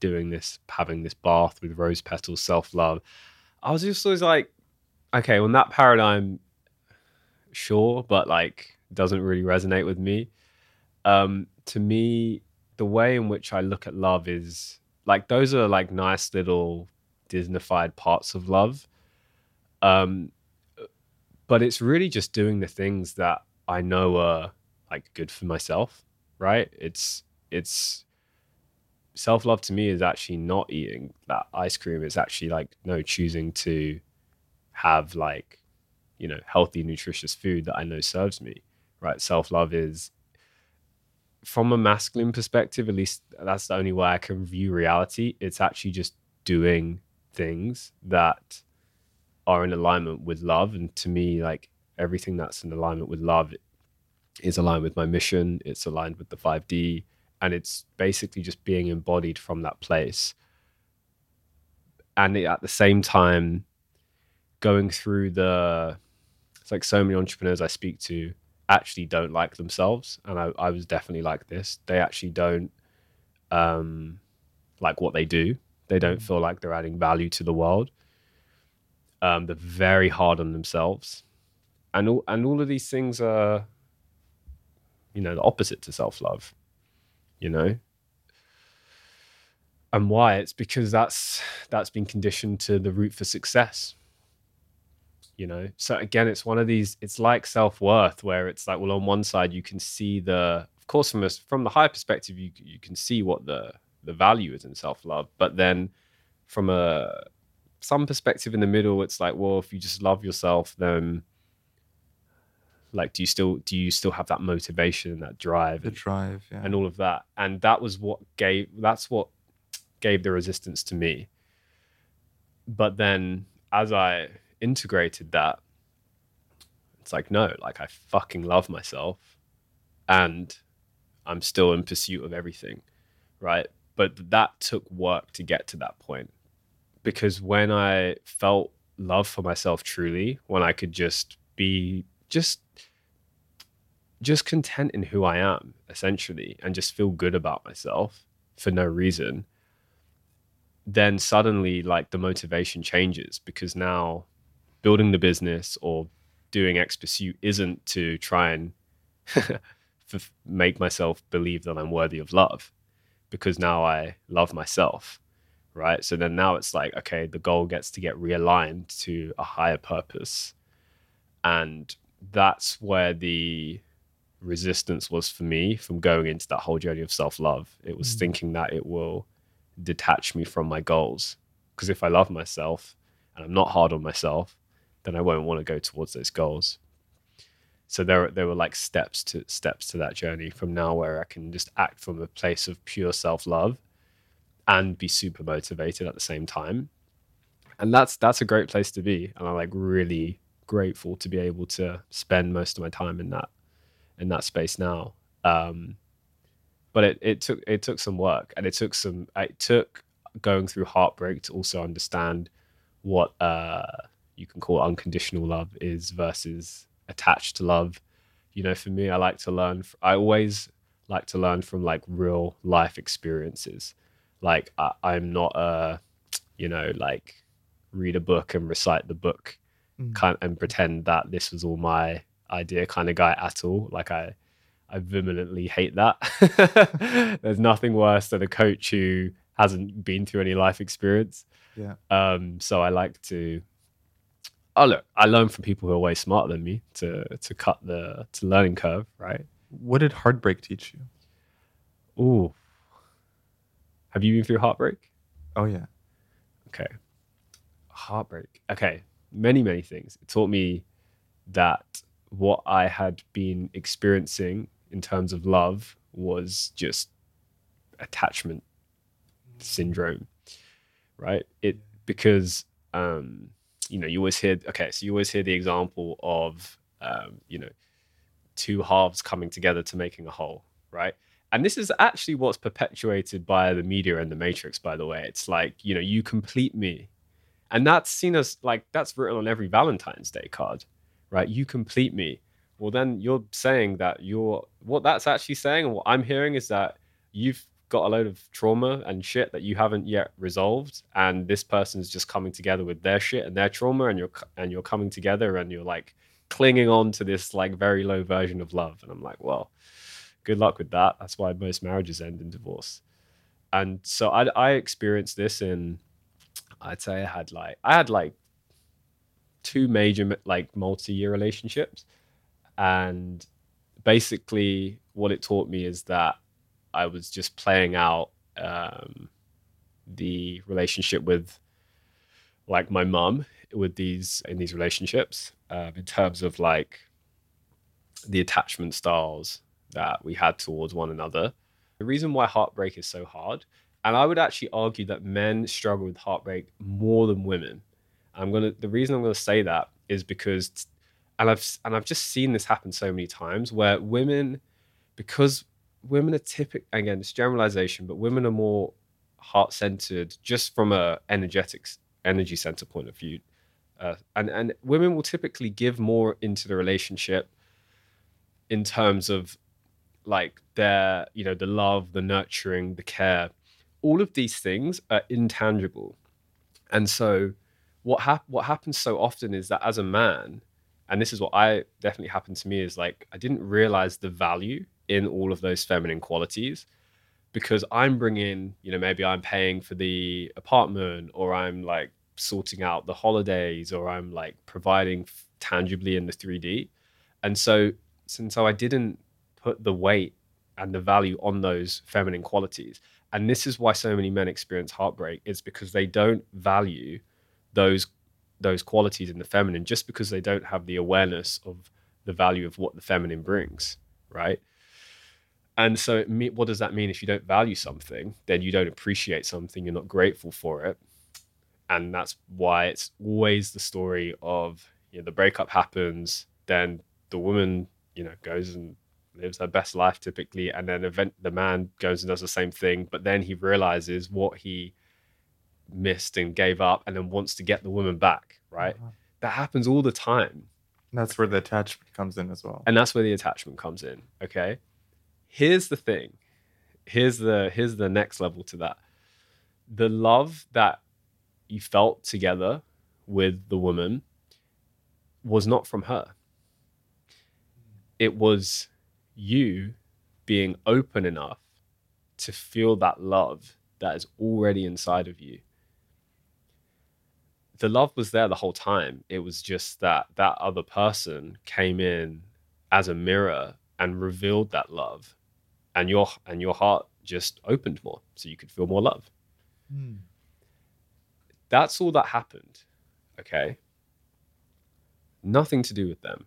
doing this, having this bath with rose petals, self love. I was just always like, okay, well, that paradigm, sure, but like doesn't really resonate with me. Um, to me, the way in which I look at love is like those are like nice little Disneyfied parts of love. Um, but it's really just doing the things that I know are like good for myself, right? It's it's self love to me is actually not eating that ice cream. It's actually like no choosing to have like you know healthy, nutritious food that I know serves me. Right. Self love is from a masculine perspective, at least that's the only way I can view reality. It's actually just doing things that are in alignment with love. And to me, like everything that's in alignment with love is aligned with my mission. It's aligned with the 5D and it's basically just being embodied from that place. And at the same time going through the it's like so many entrepreneurs i speak to actually don't like themselves. And i, I was definitely like this. They actually don't um, like what they do. They don't mm. feel like they're adding value to the world. Um, they're very hard on themselves. And all, and all of these things are you know the opposite to self-love you know? And why? It's because that's that's been conditioned to the route for success you know? So again it's one of these it's like self-worth where it's like well on one side you can see the of course from a, from the high perspective you you can see what the the value is in self-love but then from a some perspective in the middle it's like well if you just love yourself then like do you still do you still have that motivation and that drive the and, drive yeah. and all of that? And that was what gave that's what gave the resistance to me. But then as i integrated that it's like no like i fucking love myself and i'm still in pursuit of everything right? But that took work to get to that point. Because when i felt love for myself truly when i could just be just just content in who I am essentially and just feel good about myself for no reason then suddenly like the motivation changes because now building the business or doing X pursuit isn't to try and make myself believe that I'm worthy of love because now I love myself right? So then now it's like okay the goal gets to get realigned to a higher purpose and that's where the resistance was for me from going into that whole journey of self love. It was mm. thinking that it will detach me from my goals. Because if I love myself and I'm not hard on myself, then I won't want to go towards those goals. so there there were like steps to steps to that journey from now where I can just act from a place of pure self love and be super motivated at the same time. And that's that's a great place to be. And I'm like really grateful to be able to spend most of my time in that in that space now. Um, but it, it took it took some work and it took some it took going through heartbreak to also understand what uh, you can call unconditional love is versus attached to love. You know, for me, I like to learn. I always like to learn from like real life experiences. Like I, I'm not a, you know, like read a book and recite the book. Kind and pretend that this was all my idea kind of guy at all. Like I, I vehemently hate that. There's nothing worse than a coach who hasn't been through any life experience. Yeah. Um, so I like to oh look, I learn from people who are way smarter than me to to cut the to learning curve, right? What did heartbreak teach you? Ooh. Have you been through heartbreak? Oh yeah. Okay. Heartbreak. Okay. Many, many things. It taught me that what I had been experiencing in terms of love was just attachment syndrome. Right? It because um you know, you always hear, okay, so you always hear the example of, um, you know, two halves coming together to making a whole, right? And this is actually what's perpetuated by the media and the matrix, by the way. It's like, you know, you complete me. And that's seen as like, that's written on every Valentine's Day card, right? You complete me. Well, then you're saying that you're, what that's actually saying, and what I'm hearing is that you've got a load of trauma and shit that you haven't yet resolved and this person's just coming together with their shit and their trauma and you're and you're coming together and you're like clinging on to this like very low version of love and i'm like well good luck with that that's why most marriages end in divorce and so i i experienced this in i'd say i had like i had like two major like multi-year relationships and basically what it taught me is that I was just playing out um, the relationship with like my mum with these in these relationships um, in terms of like the attachment styles that we had towards one another. The reason why heartbreak is so hard, and I would actually argue that men struggle with heartbreak more than women. I'm gonna the reason I'm gonna say that is because and I've and I've just seen this happen so many times where women because women are typical again it's generalization but women are more heart centered just from a energetics energy center point of view uh, and and women will typically give more into the relationship in terms of like their you know the love the nurturing the care all of these things are intangible and so what hap- what happens so often is that as a man and this is what i definitely happened to me is like i didn't realize the value in all of those feminine qualities because I'm bringing, you know, maybe I'm paying for the apartment or I'm like sorting out the holidays or I'm like providing tangibly in the 3D. And so, since so I didn't put the weight and the value on those feminine qualities. And this is why so many men experience heartbreak is because they don't value those those qualities in the feminine just because they don't have the awareness of the value of what the feminine brings, right? And so, what does that mean? If you don't value something, then you don't appreciate something, you're not grateful for it. And that's why it's always the story of, you know, the breakup happens, then the woman, you know, goes and lives her best life typically. And then event, the man goes and does the same thing. But then he realizes what he missed and gave up and then wants to get the woman back, right? Uh-huh. That happens all the time. That's where the attachment comes in as well. And that's where the attachment comes in. Okay here's the thing here's the here's the next level to that the love that you felt together with the woman was not from her it was you being open enough to feel that love that is already inside of you. The love was there the whole time. It was just that that other person came in as a mirror and revealed that love and your and your heart just opened more so you could feel more love. Mm. that's all that happened okay? Nothing to do with them.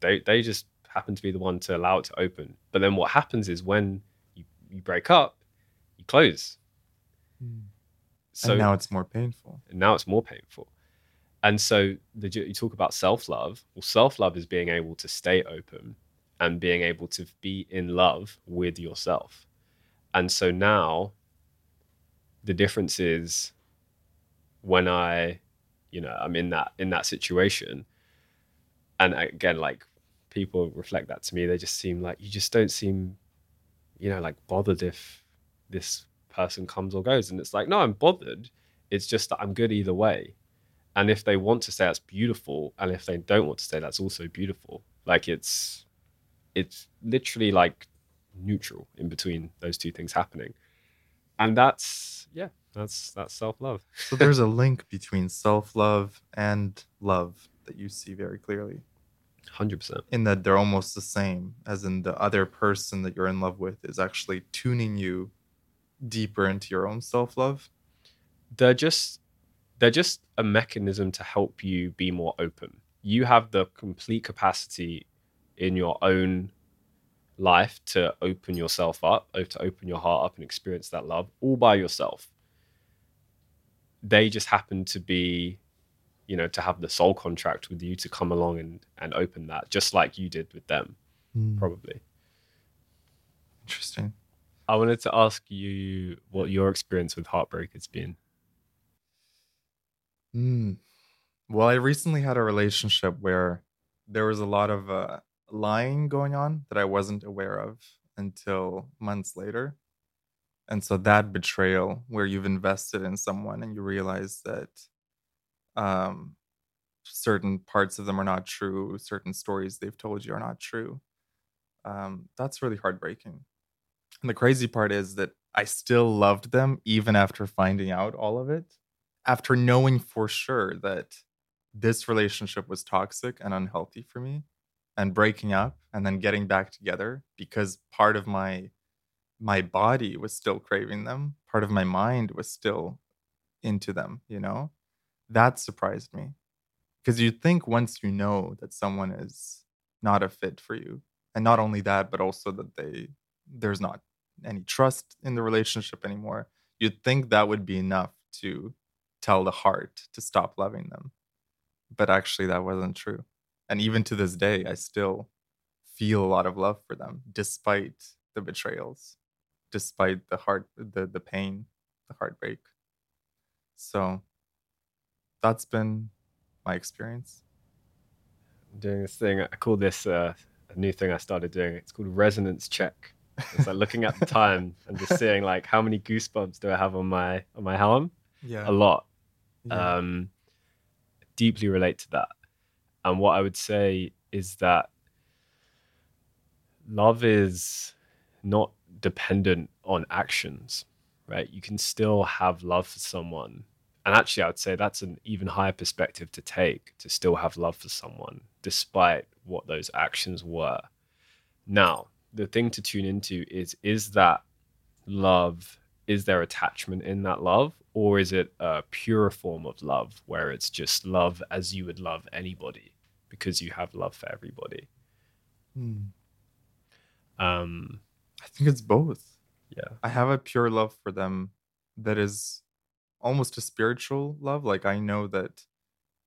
They they just happen to be the one to allow it to open. But then what happens is when you, you break up, you close. Hmm. So and now it's more painful. And now it's more painful. And so the, you talk about self love. Well, self love is being able to stay open and being able to be in love with yourself. And so now the difference is when I, you know, I'm in that in that situation. And again, like people reflect that to me, they just seem like you just don't seem, you know, like bothered if this person comes or goes. And it's like, no, I'm bothered. It's just that I'm good either way. And if they want to say that's beautiful, and if they don't want to say that's also beautiful, like it's it's literally like neutral in between those two things happening. And that's yeah, that's that's self-love. so there's a link between self-love and love that you see very clearly. 100%. In that they're almost the same as in the other person that you're in love with is actually tuning you deeper into your own self-love. They're just they're just a mechanism to help you be more open. You have the complete capacity in your own life to open yourself up, to open your heart up and experience that love all by yourself. They just happen to be, you know, to have the soul contract with you to come along and, and open that, just like you did with them, mm. probably. Interesting. I wanted to ask you what your experience with heartbreak has been. Mm. Well, I recently had a relationship where there was a lot of uh, lying going on that I wasn't aware of until months later. And so that betrayal, where you've invested in someone and you realize that um, certain parts of them are not true, certain stories they've told you are not true, um, that's really heartbreaking. And the crazy part is that I still loved them even after finding out all of it after knowing for sure that this relationship was toxic and unhealthy for me and breaking up and then getting back together because part of my my body was still craving them part of my mind was still into them you know that surprised me because you think once you know that someone is not a fit for you and not only that but also that they there's not any trust in the relationship anymore you'd think that would be enough to tell the heart to stop loving them. But actually, that wasn't true. And even to this day, I still feel a lot of love for them, despite the betrayals, despite the heart, the the pain, the heartbreak. So that's been my experience. doing this thing, I call this uh, a new thing I started doing. It's called resonance check. It's like looking at the time and just seeing like how many goosebumps do I have on my on my helm. Yeah, a lot yeah. um, deeply relate to that. And what I would say is that love is not dependent on actions, right? You can still have love for someone. And actually, I would say that's an even higher perspective to take to still have love for someone, despite what those actions were. Now, the thing to tune into is is that love, is there attachment in that love? or is it a pure form of love where it's just love as you would love anybody because you have love for everybody hmm. um i think it's both yeah i have a pure love for them that is almost a spiritual love like i know that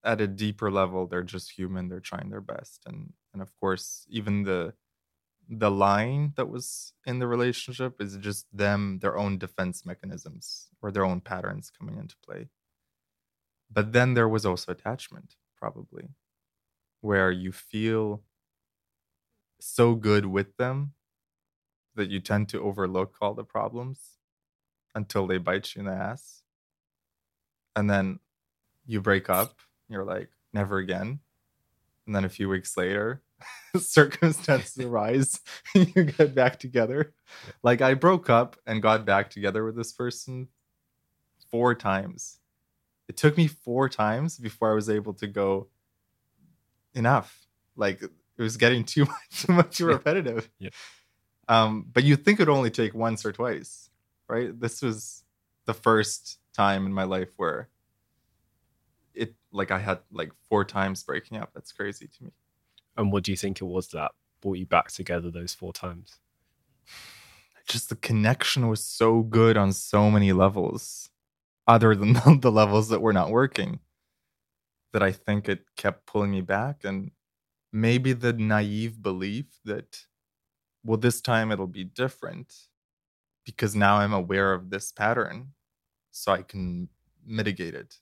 at a deeper level they're just human they're trying their best and and of course even the the line that was in the relationship is just them their own defense mechanisms or their own patterns coming into play. But then there was also attachment probably where you feel so good with them that you tend to overlook all the problems until they bite you in the ass and then you break up you're like never again and then a few weeks later circumstances arise and you get back together. Like I broke up and got back together with this person four times. It took me four times before I was able to go enough. Like it was getting too much too much repetitive. yeah. Um, but you think it'd only take once or twice, right? This was the first time in my life where it like I had like four times breaking up. That's crazy to me. And what do you think it was that brought you back together those four times? Just the connection was so good on so many levels, other than the levels that were not working, that I think it kept pulling me back. And maybe the naive belief that, well, this time it'll be different because now I'm aware of this pattern so I can mitigate it.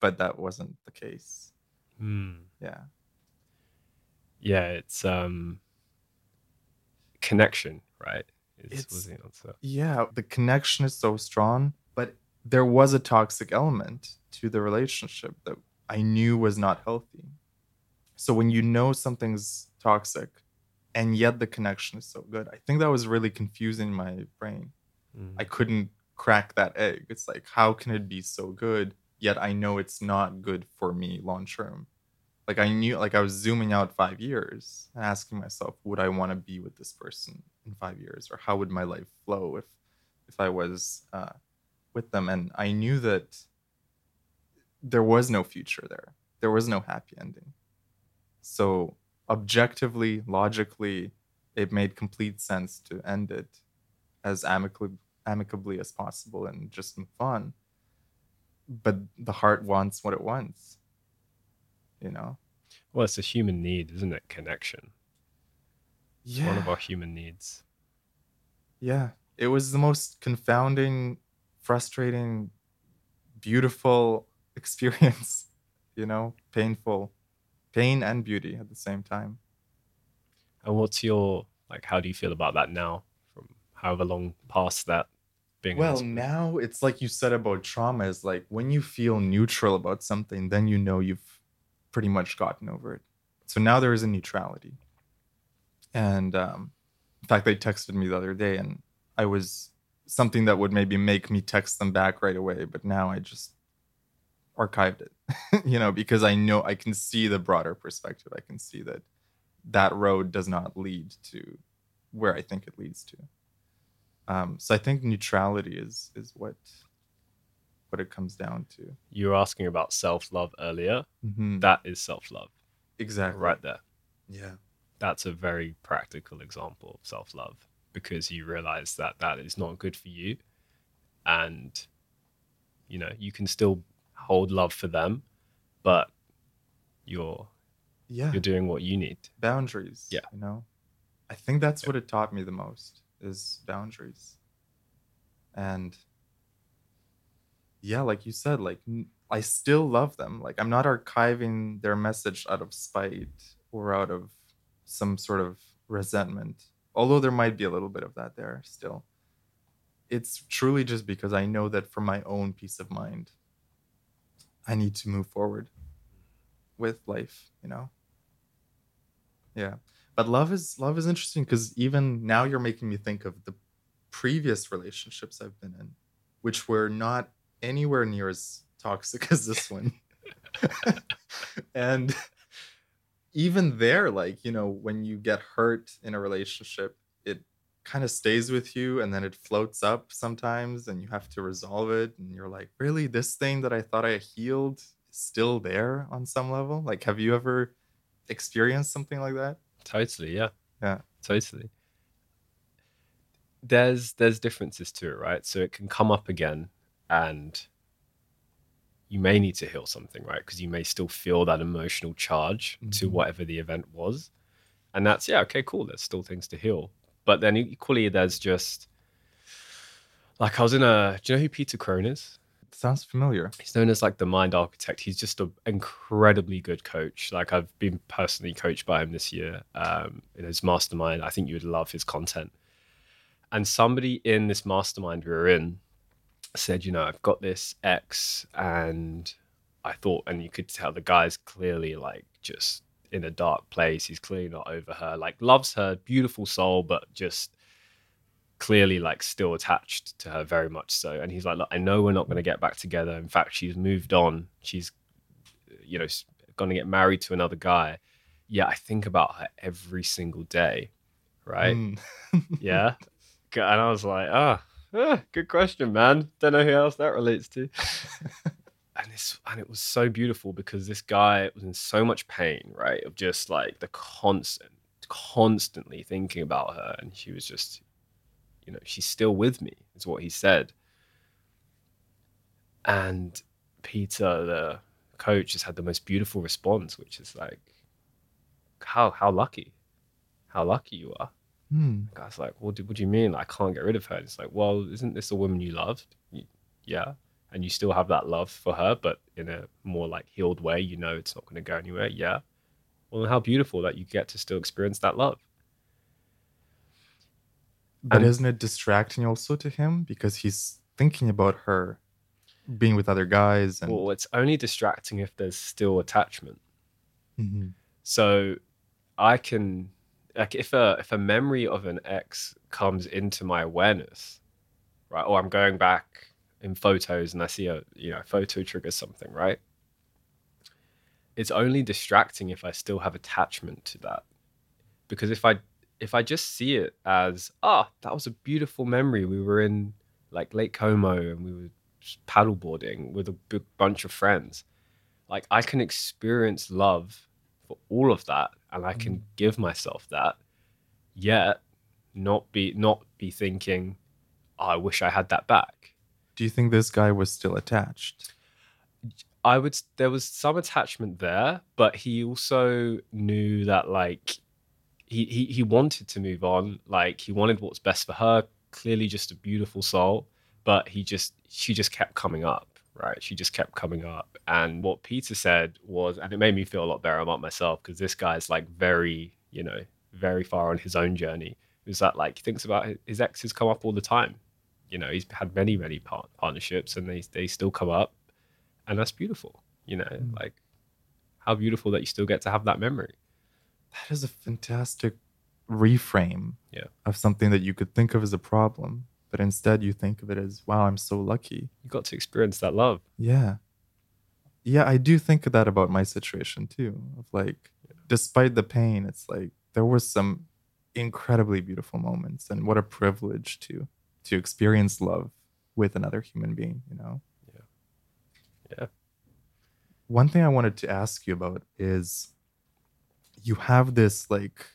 But that wasn't the case. Mm. Yeah. Yeah, it's um connection, right? It's- the answer. Yeah, the connection is so strong, but there was a toxic element to the relationship that I knew was not healthy. So when you know something's toxic and yet the connection is so good, I think that was really confusing my brain. Mm. I couldn't crack that egg. It's like, how can it be so good, yet I know it's not good for me long term? Like I knew, like I was zooming out five years and asking myself, would I want to be with this person in five years, or how would my life flow if, if I was uh, with them? And I knew that there was no future there. There was no happy ending. So objectively, logically, it made complete sense to end it as amicably amicably as possible and just move on. But the heart wants what it wants. You know? Well, it's a human need, isn't it? Connection. It's Yeah. one of our human needs. Yeah. It was the most confounding, frustrating, beautiful experience, you know, painful, pain and beauty at the same time. And what's your like? How do you feel about that now? From however long past that being. Well, now it's like you said about trauma is like when you feel neutral about something, then you know you've pretty much gotten over it. So now there is a neutrality. And um, in fact, they texted me the other day, and I was something that would maybe make me text them back right away, but now I just archived it, you know, because I know I can see the broader perspective. I can see that that road does not lead to where I think it leads to. Um, so I think neutrality is is what what it comes down to. you were asking about self love earlier. Mhm. That is self love, exactly right there. Yeah. That's a very practical example of self love because you realize that that is not good for you, and you know you can still hold love for them, but you're Yeah. you're doing what you need. boundaries. Yeah. You know, I think that's what it taught me the most is boundaries. And yeah, like you said, like I still love them. Like I'm not archiving their message out of spite or out of some sort of resentment. Although there might be a little bit of that there still. It's truly just because I know that for my own peace of mind, I need to move forward with life, you know? Yeah. But love is love is interesting because even now you're making me think of the previous relationships I've been in, which were not anywhere near as toxic as this one. and even there, like, you know, when you get hurt in a relationship, it kind of stays with you and then it floats up sometimes and you have to resolve it. And you're like, really, this thing that I thought I healed is still there on some level? Like, have you ever experienced something like that? Totally, yeah. Yeah. Totally. There's there's differences to it, right? So it can come up again and you may need to heal something, right? Because you may still feel that emotional charge to Mhm. whatever the event was. And that's yeah, okay, cool. There's still things to heal. But then equally there's just like I was in a do you know who Peter Crone is? Sounds familiar. he's known as like the mind architect. He's just an incredibly good coach. Like i've been personally coached by him this year um, in his mastermind. I think you would love his content. And somebody in this mastermind we were in said you know i've got this ex and i thought and you could tell the guy's clearly like just in a dark place. He's clearly not over her. Like loves her beautiful soul but just clearly like still attached to her very much so and he's like look i know we're not going to get back together. In fact she's moved on. She's you know going to get married to another guy. Yeah i think about her every single day right? Mm. yeah? And i was like ah, ah, good question man. Don't know who else that relates to. And this and it was so beautiful because this guy was in so much pain, right? Of just like the constant, constantly thinking about her, and she was just, you know, she's still with me, is what he said. And Peter, the coach, has had the most beautiful response, which is like, "How how lucky, how lucky you are." Hmm. Guy's like, "What do, what do you mean? I can't get rid of her?" And it's like, "Well, isn't this a woman you loved? Yeah." And you still have that love for her, but in a more like healed way. You know it's not going to go anywhere. Yeah. Well, how beautiful that you get to still experience that love. But And- isn't it distracting also to him because he's thinking about her being with other guys and Well, it's only distracting if there's still attachment. Mhm. So I can like if a if a memory of an ex comes into my awareness, right? Or I'm going back in photos and I see a you know photo triggers something, right? It's only distracting if I still have attachment to that. Because if I if I just see it as, ah, that was a beautiful memory. We were in like Lake Como and we were paddleboarding with a big bunch of friends. Like I can experience love for all of that and I can Mm. give myself that, yet not be not be thinking, oh, I wish I had that back. do you think this guy was still attached? I would there was some attachment there, but he also knew that like he, he he wanted to move on. Like he wanted what's best for her. Clearly just a beautiful soul. But he just she just kept coming up, right? She just kept coming up. And what Peter said was, and it made me feel a lot better about myself because this guy's like very, you know, very far on his own journey. Is that like he thinks about his, his exes come up all the time. You know, he's had many, many part- partnerships and they they still come up and that's beautiful you know Mm. like how beautiful that you still get to have that memory That is a fantastic reframe Yeah. of something that you could think of as a problem, but instead you think of it as, wow, I'm so lucky. you got to experience that love Yeah. Yeah, I do think of that about my situation too. Of like, despite the pain, it's like there was some incredibly beautiful moments, and what a privilege to to experience love with another human being. You know. Yeah. Yeah. One thing I wanted to ask you about is, you have this like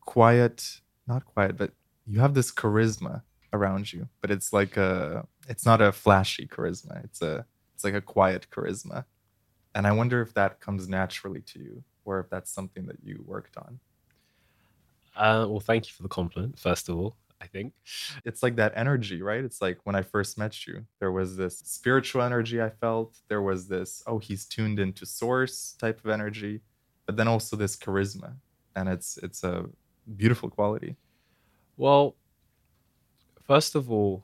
quiet, not quiet, but you have this charisma around you, but it's like a, it's not a flashy charisma. It's a, it's like a quiet charisma. And I wonder if that comes naturally to you or if that's something that you worked on. uh, well thank you for the compliment first of all i think It's like that energy, right? It's like when I first met you, there was this spiritual energy I felt. There was this, oh, he's tuned into source type of energy, but then also this charisma. And it's it's a beautiful quality. well first of all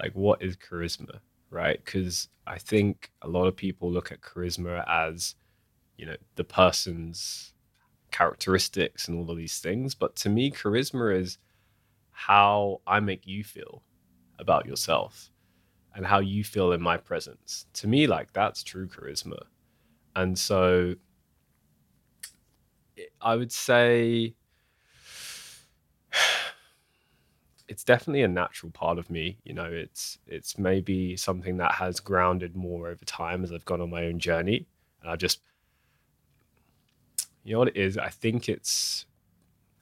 like what is charisma right because i think a lot of people look at charisma as you know the person's characteristics and all of these things but to me charisma is how i make you feel about yourself and how you feel in my presence to me like that's true charisma and so i would say it's definitely a natural part of me you know it's it's maybe something that has grounded more over time as i've gone on my own journey. And i just you know what it is? I think it's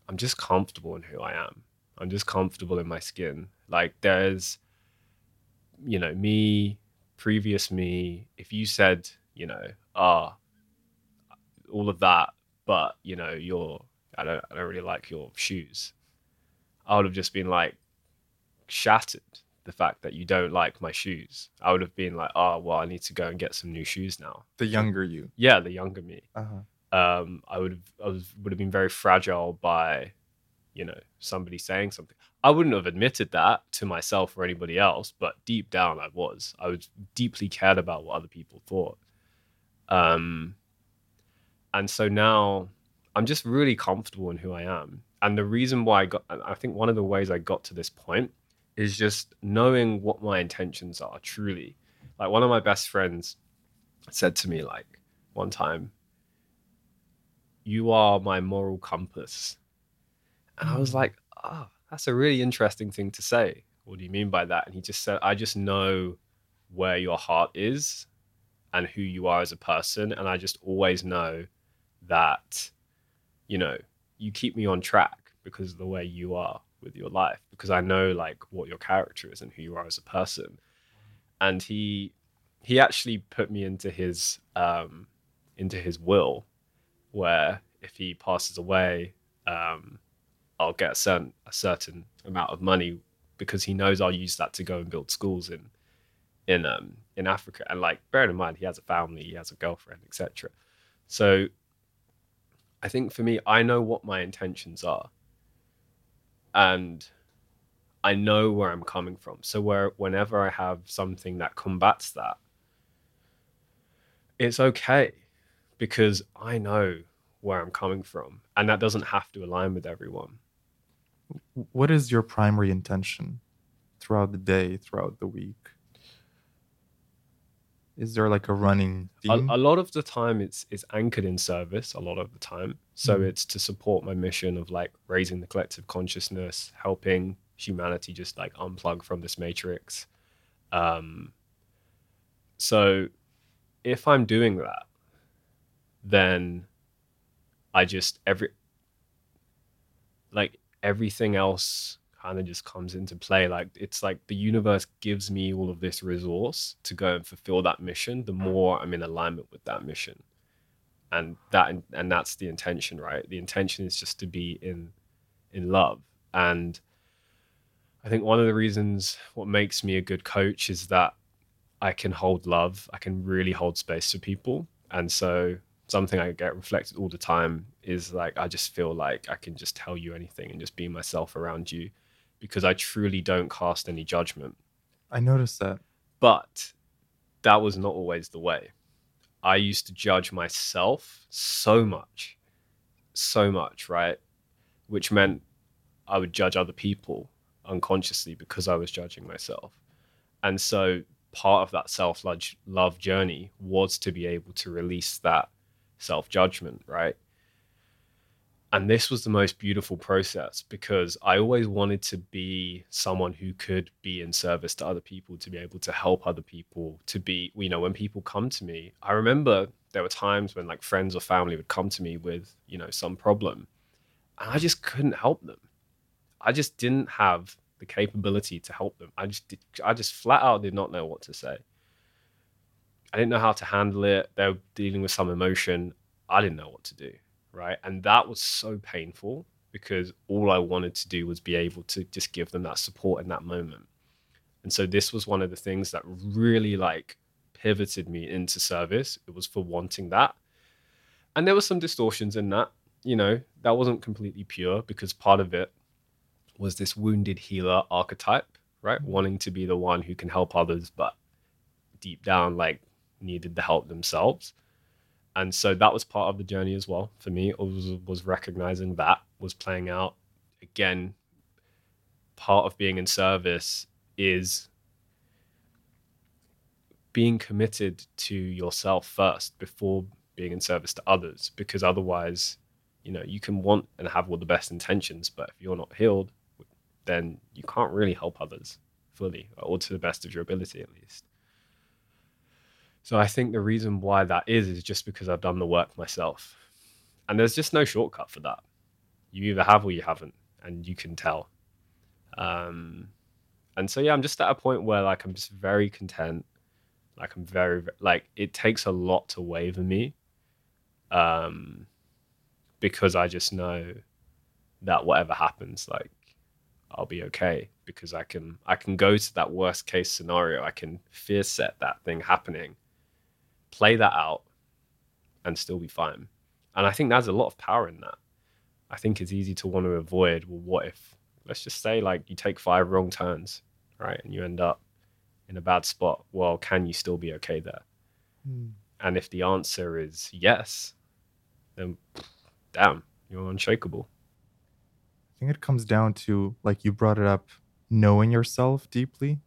i'm just comfortable in who i am. I'm just comfortable in my skin. Like there's you know me previous me if you said you know ah all of that but you know you're i don't i don't really like your shoes I would have just been like shattered the fact that you don't like my shoes. I would have been like, oh well, I need to go and get some new shoes now. The younger you. Yeah, the younger me. Uh-huh. Um, I would have I was would have been very fragile by, you know, somebody saying something. I wouldn't have admitted that to myself or anybody else, but deep down I was. I was deeply cared about what other people thought. Um, and so now I'm just really comfortable in who I am. And the reason why I got, I think one of the ways I got to this point is just knowing what my intentions are truly. Like one of my best friends said to me, like one time, you are my moral compass. And I was Mm. like, oh, that's a really interesting thing to say. What do you mean by that? And he just said, I just know where your heart is and who you are as a person. And I just always know that, you know, you keep me on track because of the way you are with your life, because I know like what your character is and who you are as a person. And he he actually put me into his um into his will where if he passes away, um, I'll get a certain a certain amount of money because he knows I'll use that to go and build schools in in um in Africa. And like bearing in mind he has a family, he has a girlfriend, etc. So I think for me, I know what my intentions are. And I know where I'm coming from. So where whenever I have something that combats that, it's okay because I know where I'm coming from. And that doesn't have to align with everyone. What is your primary intention throughout the day, throughout the week? Is there like a running a, a, lot of the time it's it's anchored in service a lot of the time. So mm. it's to support my mission of like raising the collective consciousness helping humanity just like unplug from this matrix. Um so if i'm doing that then i just every like everything else kind of just comes into play. Like it's like the universe gives me all of this resource to go and fulfill that mission. The mm. more I'm in alignment with that mission, and that and that's the intention, right? The intention is just to be in in love. And I think one of the reasons what makes me a good coach is that I can hold love. I can really hold space for people, and so something I get reflected all the time is like I just feel like I can just tell you anything and just be myself around you because I truly don't cast any judgment. I noticed that. But that was not always the way. I used to judge myself so much, so much, right? Which meant I would judge other people unconsciously because I was judging myself. And so part of that self love journey was to be able to release that self judgment, right? And this was the most beautiful process because I always wanted to be someone who could be in service to other people, to be able to help other people, to be, you know, when people come to me, I remember there were times when like friends or family would come to me with, you know, some problem and I just couldn't help them. I just didn't have the capability to help them. I just, did, I just flat out did not know what to say. I didn't know how to handle it. They were dealing with some emotion. I didn't know what to do right? And that was so painful because all I wanted to do was be able to just give them that support in that moment. And so this was one of the things that really like pivoted me into service. It was for wanting that. And there were some distortions in that, you know, that wasn't completely pure because part of it was this wounded healer archetype, right? Wanting to be the one who can help others, but deep down, like needed the help themselves and so that was part of the journey as well for me was was recognizing that was playing out. Again part of being in service is being committed to yourself first before being in service to others because otherwise you know you can want and have all the best intentions but if you're not healed then you can't really help others fully or to the best of your ability at least so I think the reason why that is is just because I've done the work myself. And there's just no shortcut for that. You either have or you haven't, and you can tell. Um, and so yeah, I'm just at a point where like I'm just very content. Like I'm very like it takes a lot to waver me. Um, because I just know that whatever happens, like I'll be okay because I can I can go to that worst case scenario. I can fear set that thing happening play that out and still be fine. And I think there's a lot of power in that. I think it's easy to want to avoid, well, what if, let's just say, like you take five wrong turns, right? And you end up in a bad spot. Well, can you still be okay there? Mm. And if the answer is yes, then damn, you're unshakable. I think it comes down to, like you brought it up, knowing yourself deeply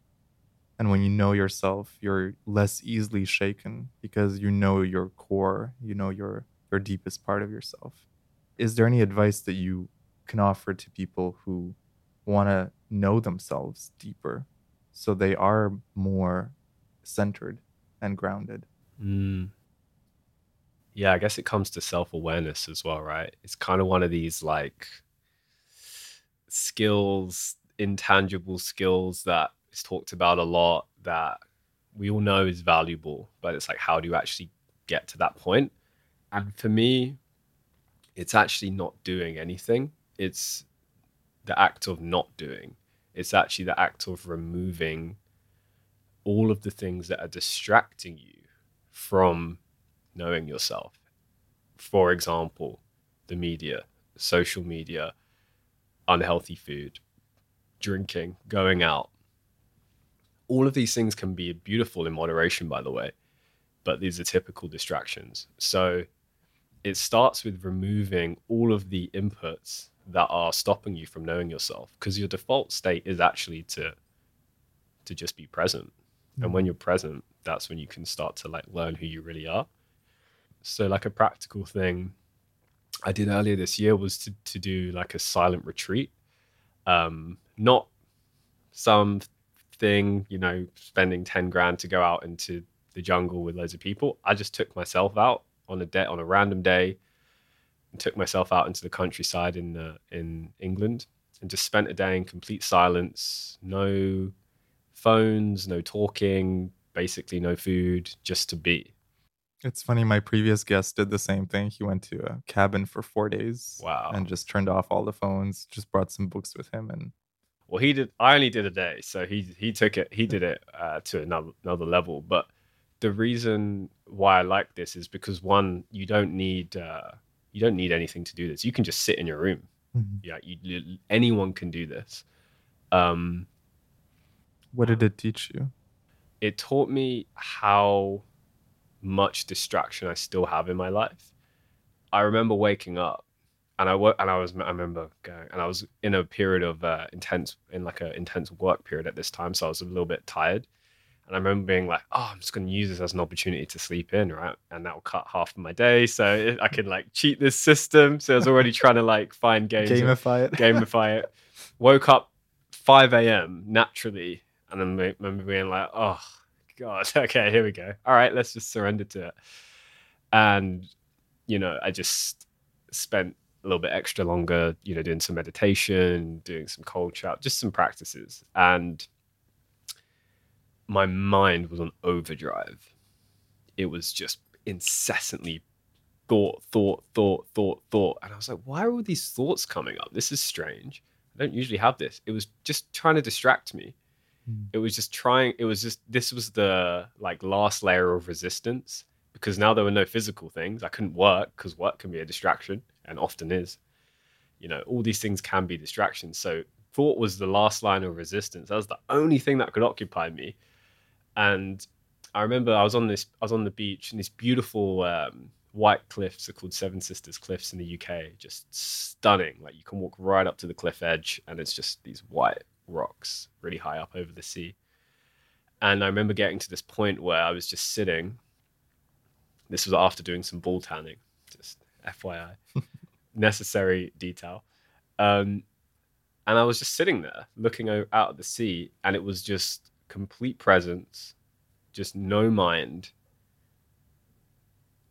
and when you know yourself you're less easily shaken because you know your core you know your your deepest part of yourself is there any advice that you can offer to people who want to know themselves deeper so they are more centered and grounded Mm. Yeah, I guess it comes to self awareness as well, right? It's kind of one of these like skills, intangible skills that is talked about a lot that we all know is valuable, but it's like, how do you actually get to that point? And for me, it's actually not doing anything. It's the act of not doing. It's actually the act of removing all of the things that are distracting you from knowing yourself. For example, the media, social media, unhealthy food, drinking, going out. All of these things can be beautiful in moderation, by the way, but these are typical distractions. So it starts with removing all of the inputs that are stopping you from knowing yourself because your default state is actually to to just be present mm-hmm. and when you're present that's when you can start to like learn who you really are so like a practical thing i did earlier this year was to, to do like a silent retreat um not some thing you know spending 10 grand to go out into the jungle with loads of people i just took myself out on a day on a random day and took myself out into the countryside in uh, in England and just spent a day in complete silence, no phones, no talking, basically no food, just to be. It's funny. My previous guest did the same thing. He went to a cabin for four days. Wow. And just turned off all the phones. Just brought some books with him, and well, he did. I only did a day, so he he took it. He did it uh, to another another level. But the reason why I like this is because one, you don't need uh, you don't need anything to do this. You can just sit in your room. Mm-hmm. Yeah, you, anyone can do this. Um, what did it teach you? It taught me how much distraction I still have in my life. I remember waking up, and I work, and I was I remember going, and I was in a period of uh, intense, in like an intense work period at this time, so I was a little bit tired. And I remember being like, oh, I'm just going to use this as an opportunity to sleep in, right? And that will cut half of my day. So I can like cheat this system. So I was already trying to like find games. Gamify it. Gamify it. Woke up 5 a.m. naturally. And then I remember being like, oh, God, okay, here we go. All right, let's just surrender to it. And, you know, I just spent a little bit extra longer, you know, doing some meditation, doing some cold shower, just some practices. And my mind was on overdrive. It was just incessantly thought, thought, thought, thought, thought. And I was like, why are all these thoughts coming up? This is strange. I don't usually have this. It was just trying to distract me. Mm. It was just trying, it was just, this was the like last layer of resistance because now there were no physical things. I couldn't work because work can be a distraction and often is. You know, all these things can be distractions. So thought was the last line of resistance. That was the only thing that could occupy me and I remember I was on this I was on the beach and these beautiful um, white cliffs are called Seven Sisters Cliffs in the UK, just stunning. Like you can walk right up to the cliff edge and it's just these white rocks really high up over the sea. And I remember getting to this point where I was just sitting. This was after doing some bull tanning, FYI, necessary detail. Um, and I was just sitting there looking out at the sea, and it was just complete presence, just no mind.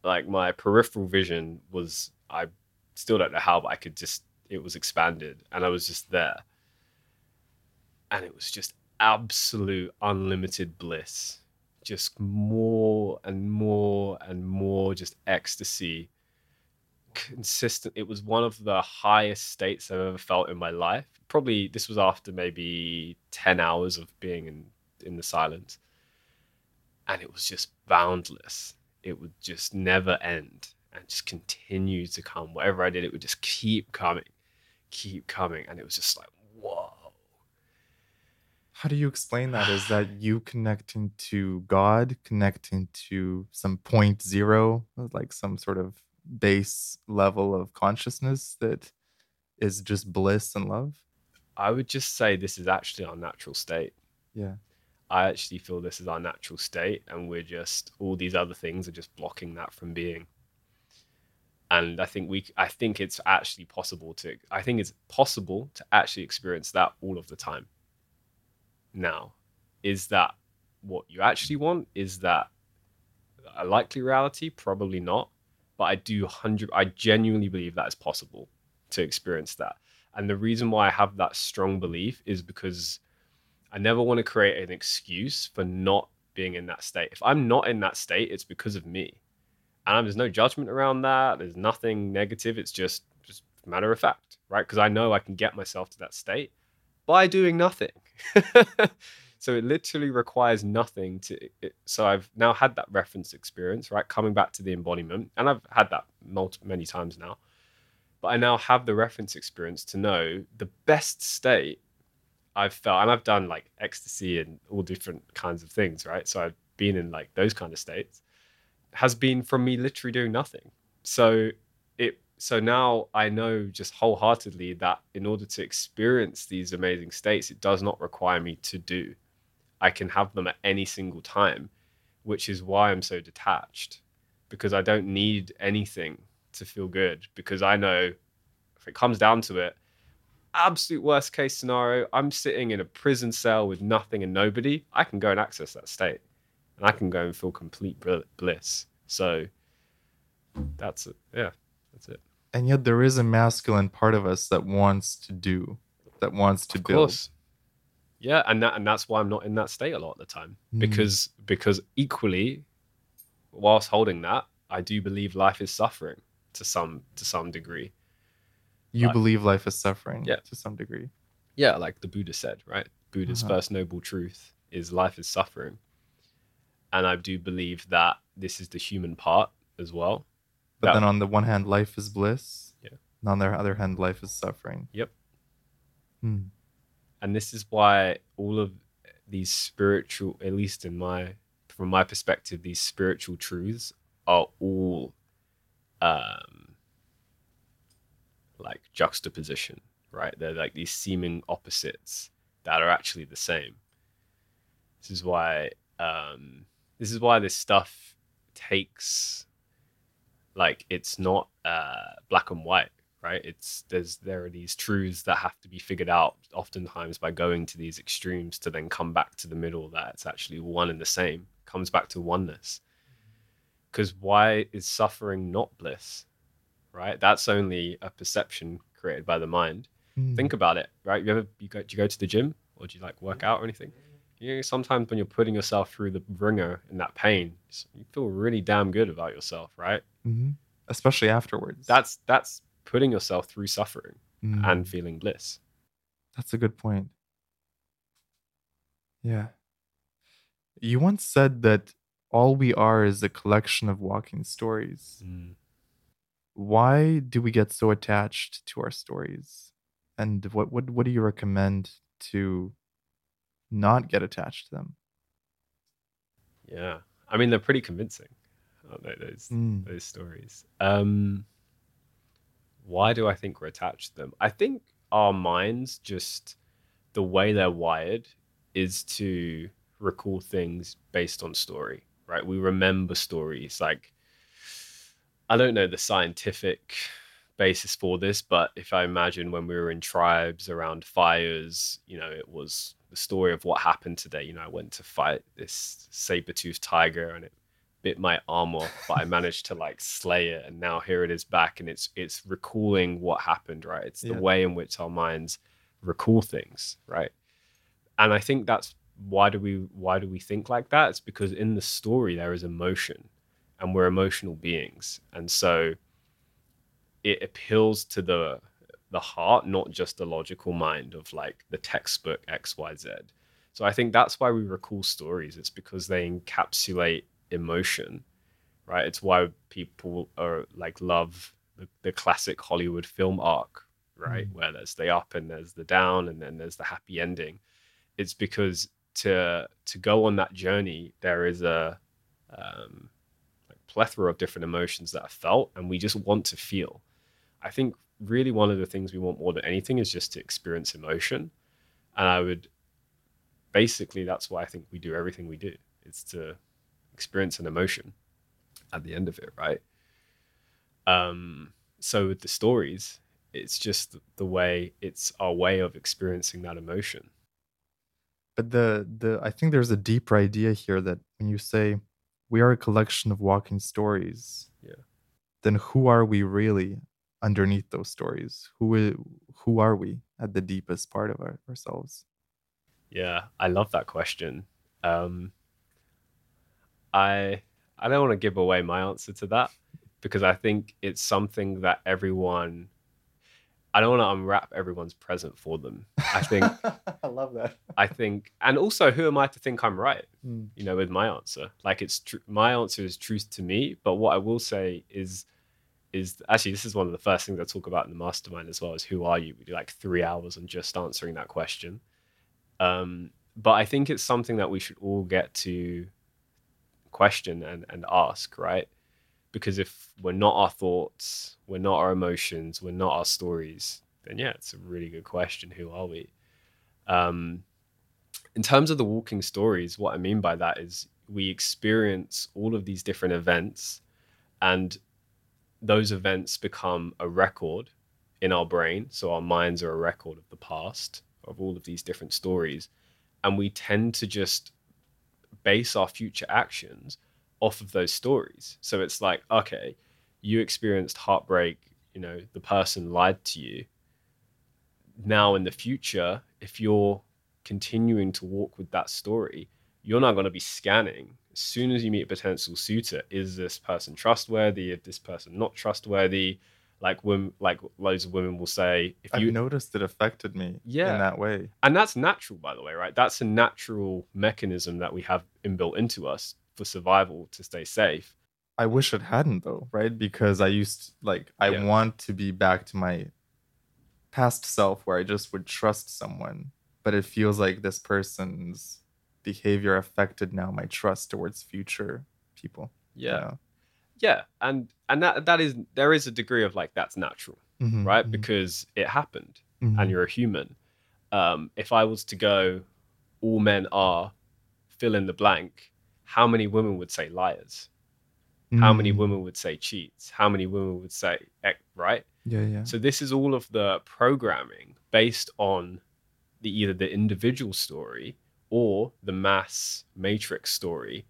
Like my peripheral vision was, I still don't know how, but I could just, it was expanded and I was just there. And it was just absolute unlimited bliss. Just more and more and more just ecstasy. Consistent. It was one of the highest states I've ever felt in my life. Probably this was after maybe 10 hours of being in in the silence. And it was just boundless. It would just never end and just continue to come. Whatever I did, it would just keep coming, keep coming. And it was just like, whoa. How do you explain that? Is that you connecting to God, connecting to some point zero, like some sort of base level of consciousness that is just bliss and love? I would just say this is actually our natural state. Yeah. I actually feel this is our natural state, and we're just all these other things are just blocking that from being. And I think we, I think it's actually possible to, I think it's possible to actually experience that all of the time. Now, is that what you actually want? Is that a likely reality? Probably not. But I do hundred. I genuinely believe that is possible to experience that. And the reason why I have that strong belief is because I never want to create an excuse for not being in that state. If I'm not in that state, it's because of me. And there's no judgment around that. There's nothing negative. It's just just matter of fact, right? Because I know I can get myself to that state by doing nothing. so it literally requires nothing to it, so I've now had that reference experience, right? Coming back to the embodiment, and I've had that many times now. But I now have the reference experience to know the best state I've felt, and I've done like ecstasy and all different kinds of things, right? So I've been in like those kind of states, has been from me literally doing nothing. So it, so now I know just wholeheartedly that in order to experience these amazing states, it does not require me to do. I can have them at any single time, which is why I'm so detached because I don't need anything to feel good because I know if it comes down to it, absolute worst case scenario, I'm sitting in a prison cell with nothing and nobody, I can go and access that state and I can go and feel complete bliss. So that's it. Yeah, that's it. And yet there is a masculine part of us that wants to do, that wants to of build. Course. Yeah, and that and that's why I'm not in that state a lot of the time mm. because because equally, whilst holding that, I do believe life is suffering to some to some degree you believe life is suffering yeah. to some degree. Yeah, like the Buddha said, right? Buddha's uh-huh. first noble truth is life is suffering. And I do believe that this is the human part as well. But that, then on the one hand, life is bliss. Yeah. And on the other hand, life is suffering. Yep. Hmm. And this is why all of these spiritual, at least in my from my perspective, these spiritual truths are all um like juxtaposition, right? They're like these seeming opposites that are actually the same. This is why um, this is why this stuff takes like it's not uh, black and white, right? It's there's there are these truths that have to be figured out oftentimes by going to these extremes to then come back to the middle that it's actually one and the same. Comes back to oneness. Because why is suffering not bliss? right? That's only a perception created by the mind. Mm. Think about it, right? You ever you go, do you go to the gym or do you like work out or anything? You know, sometimes when you're putting yourself through the ringer and that pain, you feel really damn good about yourself, right? Mm-hmm. Especially afterwards. That's that's putting yourself through suffering mm. and feeling bliss. That's a good point. Yeah. You once said that all we are is a collection of walking stories. Mm why do we get so attached to our stories? And what what what do you recommend to not get attached to them? Yeah. I mean they're pretty convincing, aren't they, those mm. those stories. Um why do I think we're attached to them? I think our minds just the way they're wired is to recall things based on story, right? We remember stories like I don't know the scientific basis for this, but if I imagine when we were in tribes around fires, you know, it was the story of what happened today. You know, I went to fight this saber-toothed tiger and it bit my arm off, but I managed to like slay it, and now here it is back, and it's it's recalling what happened, right? It's the yeah. way in which our minds recall things, right? And I think that's why do we why do we think like that? It's because in the story there is emotion and we're emotional beings and so it appeals to the the heart not just the logical mind of like the textbook xyz so i think that's why we recall stories it's because they encapsulate emotion right it's why people are like love the, the classic hollywood film arc right mm. where there's the up and there's the down and then there's the happy ending it's because to to go on that journey there is a um, like plethora of different emotions that are felt and we just want to feel. I think really one of the things we want more than anything is just to experience emotion. And I would basically that's why I think we do everything we do. It's to experience an emotion at the end of it, right? Um, so with the stories, it's just the way it's our way of experiencing that emotion. But the the I think there's a deeper idea here that when you say we are a collection of walking stories. Yeah. Then who are we really underneath those stories? Who who are we at the deepest part of our, ourselves? Yeah, I love that question. Um, I I don't want to give away my answer to that because I think it's something that everyone. I don't want to unwrap everyone's present for them. I think I love that. I think, and also, who am I to think I'm right? Mm. You know, with my answer, like it's tr- my answer is truth to me. But what I will say is, is actually this is one of the first things I talk about in the mastermind as well. Is who are you? We do like three hours on just answering that question. Um, but I think it's something that we should all get to question and, and ask, right? Because if we're not our thoughts, we're not our emotions, we're not our stories, then yeah, it's a really good question. Who are we? Um, in terms of the walking stories, what I mean by that is we experience all of these different events, and those events become a record in our brain. So our minds are a record of the past, of all of these different stories. And we tend to just base our future actions off of those stories. So it's like, okay, you experienced heartbreak, you know, the person lied to you. Now in the future, if you're continuing to walk with that story, you're not going to be scanning as soon as you meet a potential suitor. Is this person trustworthy? Is this person not trustworthy? Like women, like loads of women will say, if you I've noticed it affected me Yeah. in that way. and that's natural by the way right that's a natural mechanism that we have inbuilt into us for survival to stay safe I wish it hadn't though, right? Because I used like I Yeah. want to be back to my past self where I just would trust someone, but it feels like this person's behavior affected now my trust towards future people. you yeah know? Yeah and and that that is there is a degree of like that's natural Mhm, right mhm, because it happened mhm. and you're a human um if i was to go all men are fill in the blank how many women would say liars how many Mm. women would say cheats how many women would say right Yeah, yeah. So this is all of the programming based on the either the individual story or the mass matrix story,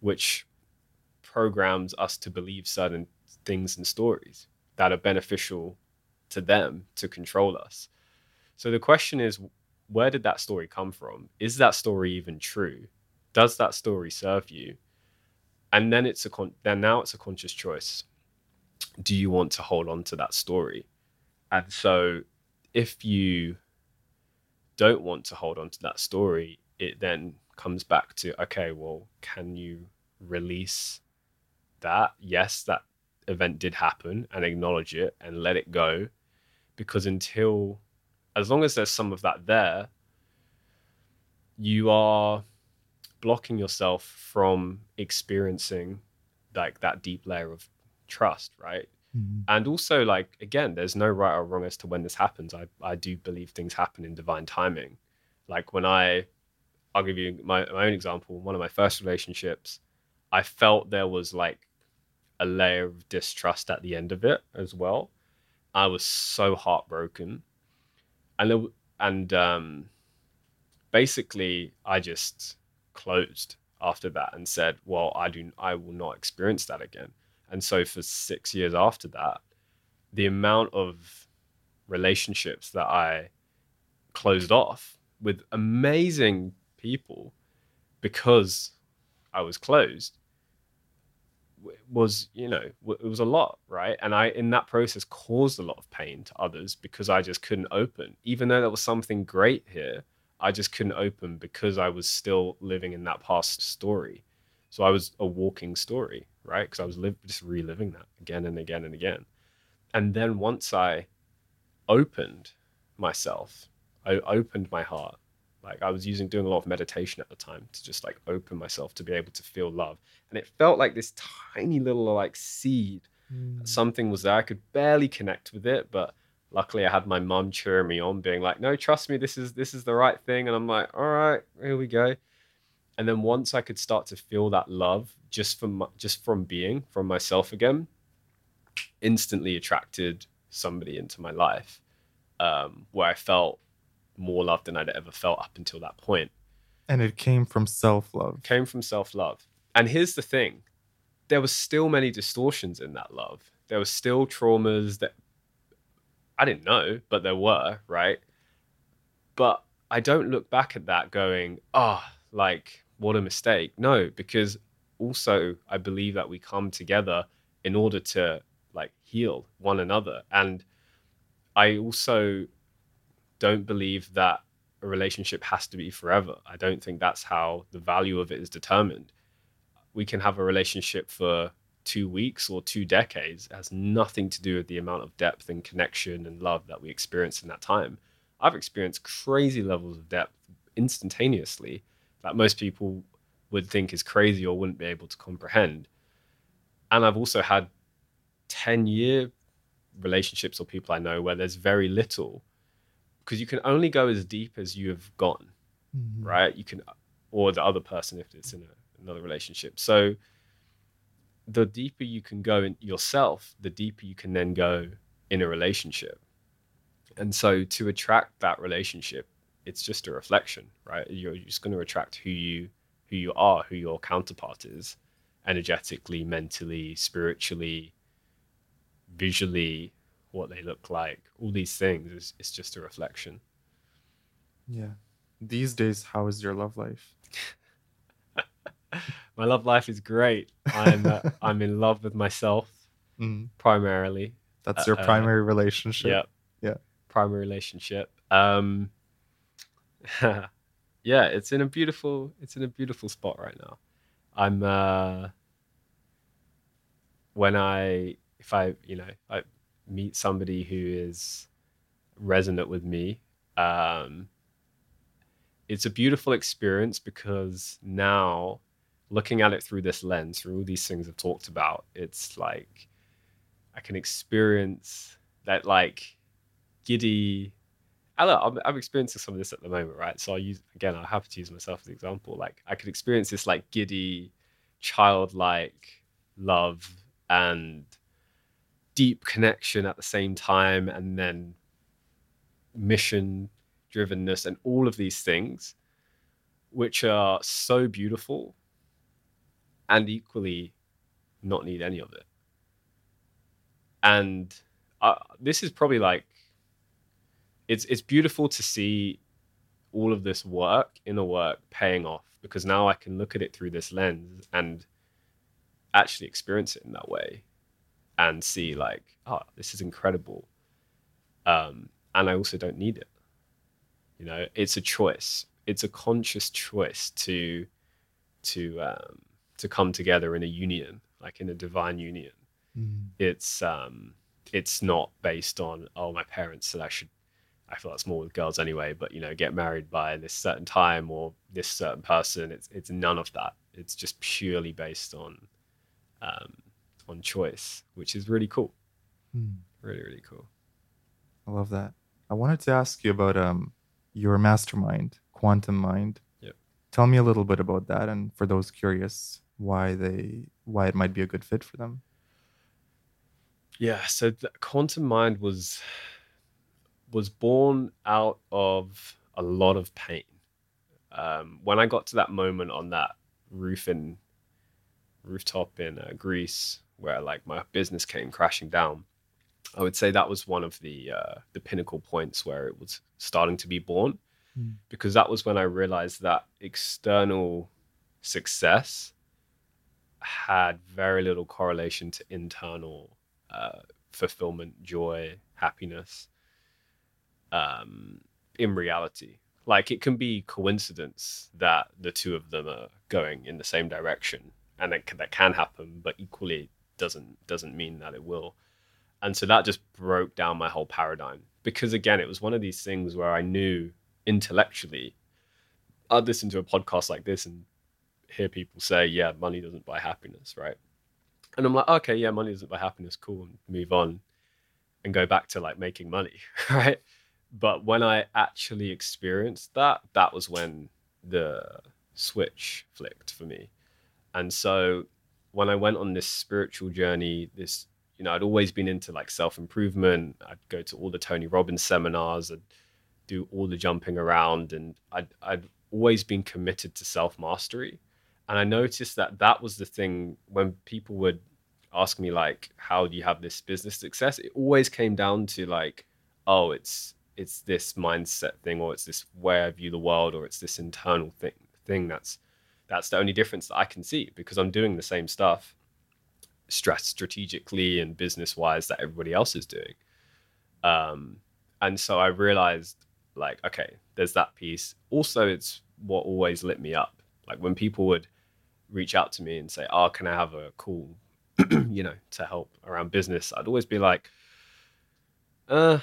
which programs us to believe certain things and stories that are beneficial to them to control us. So the question is, where did that story come from? Is that story even true? Does that story serve you? And then it's a con- then now it's a conscious choice. Do you want to hold on to that story? And so if you don't want to hold on to that story, it then comes back to okay, well, can you release that? Yes, that event did happen and acknowledge it and let it go. Because until, as long as there's some of that there, you are blocking yourself from experiencing like that deep layer of trust, right? Mhm. and also like again there's no right or wrong as to when this happens i i do believe things happen in divine timing like when i i'll give you my, my own example one of my first relationships i felt there was like a layer of distrust at the end of it as well. I was so heartbroken. And and um basically i just closed after that and said well i do i will not experience that again. And so for six years after that, the amount of relationships that I closed off with amazing people because I was closed was, you know, it was a lot, right? And I, in that process, caused a lot of pain to others because I just couldn't open. Even though there was something great here, I just couldn't open because I was still living in that past story. So I was a walking story, right? Because I was live, just reliving that again and again and again. And then once I opened myself, I opened my heart. Like I was using doing a lot of meditation at the time to just like open myself to be able to feel love. And it felt like this tiny little like seed. Mm. Something was there. I could barely connect with it, but luckily I had my mum cheering me on, being like, "No, trust me, this is this is the right thing." And I'm like, "All right, here we go." and then once I could start to feel that love just from my- just from being from myself again, instantly attracted somebody into my life um, where I felt more love than I'd ever felt up until that point. And it came from self love. Came from self love, And here's the thing there was still many distortions in that love. There were still traumas that I didn't know, but there were, right? But I don't look back at that going, oh, like, what a mistake. No, because also I believe that we come together in order to like heal one another. And I also don't believe that a relationship has to be forever. I don't think that's how the value of it is determined. We can have a relationship for two weeks or two decades. It has nothing to do with the amount of depth and connection and love that we experience in that time. I've experienced crazy levels of depth instantaneously that most people would think is crazy or wouldn't be able to comprehend. And I've also had 10 year relationships or people I know where there's very little because you can only go as deep as you have gone, mm-hmm. right? You can, or the other person if it's in a, another relationship. So the deeper you can go in yourself, the deeper you can then go in a relationship. And so to attract that relationship, it's just a reflection, right? You're just going to attract who you who you are, who your counterpart is, energetically, mentally, spiritually, visually, what they look like, all these things. It's, it's just a reflection. Yeah. These days, how is your love life? my love life is great. I'm uh, I'm in love with myself mm. primarily. That's your uh, primary relationship. Yeah. Yeah. Primary relationship. Um yeah, it's in a beautiful it's in a beautiful spot right now. I'm uh when I if I, you know, I meet somebody who is resonant with me, um, it's a beautiful experience because now looking at it through this lens, through all these things I've talked about, it's like I can experience that like giddy. I know, I'm, I'm experiencing some of this at the moment, right? So I use again, I have to use myself as an example. Like I could experience this like giddy, childlike love and deep connection at the same time and then mission drivenness and all of these things which are so beautiful and equally not need any of it. And uh, this is probably like it's it's beautiful to see all of this work in inner work paying off because now I can look at it through this lens and actually experience it in that way and see like, oh, this is incredible. Um, and I also don't need it. You know, it's a choice. It's a conscious choice to to um, to come together in a union, like in a divine union. Mm. It's um, it's not based on oh, my parents said I should. I feel that's more with girls anyway, but you know, get married by this certain time or this certain person. It's it's none of that. It's just purely based on um, on choice, which is really cool. Hmm. Really, really cool. I love that. I wanted to ask you about um your mastermind, Quantum Mind. Yep. Tell me a little bit about that, and for those curious, why they why it might be a good fit for them. Yeah. So Quantum Mind was was born out of a lot of pain. Um, when I got to that moment on that roof in rooftop in uh, Greece, where like my business came crashing down. I would say that was one of the uh, the pinnacle points where it was starting to be born, mm. because that was when I realized that external success had very little correlation to internal uh, fulfillment, joy, happiness. Um, in reality, like it can be coincidence that the two of them are going in the same direction, and it, that can happen. But equally, doesn't doesn't mean that it will. And so that just broke down my whole paradigm because again, it was one of these things where I knew intellectually I'd listen to a podcast like this and hear people say, "Yeah, money doesn't buy happiness," right? And I'm like, "Okay, yeah, money doesn't buy happiness. Cool." And move on and go back to like making money, right? But when I actually experienced that, that was when the switch flicked for me. And so when I went on this spiritual journey, this you know, I'd always been into like self improvement. I'd go to all the Tony Robbins seminars. I'd do all the jumping around, and I'd I'd always been committed to self mastery. and I noticed that that was the thing when people would ask me like, "How do you have this business success?" It always came down to like, "Oh, it's it's this mindset thing, or it's this way I view the world, or it's this internal thing thing that's that's the only difference that I can see because I'm doing the same stuff, strategically and business wise that everybody else is doing." Um, and so I realized like, okay, there's that piece. Also, it's what always lit me up. Like when people would reach out to me and say, "Oh, can I have a call?" you know, to help around business, I'd always be like, "Uh,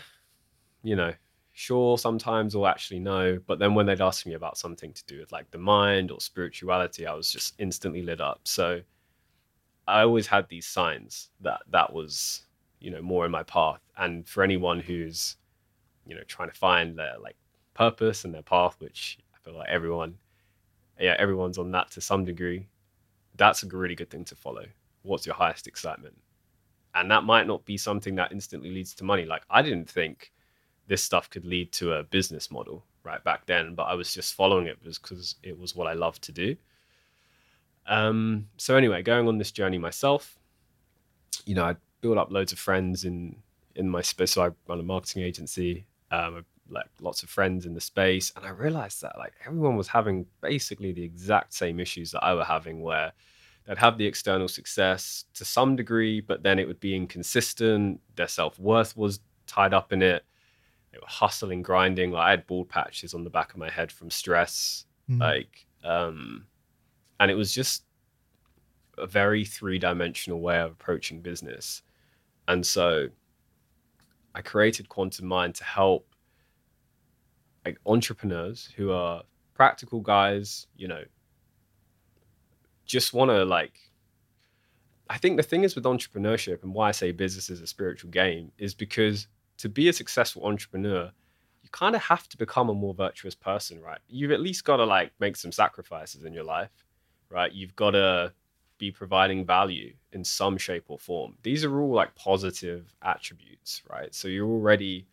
you know, sure sometimes or actually no." But then when they'd ask me about something to do with like the mind or spirituality, I was just instantly lit up. So I always had these signs that that was, you know, more in my path. And for anyone who's, you know, trying to find their like purpose and their path, which I feel like everyone, yeah, everyone's on that to some degree that's a really good thing to follow. What's your highest excitement? And that might not be something that instantly leads to money. Like I didn't think this stuff could lead to a business model right back then, but I was just following it because it was what I loved to do. Um, so anyway, going on this journey myself, you know, I built up loads of friends in in my space. So I run a marketing agency. Um, like lots of friends in the space, and I realized that like everyone was having basically the exact same issues that I were having, where they'd have the external success to some degree, but then it would be inconsistent. Their self worth was tied up in it. They were hustling, grinding. Like I had bald patches on the back of my head from stress. Mm. Like, um, and it was just a very three dimensional way of approaching business. And so I created Quantum Mind to help like entrepreneurs who are practical guys, you know, just want to like I think the thing is with entrepreneurship and why I say business is a spiritual game is because to be a successful entrepreneur, you kind of have to become a more virtuous person, right? You've at least got to like make some sacrifices in your life, right? You've got to be providing value in some shape or form. These are all like positive attributes, right? So you're already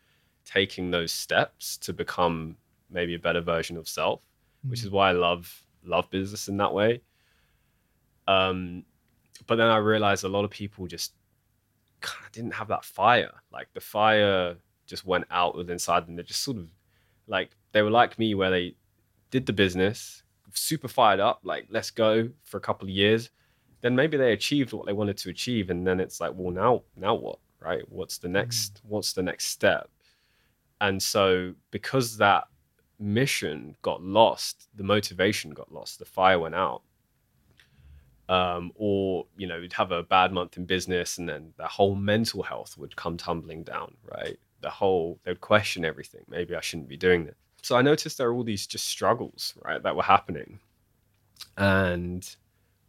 taking those steps to become maybe a better version of self, mm-hmm. which is why I love love business in that way. Um, but then I realized a lot of people just kind of didn't have that fire. Like the fire just went out with inside them. They just sort of like they were like me, where they did the business, super fired up, like let's go for a couple of years. Then maybe they achieved what they wanted to achieve, and then it's like, well, now, now what, right? What's the next? Mm. What's the next step? And so, because that mission got lost, the motivation got lost, the fire went out. Um, or you know, you'd have a bad month in business, and then the whole mental health would come tumbling down. Right, the whole they'd question everything. Maybe I shouldn't be doing this. So I noticed there are all these just struggles, right, that were happening, and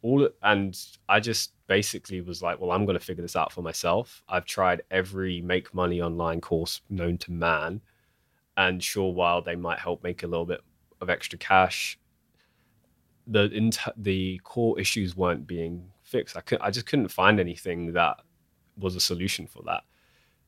all and I just basically was like, well, I'm going to figure this out for myself. I've tried every make money online course known to man, and sure, while they might help make a little bit of extra cash, the int- the core issues weren't being fixed. I could I just couldn't find anything that was a solution for that.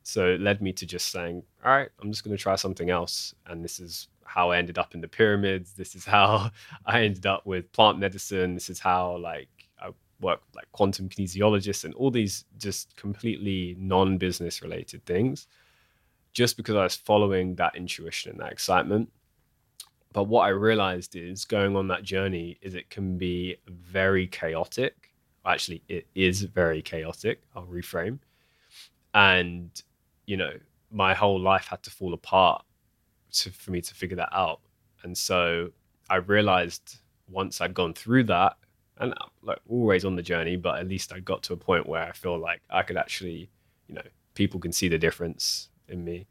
So it led me to just saying, all right, I'm just going to try something else, and this is how I ended up in the pyramids. This is how I ended up with plant medicine. This is how like I work with, like quantum kinesiologists and all these just completely non-business related things, just because I was following that intuition and that excitement. But what I realized is going on that journey is it can be very chaotic. Actually, it is very chaotic. I'll reframe. And, you know, my whole life had to fall apart to, for me to figure that out. And so I realized once I'd gone through that, and like always on the journey, but at least I got to a point where I feel like I could actually, you know, people can see the difference in me.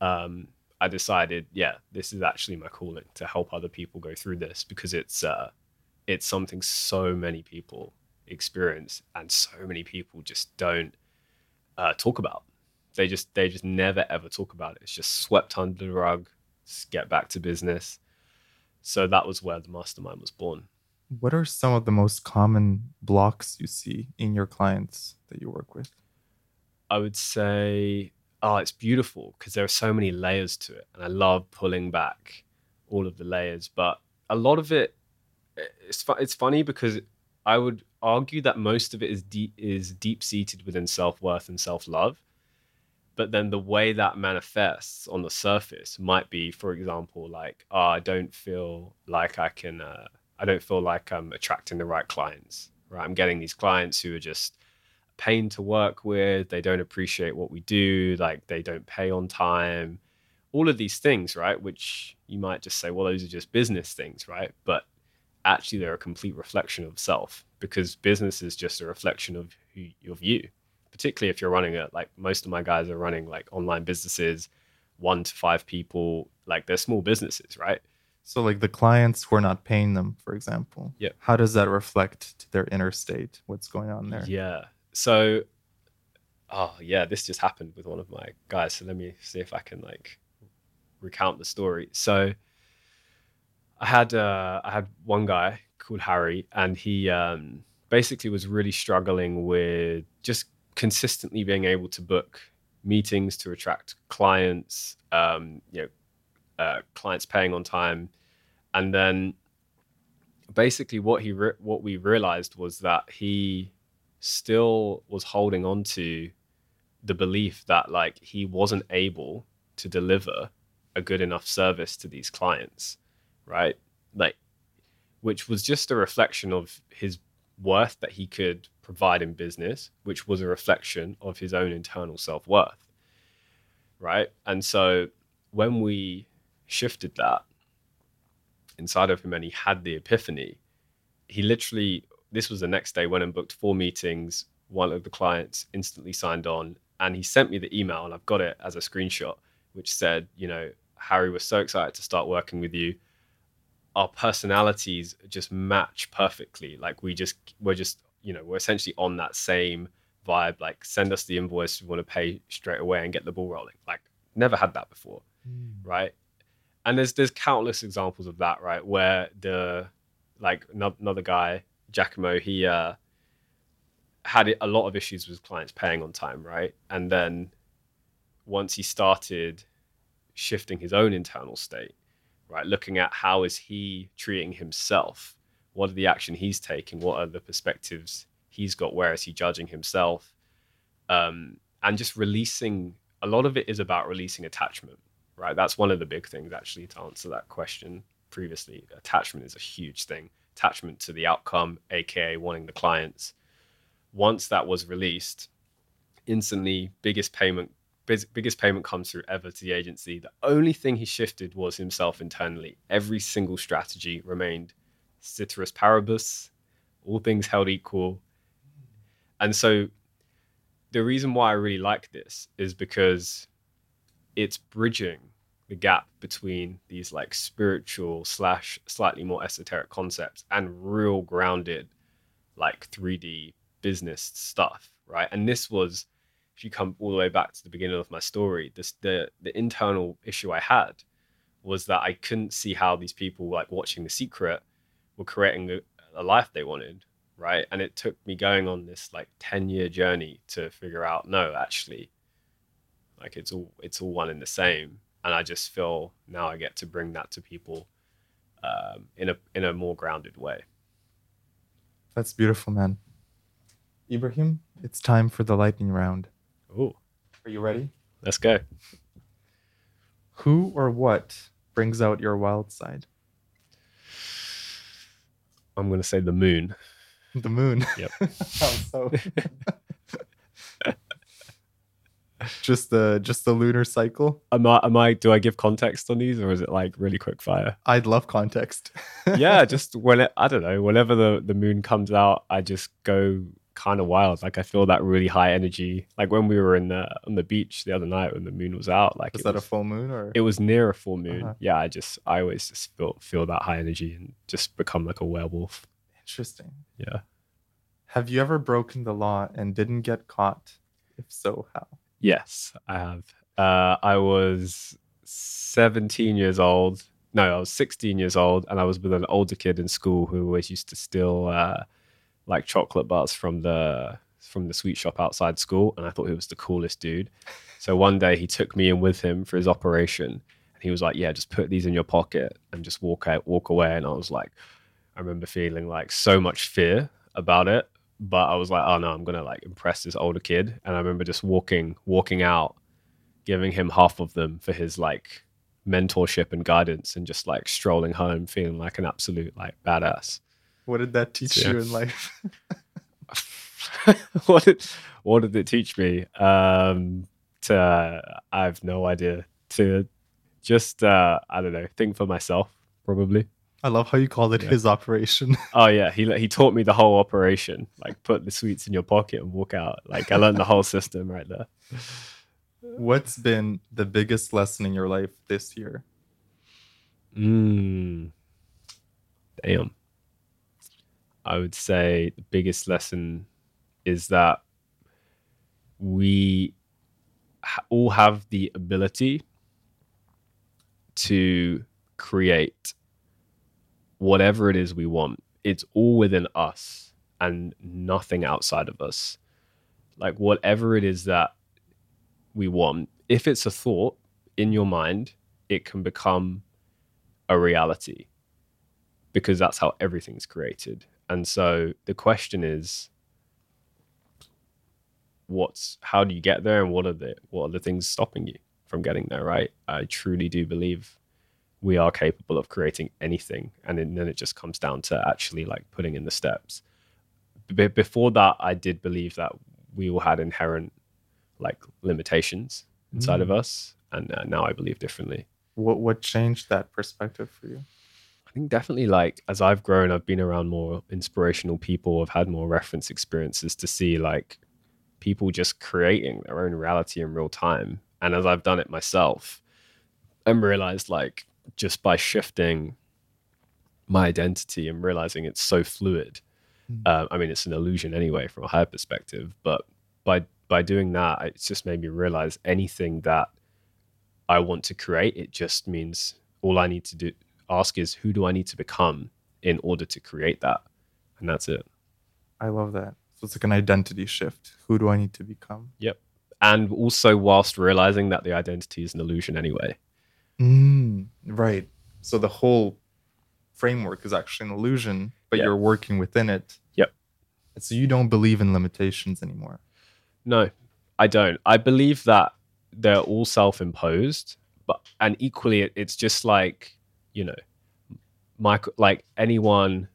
Um, I decided, yeah, this is actually my calling to help other people go through this because it's uh, it's something so many people experience and so many people just don't uh, talk about they just they just never ever talk about it. It's just swept under the rug. Get back to business. So that was where the mastermind was born. What are some of the most common blocks you see in your clients that you work with? I would say, oh, it's beautiful because there are so many layers to it, and I love pulling back all of the layers. But a lot of it, it's fu- it's funny because I would argue that most of it is deep is deep seated within self worth and self love, but then the way that manifests on the surface might be, for example, like oh, I don't feel like I can, uh, I don't feel like I'm attracting the right clients. Right, I'm getting these clients who are just pain to work with. They don't appreciate what we do. Like they don't pay on time. All of these things, right? Which you might just say, well, those are just business things, right? But actually they're a complete reflection of self because business is just a reflection of who of you particularly if you're running it like most of my guys are running like online businesses one to five people like they're small businesses right So, like the clients who are not paying them, for example. Yeah. How does that reflect to their inner state? What's going on there? yeah so oh yeah this just happened with one of my guys. So let me see if i can like recount the story. So i had uh i had one guy called harry and he um basically was really struggling with just consistently being able to book meetings to attract clients um you know uh, clients paying on time. And then basically what he re- what we realized was that he still was holding on to the belief that like he wasn't able to deliver a good enough service to these clients right? Like which was just a reflection of his worth that he could provide in business which was a reflection of his own internal self-worth right? And so when we shifted that inside of him and he had the epiphany he literally this was the next day went and booked four meetings one of the clients instantly signed on and he sent me the email and i've got it as a screenshot which said you know harry was so excited to start working with you. Our personalities just match perfectly. Like we just we're just you know we're essentially on that same vibe. Like send us the invoice we want to pay straight away and get the ball rolling. Like never had that before hmm. right? And there's there's countless examples of that right? Where the like ano- another guy giacomo he uh had a lot of issues with clients paying on time right? And then once he started shifting his own internal state right looking at how is he treating himself what are the action he's taking what are the perspectives he's got where is he judging himself? Um, and just releasing a lot of it is about releasing attachment right? That's one of the big things actually to answer that question previously. Attachment is a huge thing attachment to the outcome aka wanting the clients. Once that was released instantly biggest payment biggest payment comes through ever to the agency. The only thing he shifted was himself internally. Every single strategy remained ceteris paribus all things held equal. And so the reason why i really like this is because it's bridging the gap between these like spiritual slash slightly more esoteric concepts and real grounded like 3d business stuff right? And this was if you come all the way back to the beginning of my story this the the internal issue i had was that i couldn't see how these people like watching the secret were creating a, a life they wanted right? And it took me going on this like 10 year journey to figure out no actually like it's all it's all one and the same and i just feel now i get to bring that to people um, in a in a more grounded way That's beautiful, man. Ebrahim, it's time for the lightning round. oh Are you ready? let's go Who or what brings out your wild side? i'm going to say the moon The moon. Yep. So? just the just the lunar cycle. am i am i do i give context on these or is it like really quick fire I'd love context. yeah just when it, i don't know whenever the the moon comes out i just go kind of wild like i feel that really high energy like when we were in the on the beach the other night when the moon was out like Was that a full moon or? it was near a full moon Uh-huh. yeah i just i always just feel feel that high energy and just become like a werewolf Interesting. yeah Have you ever broken the law and didn't get caught? If so, how? Yes i have. Uh i was 17 years old. No i was 16 years old and i was with an older kid in school who always used to steal uh like chocolate bars from the from the sweet shop outside school and i thought he was the coolest dude. So one day he took me in with him for his operation and he was like yeah just put these in your pocket and just walk out walk away. And i was like I remember feeling like so much fear about it, but I was like, oh no, I'm gonna like impress this older kid. And I remember just walking, walking out, giving him half of them for his like mentorship and guidance, and just like strolling home, feeling like an absolute like badass. What did that teach So, yeah. you in life? what did what did it teach me? Um, to I have no idea. To just uh, I don't know, think for myself probably. I love how you call it Yeah. his operation. Oh yeah, he he taught me the whole operation. Like put the sweets in your pocket and walk out. Like I learned the whole system right there. What's been the biggest lesson in your life this year? Mm. Damn. I would say the biggest lesson is that we ha- all have the ability to create whatever it is we want. It's all within us and nothing outside of us. Like, whatever it is that we want, if it's a thought in your mind, it can become a reality because that's how everything's created. And so the question is what's how do you get there and what are the what are the things stopping you from getting there, right? I truly do believe we are capable of creating anything and then it just comes down to actually like putting in the steps. Be before that I did believe that we all had inherent like limitations inside of us and uh, now I believe differently. What what changed that perspective for you? I think definitely like as I've grown, I've been around more inspirational people. I've had more reference experiences to see like people just creating their own reality in real time. And as I've done it myself, and realized like just by shifting my identity and realizing it's so fluid. Mm. Uh, I mean, it's an illusion anyway from a higher perspective, but by by doing that, it's just made me realize anything that I want to create, it just means all I need to do ask is who do I need to become in order to create that? And that's it. I love that. So it's like an identity shift. Who do I need to become? Yep. And also whilst realizing that the identity is an illusion anyway. Mm, right. So the whole framework is actually an illusion, but Yeah. you're working within it. Yep. And so you don't believe in limitations anymore. No, I don't. I believe that they're all self-imposed, but and equally, it, it's just like you know, Michael, like anyone.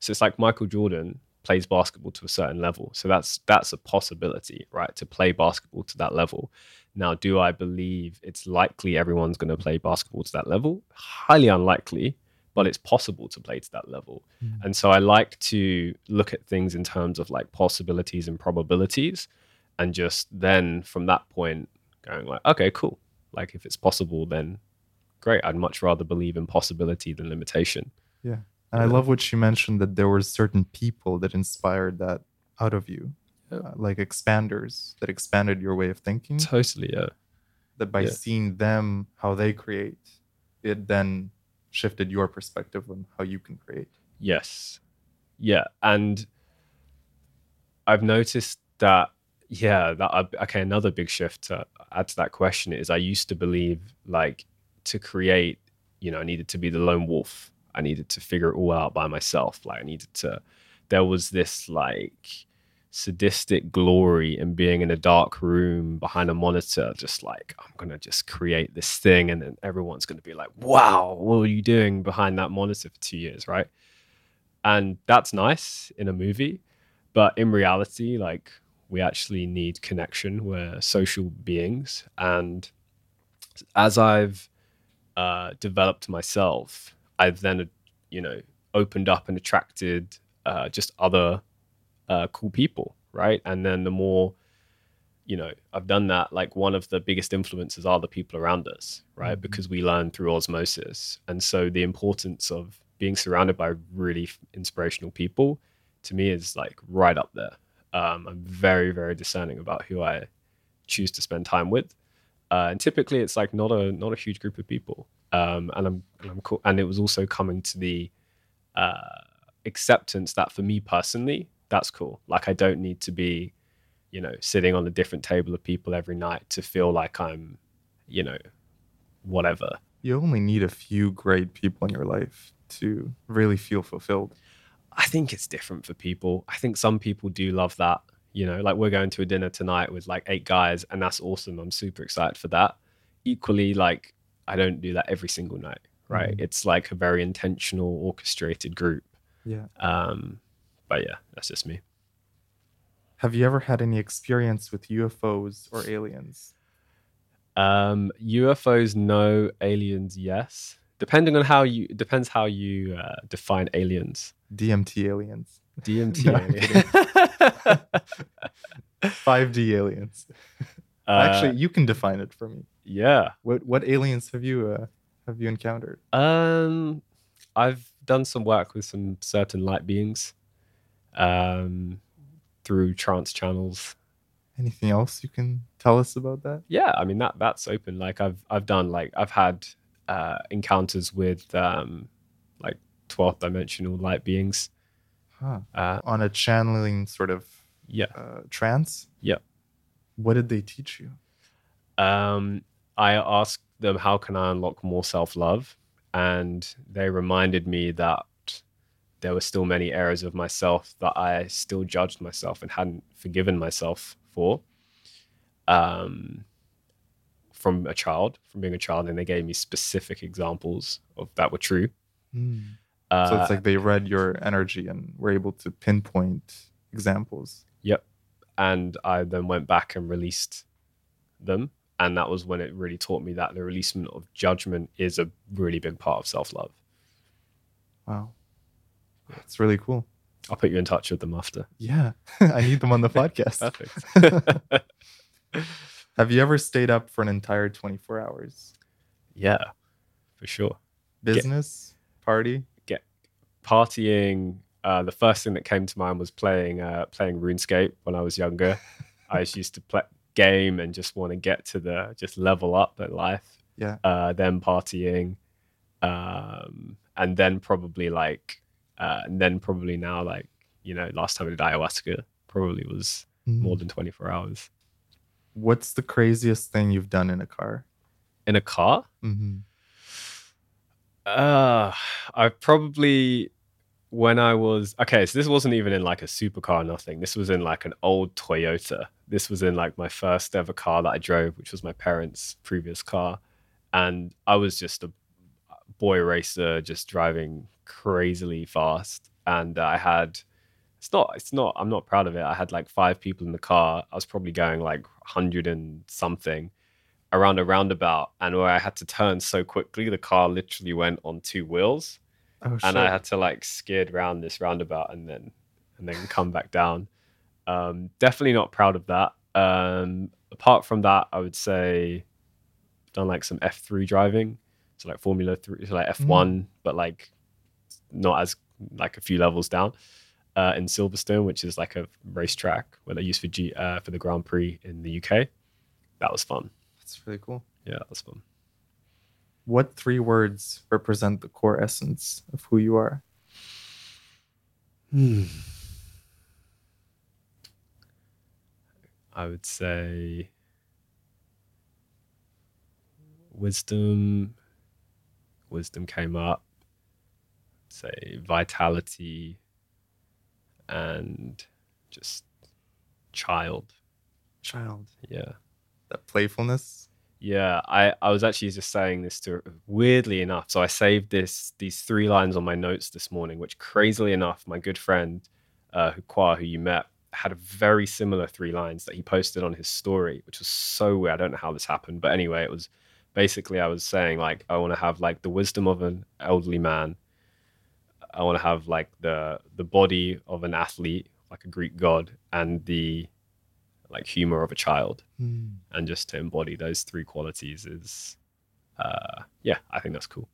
So it's like Michael Jordan plays basketball to a certain level, so that's that's a possibility, right? To play basketball to that level. Now, do I believe it's likely everyone's going to play basketball to that level? Highly unlikely, but it's possible to play to that level. Mm. And so I like to look at things in terms of like possibilities and probabilities and just then from that point going like okay cool like if it's possible then great i'd much rather believe in possibility than limitation Yeah. And I love what you mentioned that there were certain people that inspired that out of you, Yeah. uh, like expanders that expanded your way of thinking. totally yeah that by Yeah. seeing them how they create, it then shifted your perspective on how you can create. yes yeah and i've noticed that yeah that okay another big shift to add to that question is i used to believe like to create you know i needed to be the lone wolf i needed to figure it all out by myself like i needed to there was this like sadistic glory in being in a dark room behind a monitor just like i'm gonna just create this thing and then everyone's gonna be like wow what are you doing behind that monitor for two years? Right? And that's nice in a movie but in reality like we actually need connection. We're social beings. And as i've uh, developed myself i've then you know opened up and attracted uh, just other uh, cool people right? And then the more you know i've done that like one of the biggest influences are the people around us right? Mhm. because we learn through osmosis. And so the importance of being surrounded by really f- inspirational people to me is like right up there. Um, i'm very very discerning about who i choose to spend time with. Uh, and typically it's like not a not a huge group of people. Um, and i'm and i'm cool and it was also coming to the uh, acceptance that for me personally that's cool like i don't need to be you know sitting on a different table of people every night to feel like i'm you know whatever You only need a few great people in your life to really feel fulfilled. I think it's different for people. I think some people do love that. You know, like we're going to a dinner tonight with like eight guys, and that's awesome. I'm super excited for that. Equally, like I don't do that every single night, right? Mhm. It's like a very intentional, orchestrated group. Yeah. Um, but yeah, that's just me. Have you ever had any experience with UFOs or aliens? Um, UFOs, no. Aliens, yes. Depending on how you depends how you uh, define aliens. DMT aliens, DMT. No, I'm 5D aliens. Uh, Actually, you can define it for me. yeah. What what aliens have you uh, have you encountered? Um, I've done some work with some certain light beings, um, through trance channels. Anything else you can tell us about that? Yeah, I mean that that's open. Like I've I've done like I've had uh, encounters with um, like twelfth dimensional light beings. Huh. Uh, On a channeling sort of yeah. uh, trance. Yeah. What did they teach you? um, I asked them how can I unlock more self love, and they reminded me that there were still many areas of myself that I still judged myself and hadn't forgiven myself for. Um, from a child, from being a child, and they gave me specific examples of that were true. Uh, so it's like they read your energy and were able to pinpoint examples. Yep. And I then went back and released them. And that was when it really taught me that the releasement of judgment is a really big part of self love. Wow. It's really cool. I'll put you in touch with them after. Yeah. I need them on the podcast. Perfect. Have you ever stayed up for an entire 24 hours? yeah, for sure. Business, party? Get partying. Uh, the first thing that came to mind was playing uh, playing RuneScape when I was younger. I used to play game and just want to get to the just level up at life. Yeah. Uh, then partying, um, and then probably like, uh, and then probably now like you know last time I did ayahuasca probably was more than twenty four hours What's the craziest thing you've done in a car? in a car. Mm-hmm. Uh, I probably when I was okay, so this wasn't even in like a supercar, or nothing. This was in like an old Toyota. This was in like my first ever car that I drove, which was my parents' previous car, and I was just a boy racer, just driving crazily fast. And I had, it's not, it's not, I'm not proud of it. I had like five people in the car. I was probably going like hundred and something around a roundabout, and where I had to turn so quickly, the car literally went on two wheels Oh, and I had to like skid round this roundabout and then and then come back down. Um, definitely not proud of that. Um, apart from that, I would say done like some F three driving, so like Formula three, so like F one, but like not as like a few levels down. Uh, in Silverstone, which is like a racetrack where they use for G uh, for the Grand Prix in the UK. That was fun. That's really cool. Yeah, that was fun. What three words represent the core essence of who you are? Hmm. I would say wisdom. Wisdom came up. Say vitality and just child. Child. Yeah. That playfulness. Yeah, I, I was actually just saying this to weirdly enough. So I saved this these three lines on my notes this morning, which crazily enough, my good friend uh Hukwa, who you met, had a very similar three lines that he posted on his story, which was so weird. I don't know how this happened, but anyway, it was basically I was saying like I want to have like the wisdom of an elderly man. I want to have like the the body of an athlete, like a Greek god, and the like humor of a child and just to embody those three qualities is uh yeah i think that's cool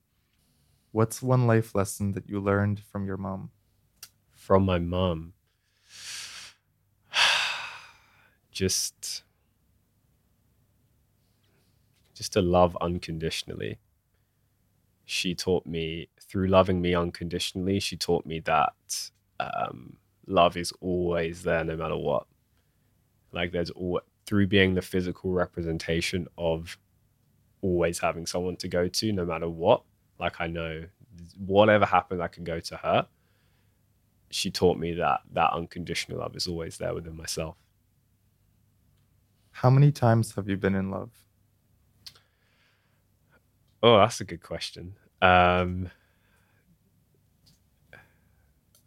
What's one life lesson that you learned from your mom? from my mom, just just to love unconditionally she taught me through loving me unconditionally she taught me that um, love is always there no matter what like there's all through being the physical representation of always having someone to go to no matter what like i know whatever happens i can go to her she taught me that that unconditional love is always there within myself. How many times have you been in love? Oh, that's a good question. Um,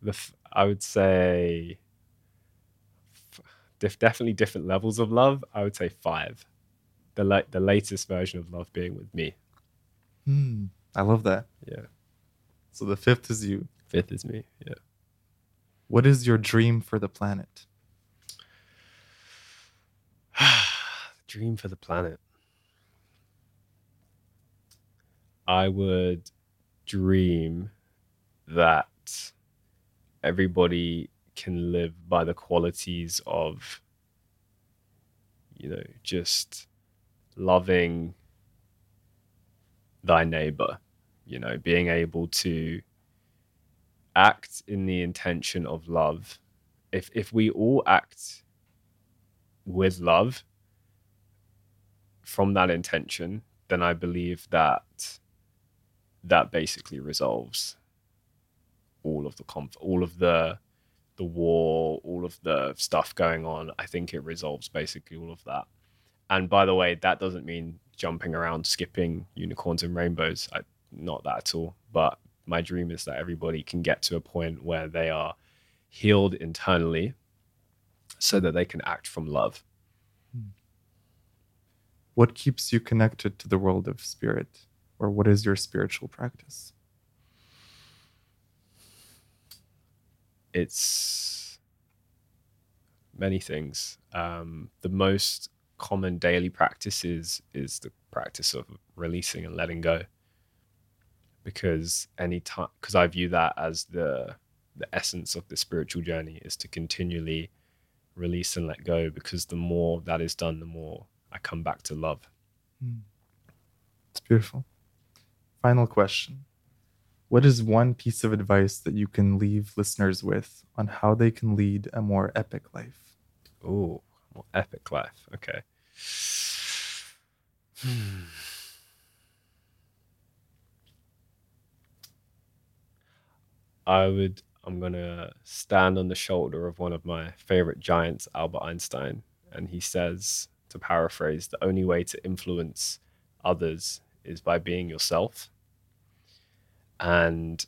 the f- I would say f- definitely different levels of love. I would say five. The la- the latest version of love being with me. Hmm. I love that. Yeah. So the fifth is you. Fifth is me. Yeah. What is your dream for the planet? dream for the planet. I would dream that everybody can live by the qualities of, you know, just loving thy neighbor, you know, being able to act in the intention of love. If if we all act with love from that intention, then I believe that that basically resolves all of the conf- all of the the war, all of the stuff going on. I think it resolves basically all of that. And by the way, that doesn't mean jumping around, skipping unicorns and rainbows. I, not that at all. But my dream is that everybody can get to a point where they are healed internally so that they can act from love. Hmm. What keeps you connected to the world of spirit? Or what is your spiritual practice? it's many things. Um, the most common daily practice is is the practice of releasing and letting go. Because any time, because I view that as the the essence of the spiritual journey is to continually release and let go. Because the more that is done, the more I come back to love. It's beautiful. Final question. What is one piece of advice that you can leave listeners with on how they can lead a more epic life? Oh, more epic life. Okay. Hmm. I would, I'm going to stand on the shoulder of one of my favorite giants, Albert Einstein. And he says, to paraphrase, the only way to influence others is by being yourself. And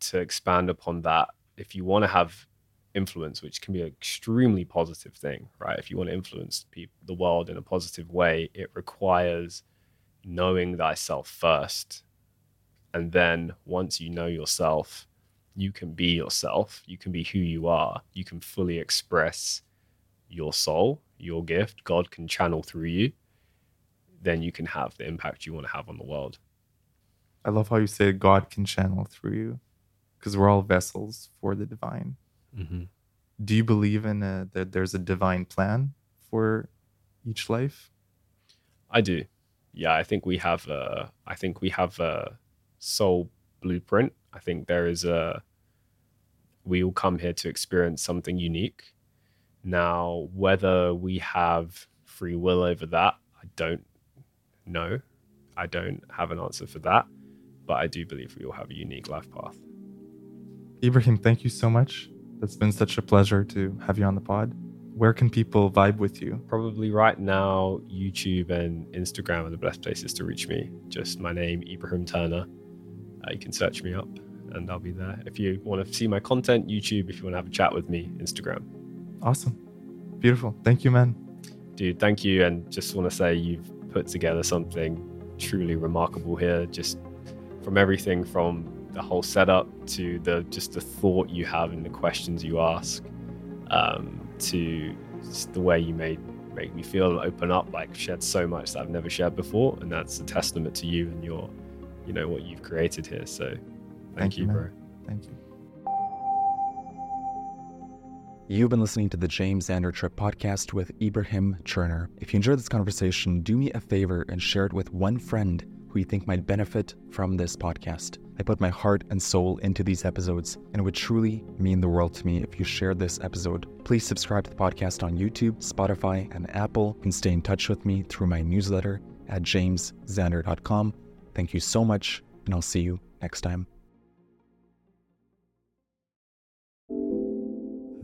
to expand upon that, if you want to have influence, which can be an extremely positive thing, right? If you want to influence people, the world in a positive way, it requires knowing thyself first. And then once you know yourself, you can be yourself. You can be who you are. You can fully express your soul, your gift. God can channel through you. Then you can have the impact you want to have on the world. I love how you say God can channel through you because we're all vessels for the divine. Mm-hmm. Do you believe in a, that there's a divine plan for each life? I do. Yeah, I think we have a. I think we have a soul blueprint. I think there is a. We all come here to experience something unique. Now, whether we have free will over that, I don't know. I don't have an answer for that, but I do believe we all have a unique life path. Ebrahim, thank you so much. It's been such a pleasure to have you on the pod. Where can people vibe with you? Probably right now, YouTube and Instagram are the best places to reach me. Just my name, Ebrahim Turner. Uh, you can search me up and I'll be there. If you want to see my content, YouTube. If you want to have a chat with me, Instagram. Awesome. Beautiful. Thank you, man. Dude, thank you. And just want to say you've put together something truly remarkable here. Just from everything from the whole setup to the just the thought you have and the questions you ask um, to the way you made make me feel open up like shared so much that I've never shared before and that's a testament to you and your you know what you've created here so thank, Thank you, you bro Thank you. You've been listening to the James Xander Trip podcast with Ebrahim Turner. If you enjoyed this conversation, do me a favor and share it with one friend who you think might benefit from this podcast. I put my heart and soul into these episodes, and it would truly mean the world to me if you shared this episode. Please subscribe to the podcast on YouTube, Spotify, and Apple. You can stay in touch with me through my newsletter at jamesxander.com. Thank you so much, and I'll see you next time.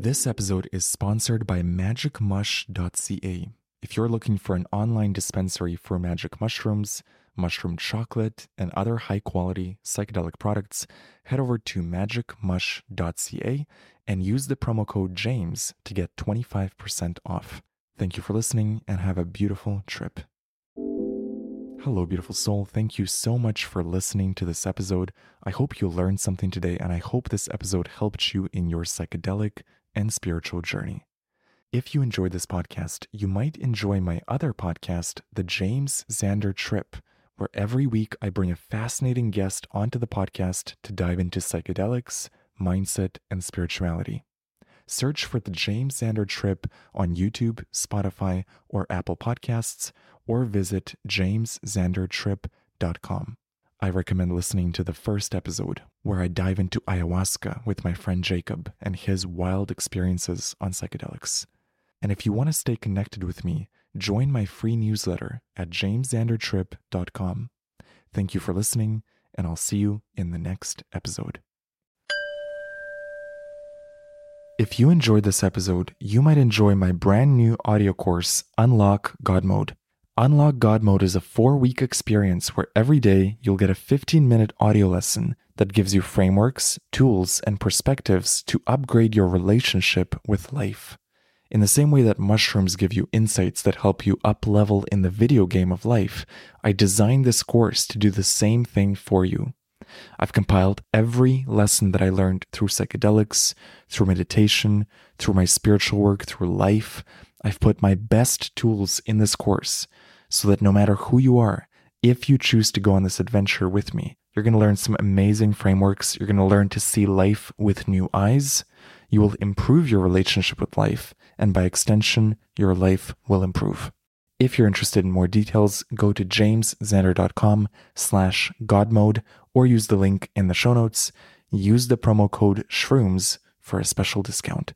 This episode is sponsored by magicmush.ca. If you're looking for an online dispensary for magic mushrooms, mushroom chocolate, and other high quality psychedelic products, head over to magicmush.ca and use the promo code JAMES to get 25% off. Thank you for listening and have a beautiful trip. Hello, beautiful soul. Thank you so much for listening to this episode. I hope you learned something today, and I hope this episode helped you in your psychedelic and spiritual journey. If you enjoyed this podcast, you might enjoy my other podcast, The James Xander Trip, where every week I bring a fascinating guest onto the podcast to dive into psychedelics, mindset, and spirituality. Search for The James Xander Trip on YouTube, Spotify, or Apple Podcasts, or visit jamesxandertrip.com. I recommend listening to the first episode, where I dive into ayahuasca with my friend Jacob and his wild experiences on psychedelics. And if you want to stay connected with me, join my free newsletter at jamesxandertrip.com. Thank you for listening, and I'll see you in the next episode. If you enjoyed this episode, you might enjoy my brand new audio course, Unlock God Mode. Unlock God Mode is a four week experience where every day you'll get a 15 minute audio lesson that gives you frameworks, tools, and perspectives to upgrade your relationship with life. In the same way that mushrooms give you insights that help you up level in the video game of life, I designed this course to do the same thing for you. I've compiled every lesson that I learned through psychedelics, through meditation, through my spiritual work, through life. I've put my best tools in this course so that no matter who you are, if you choose to go on this adventure with me, you're going to learn some amazing frameworks. You're going to learn to see life with new eyes. You will improve your relationship with life, and by extension, your life will improve. If you're interested in more details, go to jamesxander.com slash godmode or use the link in the show notes. Use the promo code SHROOMS for a special discount.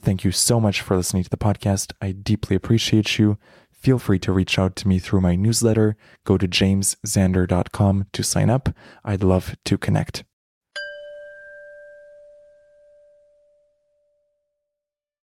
Thank you so much for listening to the podcast. I deeply appreciate you. Feel free to reach out to me through my newsletter. Go to jamesxander.com to sign up. I'd love to connect.